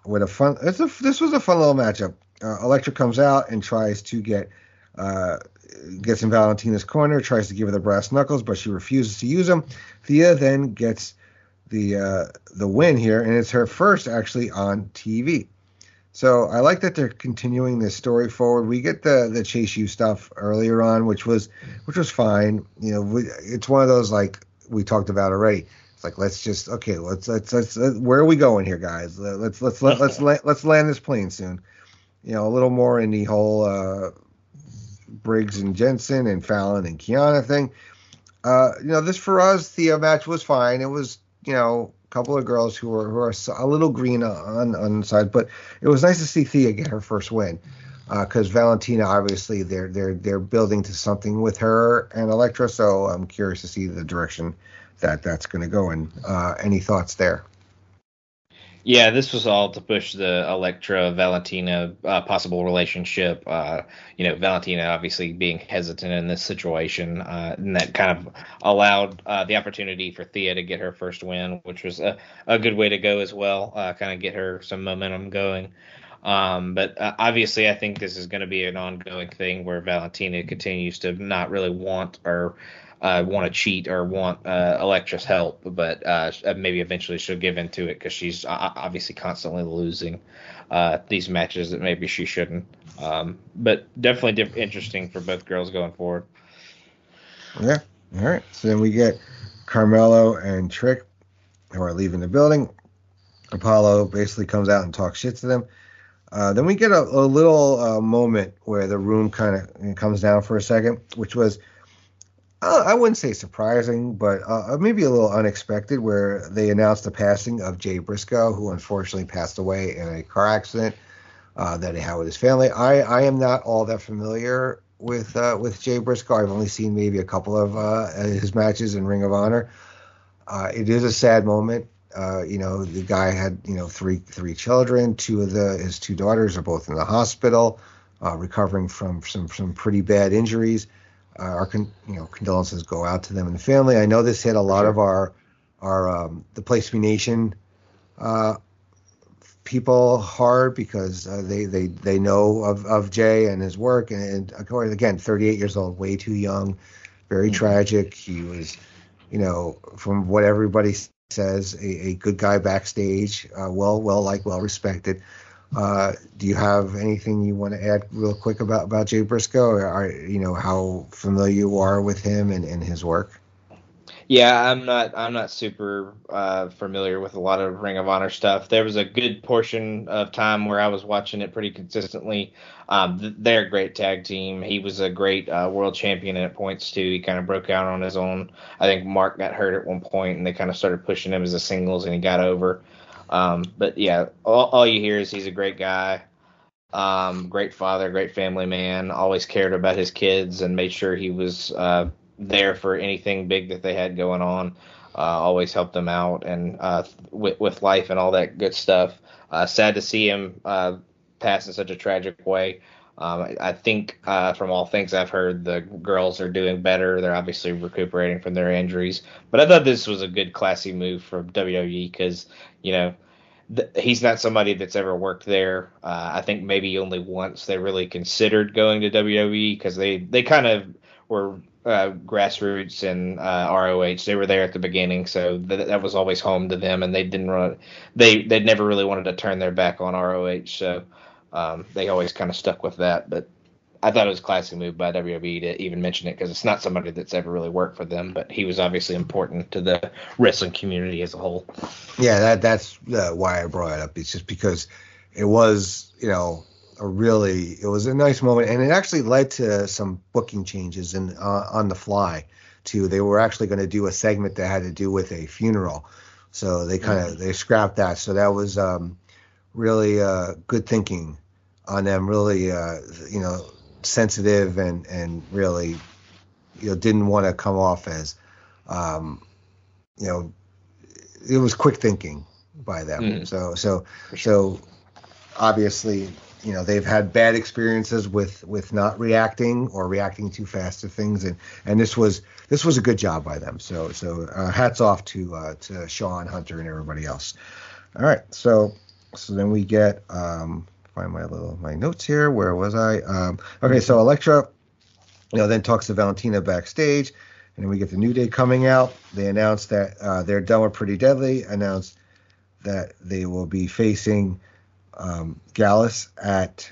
with a fun. A, this was a fun little matchup. Uh, Elektra comes out and tries to get uh, gets in Valentina's corner, tries to give her the brass knuckles, but she refuses to use them. Thea then gets the uh, the win here, and it's her first actually on TV. So I like that they're continuing this story forward. We get the the Chase U stuff earlier on, which was which was fine. You know, we, it's one of those like we talked about already It's like let's just okay, let's let's let's, let's where are we going here, guys? Let's let's let, let's let's let's land this plane soon. You know, a little more in the whole uh, Briggs and Jensen and Fallon and Kiana thing. Uh, you know, this for us, Thea match was fine. It was you know a couple of girls who were who are a little green on on the side, but it was nice to see Thea get her first win because uh, Valentina obviously they're they're they're building to something with her and Elektra, so I'm curious to see the direction that that's going to go in. Uh, any thoughts there? Yeah, this was all to push the Elektra Valentina uh, possible relationship. Uh, you know, Valentina obviously being hesitant in this situation, uh, and that kind of allowed uh, the opportunity for Thea to get her first win, which was a, a good way to go as well. Uh, kind of get her some momentum going. Um, but uh, obviously, I think this is going to be an ongoing thing where Valentina continues to not really want or uh, want to cheat or want uh, Elektra's help, but uh, maybe eventually she'll give in to it because she's obviously constantly losing uh, these matches that maybe she shouldn't. Um, but definitely diff- interesting for both girls going forward. Yeah. All right. So then we get Carmelo and Trick who are leaving the building. Apollo basically comes out and talks shit to them. Uh, then we get a, a little uh, moment where the room kind of comes down for a second, which was, uh, I wouldn't say surprising, but uh, maybe a little unexpected, where they announced the passing of Jay Briscoe, who unfortunately passed away in a car accident uh, that he had with his family. I, I am not all that familiar with uh, with Jay Briscoe. I've only seen maybe a couple of his matches in Ring of Honor. it is a sad moment. Uh, you know, the guy had you know three three children. Two of the his two daughters are both in the hospital, uh, recovering from some some pretty bad injuries. Uh, our con- you know condolences go out to them and the family. I know this hit a lot of our our um, the Place Be Nation uh, people hard because uh, they they they know of, of Jay and his work and, and again 38 years old, way too young, very mm-hmm. tragic. He was, you know, from what everybody says, a, a good guy backstage, uh, well, well like well respected. Uh, do you have anything you want to add real quick about, about Jay Briscoe or are, you know, how familiar you are with him and, and his work? Yeah, I'm not. I'm not super uh, familiar with a lot of Ring of Honor stuff. There was a good portion of time where I was watching it pretty consistently. Um, they're a great tag team. He was a great uh, world champion at points too. He kind of broke out on his own. I think Mark got hurt at one point, and they kind of started pushing him as a singles, and he got over. Um, but yeah, all, all you hear is he's a great guy. Um, great father, great family man. Always cared about his kids and made sure he was uh, there for anything big that they had going on. Uh, always helped them out and uh, with, with life and all that good stuff. Uh, sad to see him uh, pass in such a tragic way. Um, I think uh, from all things I've heard, the girls are doing better. They're obviously recuperating from their injuries. But I thought this was a good, classy move from WWE because, you know, th- he's not somebody that's ever worked there. Uh, I think maybe only once they really considered going to WWE because they, they kind of were uh, grassroots and uh, ROH. They were there at the beginning, so th- that was always home to them, and they didn't run. They they never really wanted to turn their back on ROH, so um, they always kind of stuck with that. But I thought it was a classy move by WWE to even mention it because it's not somebody that's ever really worked for them, but he was obviously important to the wrestling community as a whole. Yeah, that that's uh, why I brought it up. It's just because it was, you know, a really it was a nice moment, and it actually led to some booking changes in uh, on the fly. Too, they were actually going to do a segment that had to do with a funeral, so they kind of mm-hmm. they scrapped that. So that was um, really uh, good thinking on them. Really, uh, you know, sensitive and and really, you know, didn't want to come off as, um, you know, it was quick thinking by them. Mm. So so sure. so obviously you know they've had bad experiences with with not reacting or reacting too fast to things and and this was this was a good job by them so so uh, hats off to uh, to Shawn Hunter and everybody else all right so so then we get um find my little my notes here. Where was I? Um okay so Elektra you know then talks to Valentina backstage and then we get the new day coming out. They announce that uh, they're done with Pretty Deadly announced that they will be facing um, Gallus at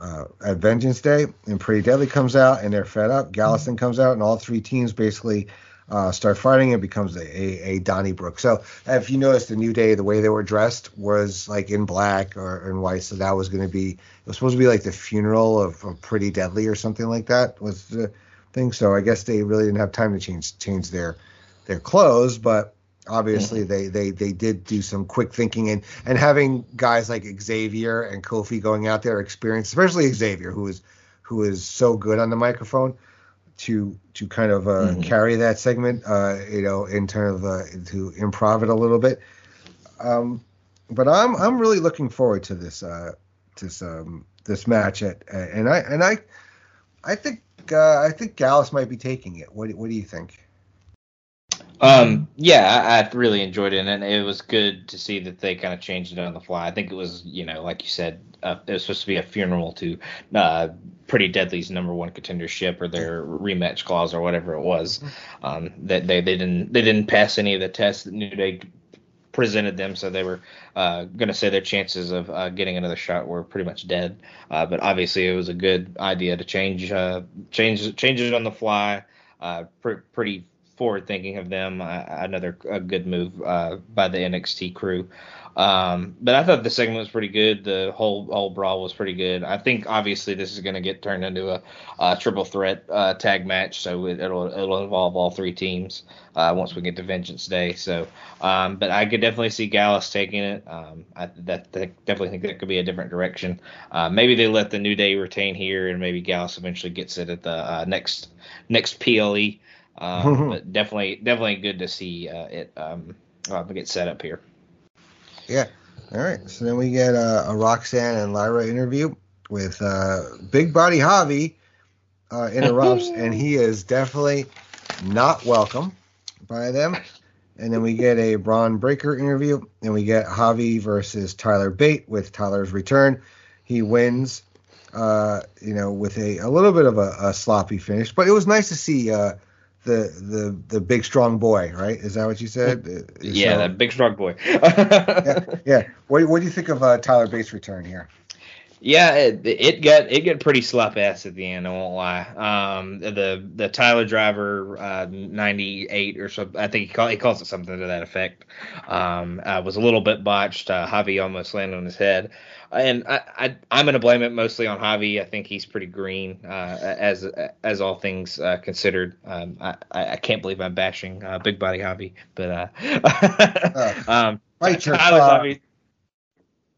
uh, at Vengeance Day, and Pretty Deadly comes out, and they're fed up. Gallus then comes out, and all three teams basically uh, start fighting. It becomes a, a, a Donnybrook. So if you notice, the New Day, the way they were dressed was like in black or in white. So that was going to be it was supposed to be like the funeral of, of Pretty Deadly or something like that was the thing. So I guess they really didn't have time to change change their their clothes, but obviously mm-hmm. they, they they did do some quick thinking and and having guys like Xavier and Kofi going out there experience especially Xavier who is who is so good on the microphone to to kind of uh, mm-hmm. carry that segment uh, you know in terms of uh, to improv it a little bit. Um, but I'm I'm really looking forward to this uh this um this match at, and I and I I think uh, I think Gallus might be taking it. What what do you think um, yeah, I, I, really enjoyed it, and it was good to see that they kind of changed it on the fly. I think it was, you know, like you said, uh, it was supposed to be a funeral to uh, Pretty Deadly's number one contendership or their rematch clause or whatever it was. Um, that they, they didn't they didn't pass any of the tests that New Day presented them, so they were uh, going to say their chances of uh, getting another shot were pretty much dead. Uh, but obviously, it was a good idea to change uh, change change it on the fly. Uh, pr- pretty forward thinking of them. Uh, another a good move uh, by the NXT crew. Um, but I thought the segment was pretty good. The whole whole brawl was pretty good. I think obviously this is going to get turned into a, a triple threat uh, tag match, so it, will it'll involve all three teams uh, once we get to Vengeance Day. So, um, but I could definitely see Gallus taking it. Um, I that, that, definitely think that could be a different direction. Uh, maybe they let the New Day retain here, and maybe Gallus eventually gets it at the uh, next next PLE. Um, but definitely definitely good to see uh, it um, uh, get set up here. Yeah. All right. So then we get a, a Roxanne and Lyra interview with uh, Big Body Javi uh, interrupts, and he is definitely not welcome by them. And then we get a Bron Breakker interview, and we get Javi versus Tyler Bate with Tyler's return. He wins, uh, you know, with a, a little bit of a, a, sloppy finish, but it was nice to see uh, the the the big strong boy, right? Is that what you said? Uh, yeah, so, that big strong boy. yeah, yeah. What what do you think of uh, Tyler Bate's return here? Yeah, it, it got it got pretty slap ass at the end. I won't lie. Um, the the Tyler Driver uh, ninety eight or something. I think he, call, he calls it something to that effect. Um, uh, was a little bit botched. Uh, Javi almost landed on his head and I, I am going to blame it mostly on Javi. I think he's pretty green uh, as as all things uh, considered. Um, I, I can't believe I'm bashing uh, big body Javi, but uh, uh um,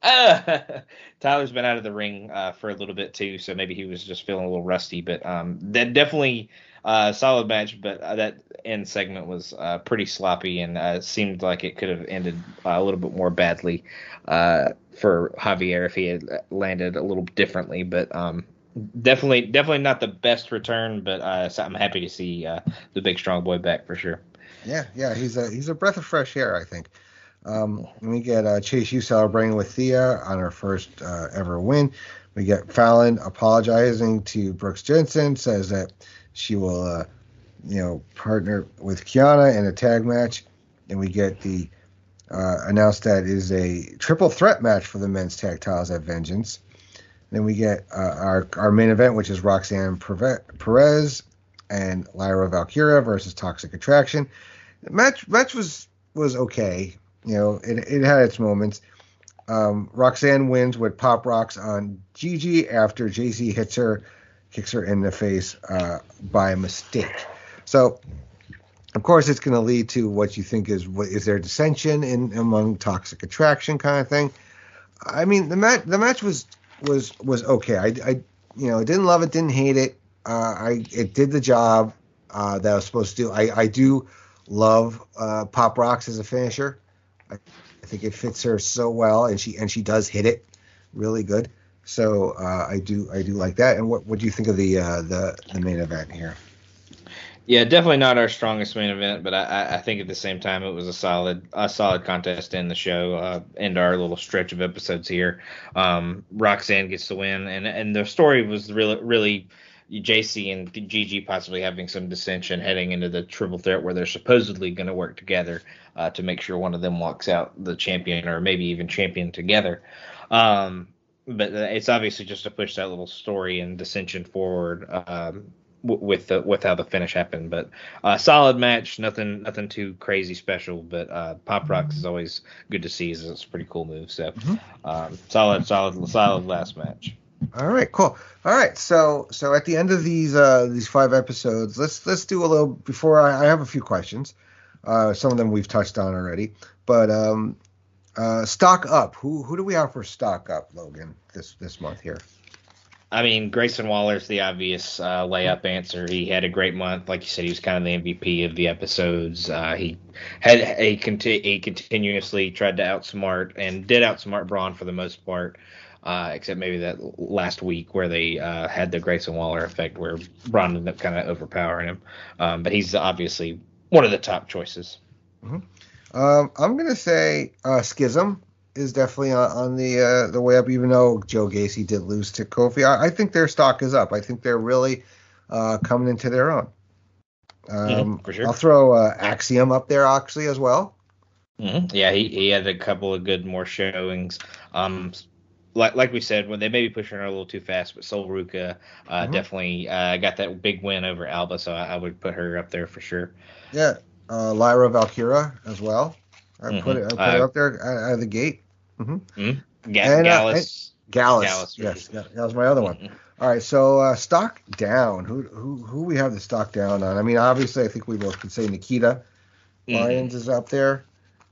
Tyler's Tyler's been out of the ring uh, for a little bit too, so maybe he was just feeling a little rusty. But um, that definitely uh, solid match, but uh, that end segment was uh, pretty sloppy and uh, seemed like it could have ended uh, a little bit more badly uh, for Javier if he had landed a little differently. But um, definitely, definitely not the best return. But I'm happy to see the big strong boy back for sure. Yeah, yeah, he's a he's a breath of fresh air, I think. Um, we get uh, Chase U celebrating with Thea on her first uh, ever win. We get Fallon apologizing to Brooks Jensen, says that she will, uh, you know, partner with Kiana in a tag match, and we get the uh, announced that is a triple threat match for the men's tag titles at Vengeance. Then we get uh, our our main event, which is Roxanne Perez and Lyra Valkyria versus Toxic Attraction. The match match was was okay. You know, it it had its moments. Um, Roxanne wins with pop rocks on Gigi after Jacy hits her kicks her in the face uh, by mistake. So, of course, it's going to lead to what you think is what is there dissension in among toxic attraction kind of thing. I mean, the match the match was was was okay. I, I you know didn't love it, didn't hate it. Uh, I it did the job uh, that I was supposed to do. I I do love uh, Pop Rocks as a finisher. I, I think it fits her so well, and she and she does hit it really good. So uh, I do I do like that. And what what do you think of the uh, the the main event here? Yeah, definitely not our strongest main event, but I, I think at the same time it was a solid a solid contest in the show. Uh, end our little stretch of episodes here. Um, Roxanne gets the win, and and the story was really really Jacy and Gigi possibly having some dissension heading into the triple threat where they're supposedly going to work together uh, to make sure one of them walks out the champion or maybe even champion together. Um, but it's obviously just to push that little story and dissension forward um, with the, with how the finish happened. But uh, solid match, nothing nothing too crazy special. But uh, Pop Rocks is always good to see. It's a pretty cool move. So mm-hmm. um, solid, solid, solid last match. All right, cool. All right, so so at the end of these uh, these five episodes, let's let's do a little. Before I, I have a few questions. Uh, some of them we've touched on already, but um, uh, stock up. Who who do we have for stock up, Logan, this this month here? I mean, Grayson Waller's the obvious uh, layup answer. He had a great month, like you said. He was kind of the MVP of the episodes. Uh, he had a conti- he continuously tried to outsmart and did outsmart Bron for the most part, uh, except maybe that last week where they uh, had the Grayson Waller effect, where Bron ended up kind of overpowering him. Um, but he's obviously one of the top choices. Mm-hmm. Um, I'm gonna say uh, Schism is definitely on, on the uh, the way up, even though Joe Gacy did lose to Kofi. I, I think their stock is up. I think they're really uh, coming into their own. Um, mm-hmm, sure. I'll throw uh, Axiom up there actually as well. Mm-hmm. Yeah, he, he had a couple of good more showings. Um, like like we said, when they may be pushing her a little too fast, but Sol Ruca uh, Mhm. definitely uh, got that big win over Alba, so I, I would put her up there for sure. Yeah, uh, Lyra Valkyria as well. I put Mhm. it, I put Uh, it up there out, out of the gate. Ga- And, uh, Gallus. Gallus, Gallus, yes, that, that was my other one. Mhm. All right, so uh, stock down. Who who who we have the stock down on? I mean, obviously, I think we both could say Nikkita Mhm. Lyons is up there.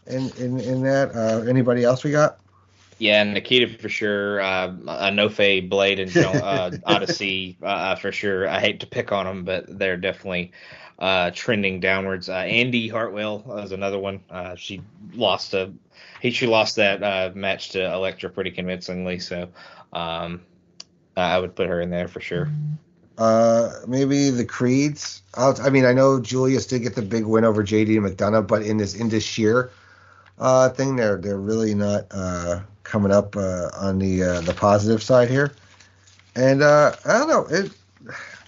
In in in that, uh, anybody else we got? Yeah, and Nikkita for sure. Uh, Enofe, Blade, and uh, Odyssey uh, for sure. I hate to pick on them, but they're definitely uh, trending downwards. Uh, Indi Hartwell was another one. Uh, she lost a he she lost that uh, match to Elektra pretty convincingly, so um, I would put her in there for sure. Uh, maybe the Creeds. I'll, I mean, I know Julius did get the big win over JD McDonough, but in this Indus Sher uh, thing, they're they're really not uh, coming up uh, on the uh, the positive side here. And uh, I don't know. It,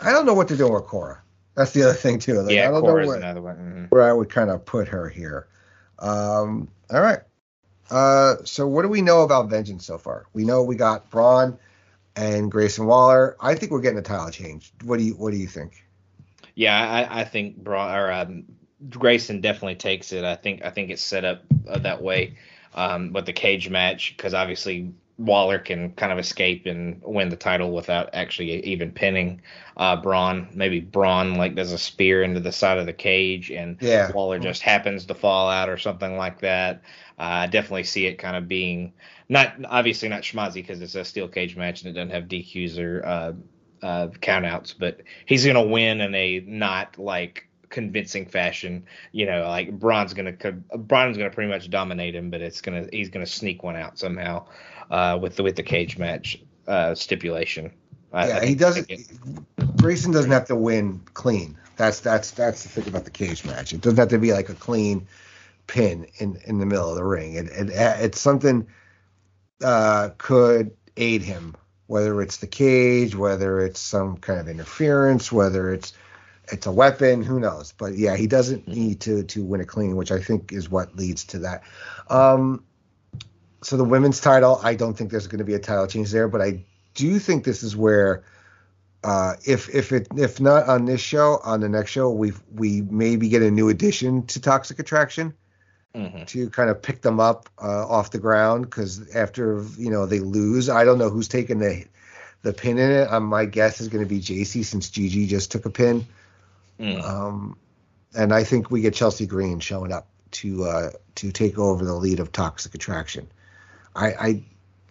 I don't know what to do with Cora. That's the other thing too. Like, I yeah, don't Cora's know where, another one. Mhm. where I would kind of put her here. Um, all right. Uh, so what do we know about Vengeance so far? We know we got Bron and Grayson Waller. I think we're getting a title change. What do you What do you think? Yeah, I, I think Bra- or um, Grayson definitely takes it. I think I think it's set up uh, that way um, with the cage match because obviously Waller can kind of escape and win the title without actually even pinning uh, Bron. Maybe Bron like does a spear into the side of the cage and Yeah. Waller just happens to fall out or something like that. Uh, I definitely see it kind of being not obviously not schmozzy because it's a steel cage match and it doesn't have DQs or uh, uh, countouts, but he's gonna win in a not like convincing fashion. You know, like Bron's gonna Bron's gonna pretty much dominate him, but it's gonna he's gonna sneak one out somehow uh, with the with the cage match uh, stipulation. I- I yeah, think- he doesn't. I Grayson doesn't have to win clean. That's that's that's the thing about the cage match. It doesn't have to be like a clean pin in in the middle of the ring. It, it it's something uh, could aid him, whether it's the cage, whether it's some kind of interference, whether it's it's a weapon, who knows? But yeah, he doesn't need to to win it clean, which I think is what leads to that. Um, so the women's title, I don't think there's going to be a title change there, but I do think this is where uh, if if it if not on this show, on the next show, we we maybe get a new addition to Toxic Attraction Mhm. to kind of pick them up uh, off the ground because after you know they lose, I don't know who's taking the the pin in it. Um, my guess is going to be Jacy since Gigi just took a pin, Mm. um, and I think we get Chelsea Green showing up to uh, to take over the lead of Toxic Attraction. I, I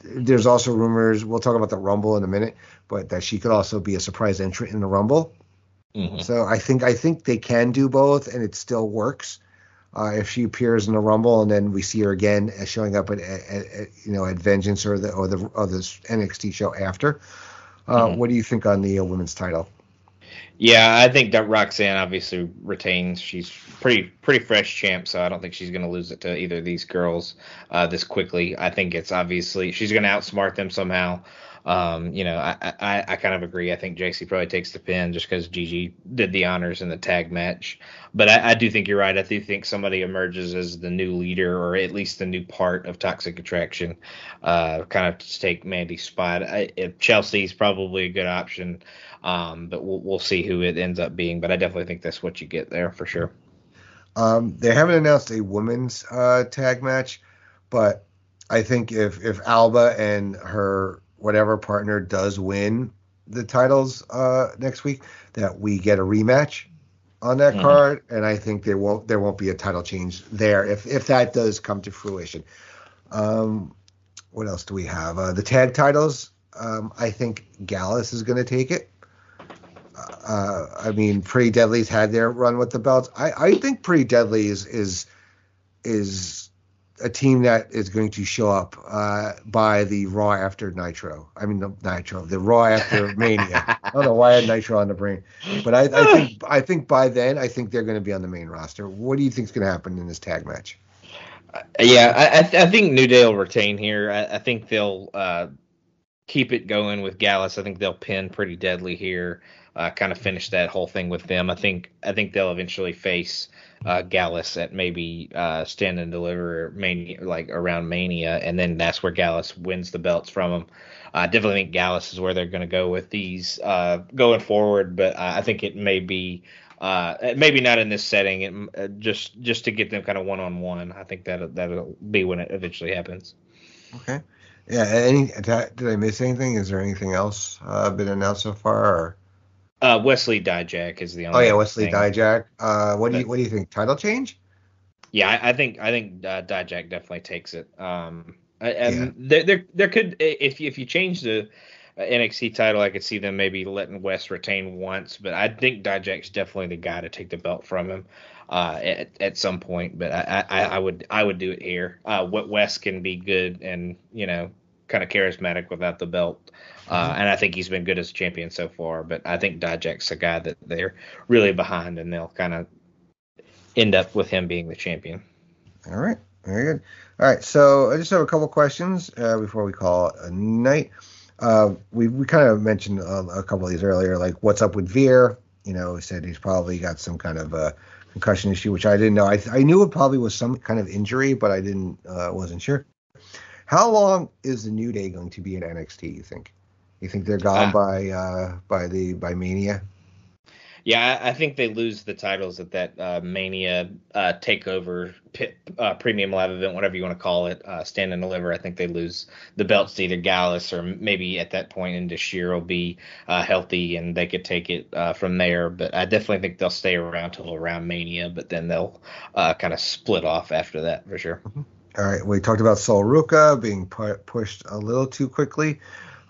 there's also rumors. We'll talk about the Rumble in a minute, but that she could also be a surprise entrant in the Rumble. Mhm. So I think I think they can do both, and it still works. Uh, if she appears in the Rumble, and then we see her again as showing up at, at, at you know at Vengeance or the or the or this NXT show after. Uh, Mhm. What do you think on the uh, women's title? Yeah, I think that Roxanne obviously retains. She's pretty pretty fresh champ, so I don't think she's going to lose it to either of these girls uh, this quickly. I think it's obviously she's going to outsmart them somehow. Um, you know, I, I I kind of agree. I think Jacy probably takes the pin just because Gigi did the honors in the tag match. But I, I do think you're right. I do think somebody emerges as the new leader or at least the new part of Toxic Attraction, uh, kind of to take Mandy's spot. I, Chelsea's probably a good option. Um, but we'll we'll see who it ends up being. But I definitely think that's what you get there for sure. Um, they haven't announced a women's uh, tag match, but I think if if Alba and her whatever partner does win the titles uh, next week, that we get a rematch on that Mhm. card, and I think there won't there won't be a title change there if if that does come to fruition. Um, what else do we have? Uh, the tag titles. Um, I think Gallus is going to take it. Uh, I mean, Pretty Deadly's had their run with the belts. I, I think Pretty Deadly is is is a team that is going to show up uh, by the Raw after Nitro. I mean, the Nitro, the Raw after Mania. I don't know why I had Nitro on the brain, but I, I think I think by then I think they're going to be on the main roster. What do you think is going to happen in this tag match? Yeah, I I, th- I think New Day will retain here. I, I think they'll uh, keep it going with Gallus. I think they'll pin pretty deadly here. Uh, kind of finish that whole thing with them. I think I think they'll eventually face uh, Gallus at maybe uh, stand and deliver mania like around Mania, and then that's where Gallus wins the belts from them. I definitely think Gallus is where they're going to go with these uh, going forward, but I think it may be uh, maybe not in this setting. It, uh, just just to get them kind of one on one. I think that that'll be when it eventually happens. Okay. Yeah. Any did I miss anything? Is there anything else uh, been announced so far? Or? Uh, Wes Lee Dijak is the only. Oh yeah, Wes Lee thing. Dijak. Uh, what do you what do you think? Title change? Yeah, I, I think I think uh, Dijak definitely takes it. Um, and yeah. there, there there could if if you change the NXT title, I could see them maybe letting Wes retain once, but I think Dijak's definitely the guy to take the belt from him uh, at at some point. But I, I, I would I would do it here. Uh, Wes can be good and you know kind of charismatic without the belt. Uh, mm-hmm. and I think he's been good as a champion so far. But I think Dijak's a guy that they're really behind, and they'll kind of end up with him being the champion. All right, very good. All right, so I just have a couple questions uh, before we call it a night. Uh, we we kind of mentioned a, a, couple of these earlier, like what's up with Veer. You know, he said he's probably got some kind of a concussion issue, which I didn't know. I I knew it probably was some kind of injury, but I didn't uh, wasn't sure. How long is the New Day going to be in NXT? You think? You think they're gone uh, by uh, by the by Mania? Yeah, I think they lose the titles at that uh, Mania uh, takeover pit, uh, premium live event, whatever you want to call it, uh, stand and deliver. I think they lose the belts to either Gallus or maybe at that point Indus Sher will be uh, healthy and they could take it uh, from there. But I definitely think they'll stay around till around Mania, but then they'll kind of split off after that for sure. Mm-hmm. All right, we talked about Sol Ruca being pu- pushed a little too quickly.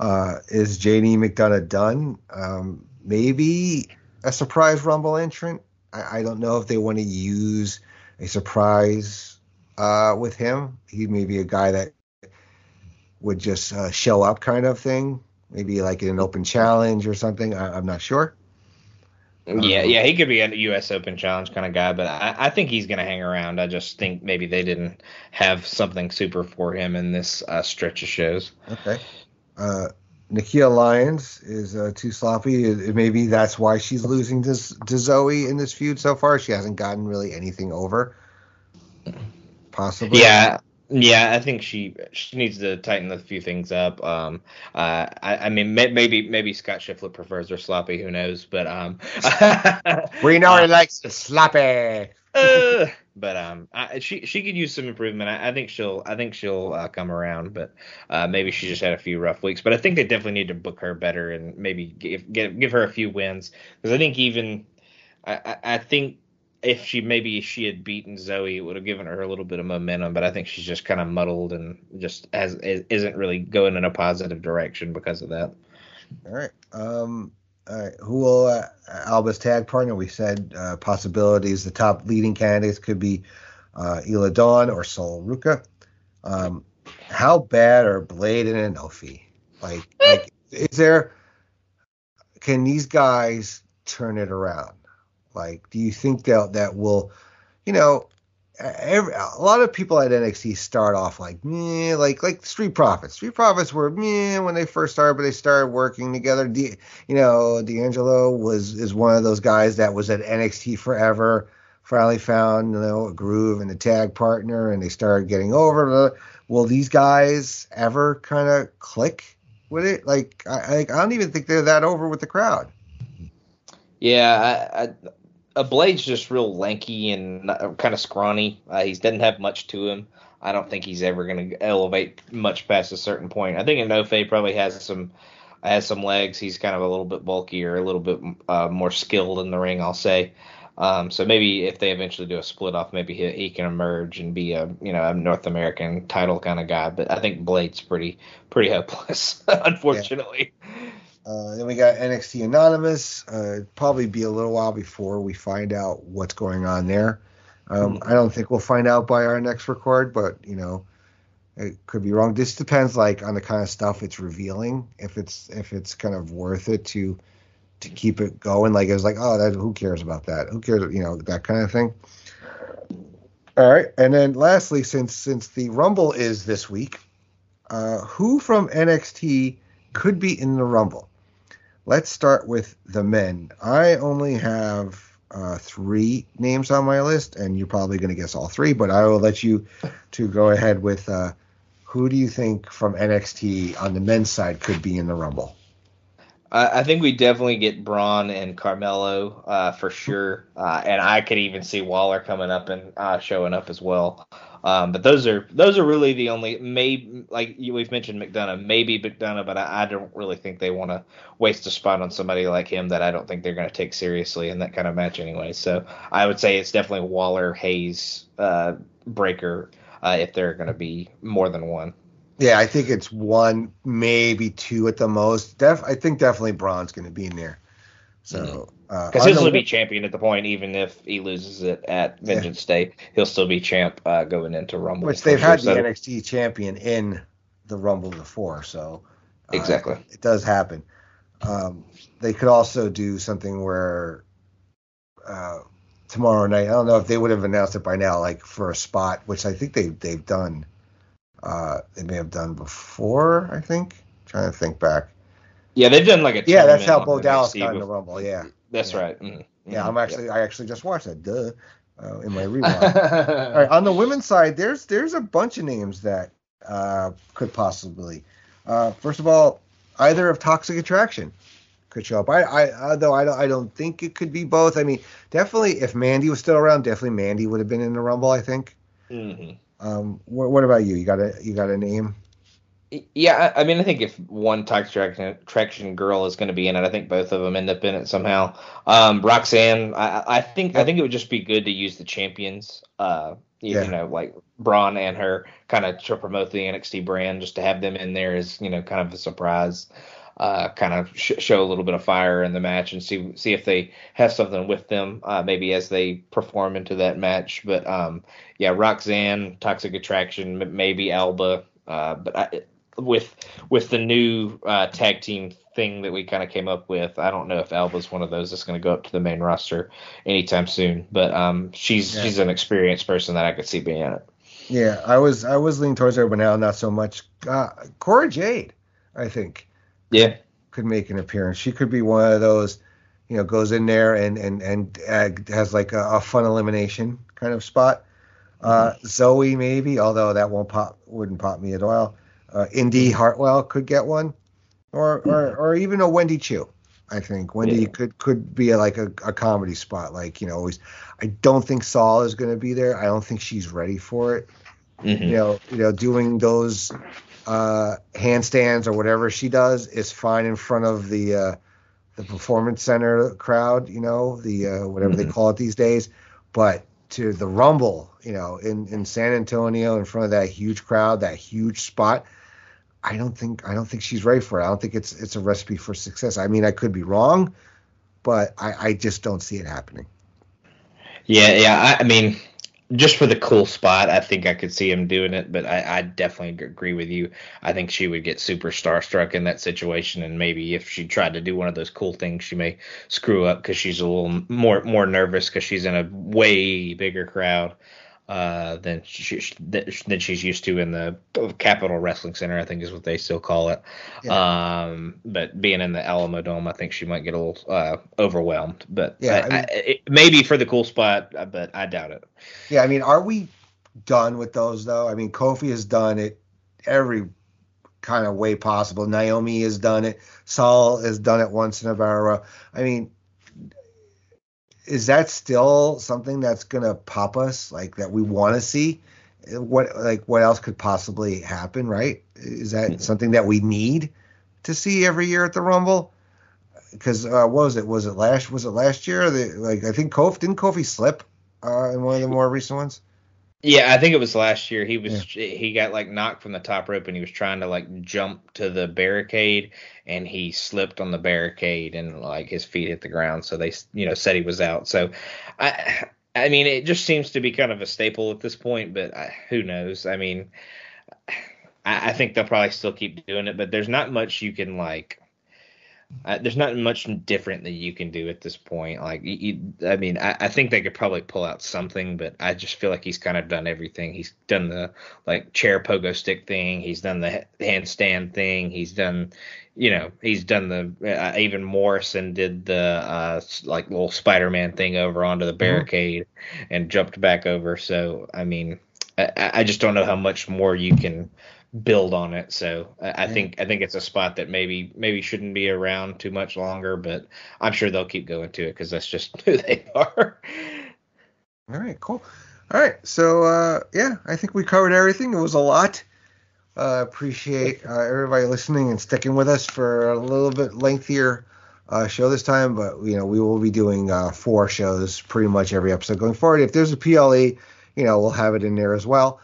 is JD McDonough done? Um, maybe a surprise Rumble entrant. I, I don't know if they want to use a surprise uh, with him. He may be a guy that would just uh, show up, kind of thing. Maybe like in an open challenge or something. I, am not sure. Yeah, um, yeah, he could be a U.S. Open Challenge kind of guy, but I, I think he's going to hang around. I just think maybe they didn't have something super for him in this uh, stretch of shows. Okay. Uh, Nikkita Lyons is uh, too sloppy. Maybe that's why she's losing to, to Zoey in this feud so far. She hasn't gotten really anything over. Possibly. Yeah. Yeah, I think she she needs to tighten a few things up. Um, uh, I, I mean, may, maybe maybe Scott Shiflett prefers her sloppy. Who knows? But um, we know he likes the sloppy. Uh, but um, I, she she could use some improvement. I, I think she'll I think she'll uh, come around, but uh, maybe she just had a few rough weeks. But I think they definitely need to book her better and maybe give give, give her a few wins because I think even I, I think if she maybe she had beaten Zoey, it would have given her a little bit of momentum. But I think she's just kind of muddled and just has isn't really going in a positive direction because of that. All right. Um, all right, who will uh, Alba's tag partner? We said uh, possibilities. The top leading candidates could be uh, Isla Dawn or Sol Ruca. Um, how bad are Blade and Enofe? Like, like, is there? Can these guys turn it around? Like, do you think that that will, you know, every, a lot of people at NXT start off like meh, like like Street Profits. Street Profits were meh when they first started, but they started working together. you know, D'Angelo was is one of those guys that was at NXT forever. Finally found you know a groove and a tag partner, and they started getting over. Will these guys ever kind of click with it? Like I, I don't even think they're that over with the crowd. Yeah, I, I a Blade's just real lanky and kind of scrawny. Uh, he doesn't have much to him. I don't think he's ever going to elevate much past a certain point. I think Enofe probably has some has some legs. He's kind of a little bit bulkier, a little bit uh, more skilled in the ring, I'll say. Um, so maybe if they eventually do a split off, maybe he, he, can emerge and be a you know a North American title kind of guy. But I think Blade's pretty pretty hopeless, unfortunately. Uh, then we got NXT Anonymous. Uh, probably be a little while before we find out what's going on there. Um, mm-hmm. I don't think we'll find out by our next record, but you know, it could be wrong. This depends, like, on the kind of stuff it's revealing. If it's if it's kind of worth it to to keep it going, like it's like, oh, that who cares about that? Who cares? You know, that kind of thing. All right, and then lastly, since since the Rumble is this week, uh, who from NXT could be in the Rumble. Let's start with the men. I only have uh, three names on my list, and you're probably going to guess all three, but I will let you to go ahead with uh, who do you think from NXT on the men's side could be in the Rumble? I, think we definitely get Bron and Carmelo uh, for sure, uh, and I could even see Waller coming up and uh, showing up as well. Um, but those are those are really the only maybe like we've mentioned McDonagh, maybe McDonagh, but I, I don't really think they want to waste a spot on somebody like him that I don't think they're going to take seriously in that kind of match anyway. So I would say it's definitely Waller, Hayes, uh, Breakker uh, if they're going to be more than one. Yeah, I think it's one, maybe two at the most. Def, I think definitely Bron's going to be in there. So because uh, he'll still be champion at the point, even if he loses it at Vengeance yeah. Day, he'll still be champ uh, going into Rumble. Which they've had the NXT champion in the Rumble before, so uh, exactly it does happen. Um, they could also do something where uh, tomorrow night. I don't know if they would have announced it by now, like for a spot, which I think they they've done uh, they may have done before. I think. I'm trying to think back. Yeah, they've done like a yeah. That's how Bo Dallas got in the Rumble. Yeah, that's yeah. right. Mm-hmm. Yeah, I'm actually I actually just watched that. Duh. Uh, in my rewind. All right, on the women's side, there's there's a bunch of names that uh, could possibly. Uh, first of all, either of Toxic Attraction could show up. I, I though I don't, I don't think it could be both. I mean, definitely if Mandy was still around, definitely Mandy would have been in the Rumble. I think. Mm-hmm. Um, what, what about you? You got a you got a name? Yeah, I mean, I think if one toxic attraction girl is going to be in it, I think both of them end up in it somehow. Um, Roxanne, I, I think I think it would just be good to use the champions, uh, you, yeah. you know, like Bron and her, kind of to promote the NXT brand, just to have them in there is you know kind of a surprise uh, kind of sh- show a little bit of fire in the match and see see if they have something with them uh, maybe as they perform into that match. But um, yeah, Roxanne, Toxic Attraction, maybe Alba, uh, but I, with with the new uh, tag team thing that we kind of came up with, I don't know if Alba's one of those that's going to go up to the main roster anytime soon. But um, she's yeah. she's an experienced person that I could see being in it. Yeah, I was I was leaning towards her, but now not so much. Uh, Cora Jade, I think yeah, could make an appearance. She could be one of those, you know, goes in there and and and uh, has like a, a, fun elimination kind of spot. Uh, mm-hmm. Zoey maybe, although that won't pop, wouldn't pop me at all. Uh, Indi Hartwell could get one, or or or even a Wendy Choo. I think Wendy yeah. could could be a, like a, a comedy spot. Like you know, always. I don't think Sol is going to be there. I don't think she's ready for it. Mm-hmm. You know, you know, doing those uh, handstands or whatever she does is fine in front of the uh, the performance center crowd, you know, the uh, whatever mm-hmm. they call it these days. But to the Rumble, you know, in, in San Antonio, in front of that huge crowd, that huge spot, I don't think I don't think she's ready for it. I don't think it's it's a recipe for success. I mean, I could be wrong, but I, I just don't see it happening. Yeah, yeah. I, I mean, just for the cool spot, I think I could see him doing it, but I, I, definitely agree with you. I think she would get super starstruck in that situation, and maybe if she tried to do one of those cool things, she may screw up because she's a little more more nervous because she's in a way bigger crowd uh, than she, than she's used to in the Capitol Wrestling Center. I think is what they still call it. Yeah. Um, but being in the Alamo Dome, I think she might get a little uh, overwhelmed. But yeah, I, I mean, I, it, maybe for the cool spot, uh, but I doubt it. Yeah, I mean, are we done with those though? I mean, Kofi has done it every kind of way possible. Naomi has done it. Sol has done it once in a row. I mean, is that still something that's gonna pop us like that we want to see? What like what else could possibly happen? Right? Is that mm-hmm. something that we need to see every year at the Rumble? Because uh, what was it? Was it last? Was it last year? The, like I think Kofi didn't Kofi slip uh, in one of the more recent ones. Yeah, I think it was last year. He was yeah. he got like knocked from the top rope and he was trying to like jump to the barricade and he slipped on the barricade and like his feet hit the ground. So they you know said he was out. So I I mean it just seems to be kind of a staple at this point, but I, who knows? I mean I, I think they'll probably still keep doing it, but there's not much you can like Uh, there's not much different that you can do at this point. Like, you, I mean, I, I, think they could probably pull out something, but I just feel like he's kind of done everything. He's done the like chair pogo stick thing. He's done the handstand thing. He's done, you know, he's done the uh, even Morrison did the uh, like little Spider-Man thing over onto the mm-hmm. barricade mm-hmm. and jumped back over. So, I mean, I, I just don't know how much more you can build on it. So I, I think I think it's a spot that maybe maybe shouldn't be around too much longer, but I'm sure they'll keep going to it because that's just who they are. All right, cool. All right, so uh, yeah, I think we covered everything. It was a lot. Uh, appreciate uh, everybody listening and sticking with us for a little bit lengthier uh, show this time, but you know we will be doing uh, four shows pretty much every episode going forward. If there's a PLE, you know we'll have it in there as well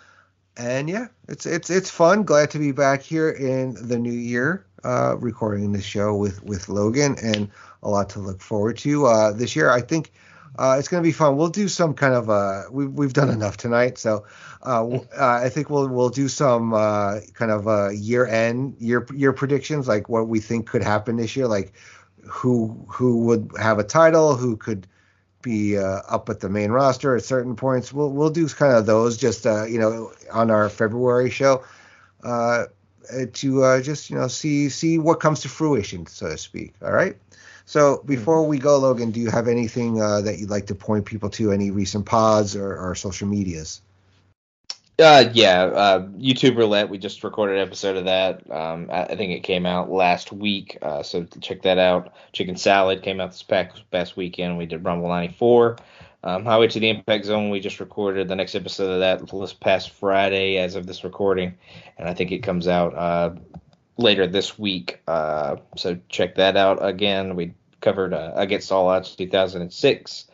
and yeah, it's it's it's fun. Glad to be back here in the new year, uh, recording this show with with Logan, and a lot to look forward to uh, this year. I think uh, it's going to be fun. We'll do some kind of uh, we've we've done enough tonight, so uh, uh I think we'll we'll do some uh, kind of uh, year end year year predictions, like what we think could happen this year, like who who would have a title, who could be uh, up at the main roster at certain points. We'll we'll do kind of those just uh, you know on our February show uh, to uh, just you know see see what comes to fruition, so to speak. All right. So before we go, Logan, do you have anything uh, that you'd like to point people to? Any recent pods or, or social medias? Uh, yeah, uh, YouTube Roulette. We just recorded an episode of that. Um, I, I, think it came out last week, uh, so check that out. Chicken Salad came out this past, weekend. We did Rumble 94. Um, Highway to the Impact Zone. We just recorded the next episode of that this past Friday, as of this recording, and I think it comes out uh, later this week. Uh, so check that out again. We covered uh, Against All Odds 2006.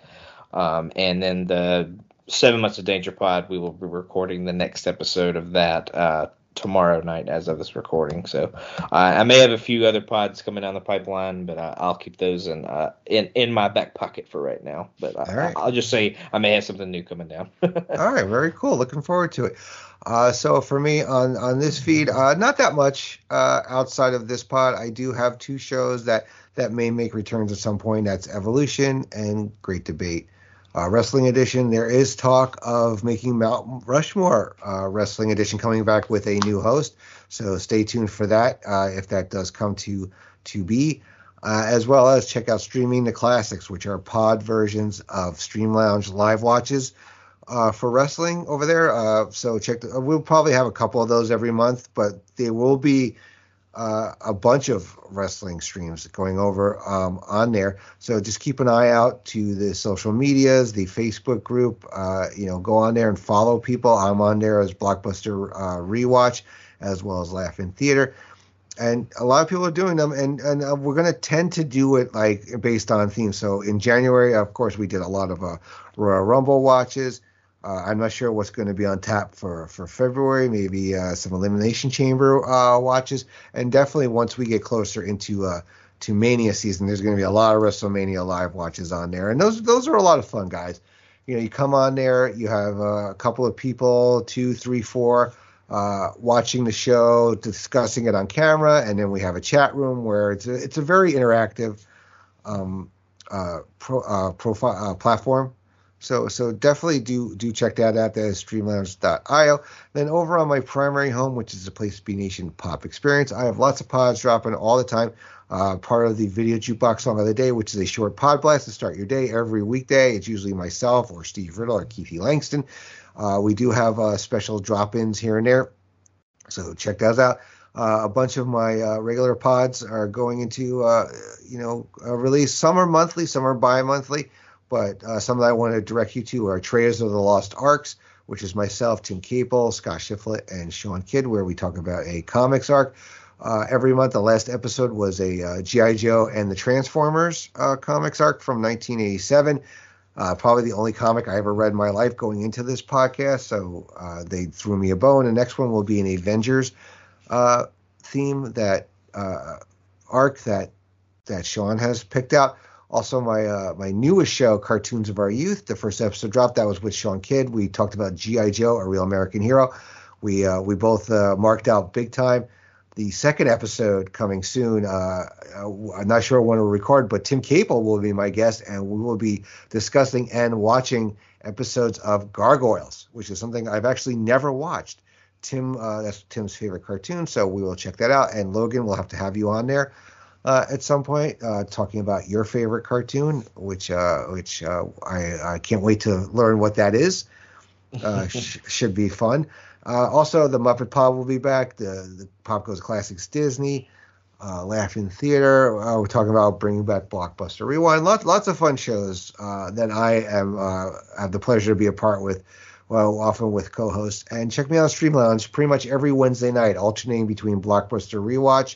Um, and then the Seven Months of Danger Pod, we will be recording the next episode of that uh, tomorrow night as of this recording. So uh, I may have a few other pods coming down the pipeline, but uh, I'll keep those in uh, in in my back pocket for right now. But uh, right. I'll just say I may have something new coming down. All right, very cool. Looking forward to it. Uh, so for me on on this feed, uh, not that much outside of this pod. I do have two shows that that may make returns at some point. That's Evolution and Great Debate uh, Wrestling Edition. There is talk of making Mount Rushmore uh, Wrestling Edition coming back with a new host, so stay tuned for that uh, if that does come to to be. Uh, as well as check out Streaming the Classics, which are pod versions of Stream Lounge live watches uh, for wrestling over there. Uh, so check. The, we'll probably have a couple of those every month, but they will be uh, a bunch of wrestling streams going over um, on there. So just keep an eye out to the social medias, the Facebook group. Uh, you know, go on there and follow people. I'm on there as Blockbuster uh, Rewatch as well as Laugh in Theater. And a lot of people are doing them, and and uh, we're going to tend to do it like based on themes. So in January, of course, we did a lot of uh, Royal Rumble watches. Uh, I'm not sure what's going to be on tap for for February. Maybe uh, some Elimination Chamber uh, watches, and definitely once we get closer into uh, to Mania season, there's going to be a lot of WrestleMania live watches on there, and those those are a lot of fun, guys. You know, you come on there, you have a couple of people, two, three, four, uh, watching the show, discussing it on camera, and then we have a chat room where it's a, it's a very interactive um, uh, pro, profile platform so so definitely do do check that out. That is streamlounge.io. Then over on my primary home, which is the Place to Be Nation Pop Experience, I have lots of pods dropping all the time. Uh, part of the video jukebox song of the day, which is a short pod blast to start your day every weekday. It's usually myself or Steve Riddle or Keith Langston. Uh, we do have uh, special drop-ins here and there, so check those out. Uh, a bunch of my uh, regular pods are going into uh, you know release. Some are monthly, some are bi-monthly. But uh, some that I want to direct you to are Traders of the Lost Arcs, which is myself, Tim Capel, Scott Shiflett, and Sean Kidd, where we talk about a comics arc. Uh, every month, the last episode was a uh, G.I. Joe and the Transformers uh, comics arc from 1987. Uh, probably the only comic I ever read in my life going into this podcast, so uh, they threw me a bone. The next one will be an Avengers theme that arc that that Sean has picked out. Also, my uh, my newest show, Cartoons of Our Youth, the first episode dropped. That was with Sean Kidd. We talked about GI Joe, a real American hero. We uh, we both uh, marked out big time the second episode coming soon. Uh, I'm not sure when we'll record, but Tim Capel will be my guest, and we will be discussing and watching episodes of Gargoyles, which is something I've actually never watched. Tim, uh, that's Tim's favorite cartoon, so we will check that out. And Logan, we'll have to have you on there uh, at some point uh, talking about your favorite cartoon, which uh, which uh, I, I can't wait to learn what that is. Uh, sh- should be fun. also, the Muppet Pod will be back. The, the Pop Goes Classics Disney. Laughing Theater. we're talking about bringing back Blockbuster Rewind. Lots, lots of fun shows that I am have the pleasure to be a part with well, often with co-hosts. And check me out on Stream Lounge pretty much every Wednesday night, alternating between Blockbuster Rewatch,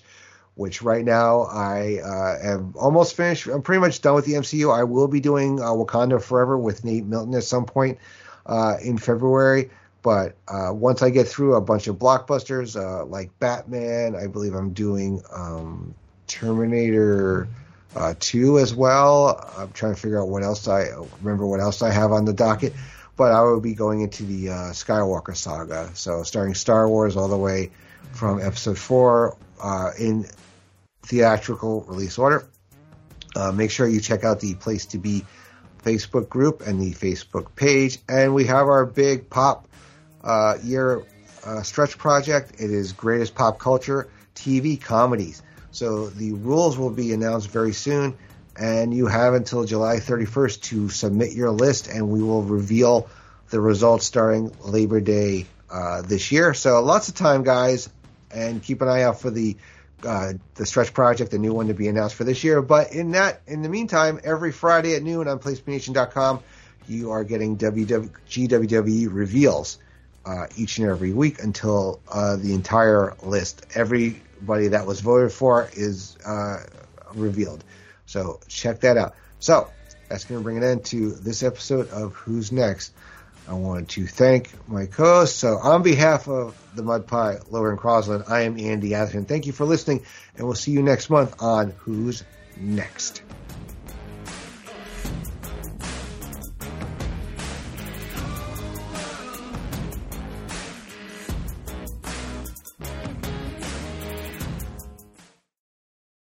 which right now I uh, am almost finished. I'm pretty much done with the MCU. I will be doing uh, Wakanda Forever with Nate Milton at some point uh, in February. But uh, once I get through a bunch of blockbusters uh, like Batman, I believe I'm doing um, Terminator. Uh, two as well. I'm trying to figure out what else I remember. What else I have on the docket but I will be going into the Skywalker saga. So starting Star Wars all the way from Episode Four uh, in theatrical release order. Uh, make sure you check out the Place to Be Facebook group and the Facebook page, and we have our big pop uh, year uh, stretch project. It is greatest pop culture TV comedies. So the rules will be announced very soon and you have until July 31st to submit your list, and we will reveal the results starting Labor Day uh, this year. So lots of time, guys, and keep an eye out for the uh, the stretch project, the new one to be announced for this year. But in that, in the meantime, every Friday at noon on PlaceToBeNation.com, you are getting WW, GWWE reveals uh, each and every week until uh, the entire list, everybody that was voted for, is uh, revealed. So check that out. So that's going to bring an end to this episode of Who's Next. I want to thank my co-host. So on behalf of the Mud Pie, Lower and Crosland, I am Andy Atherton. Thank you for listening, and we'll see you next month on Who's Next.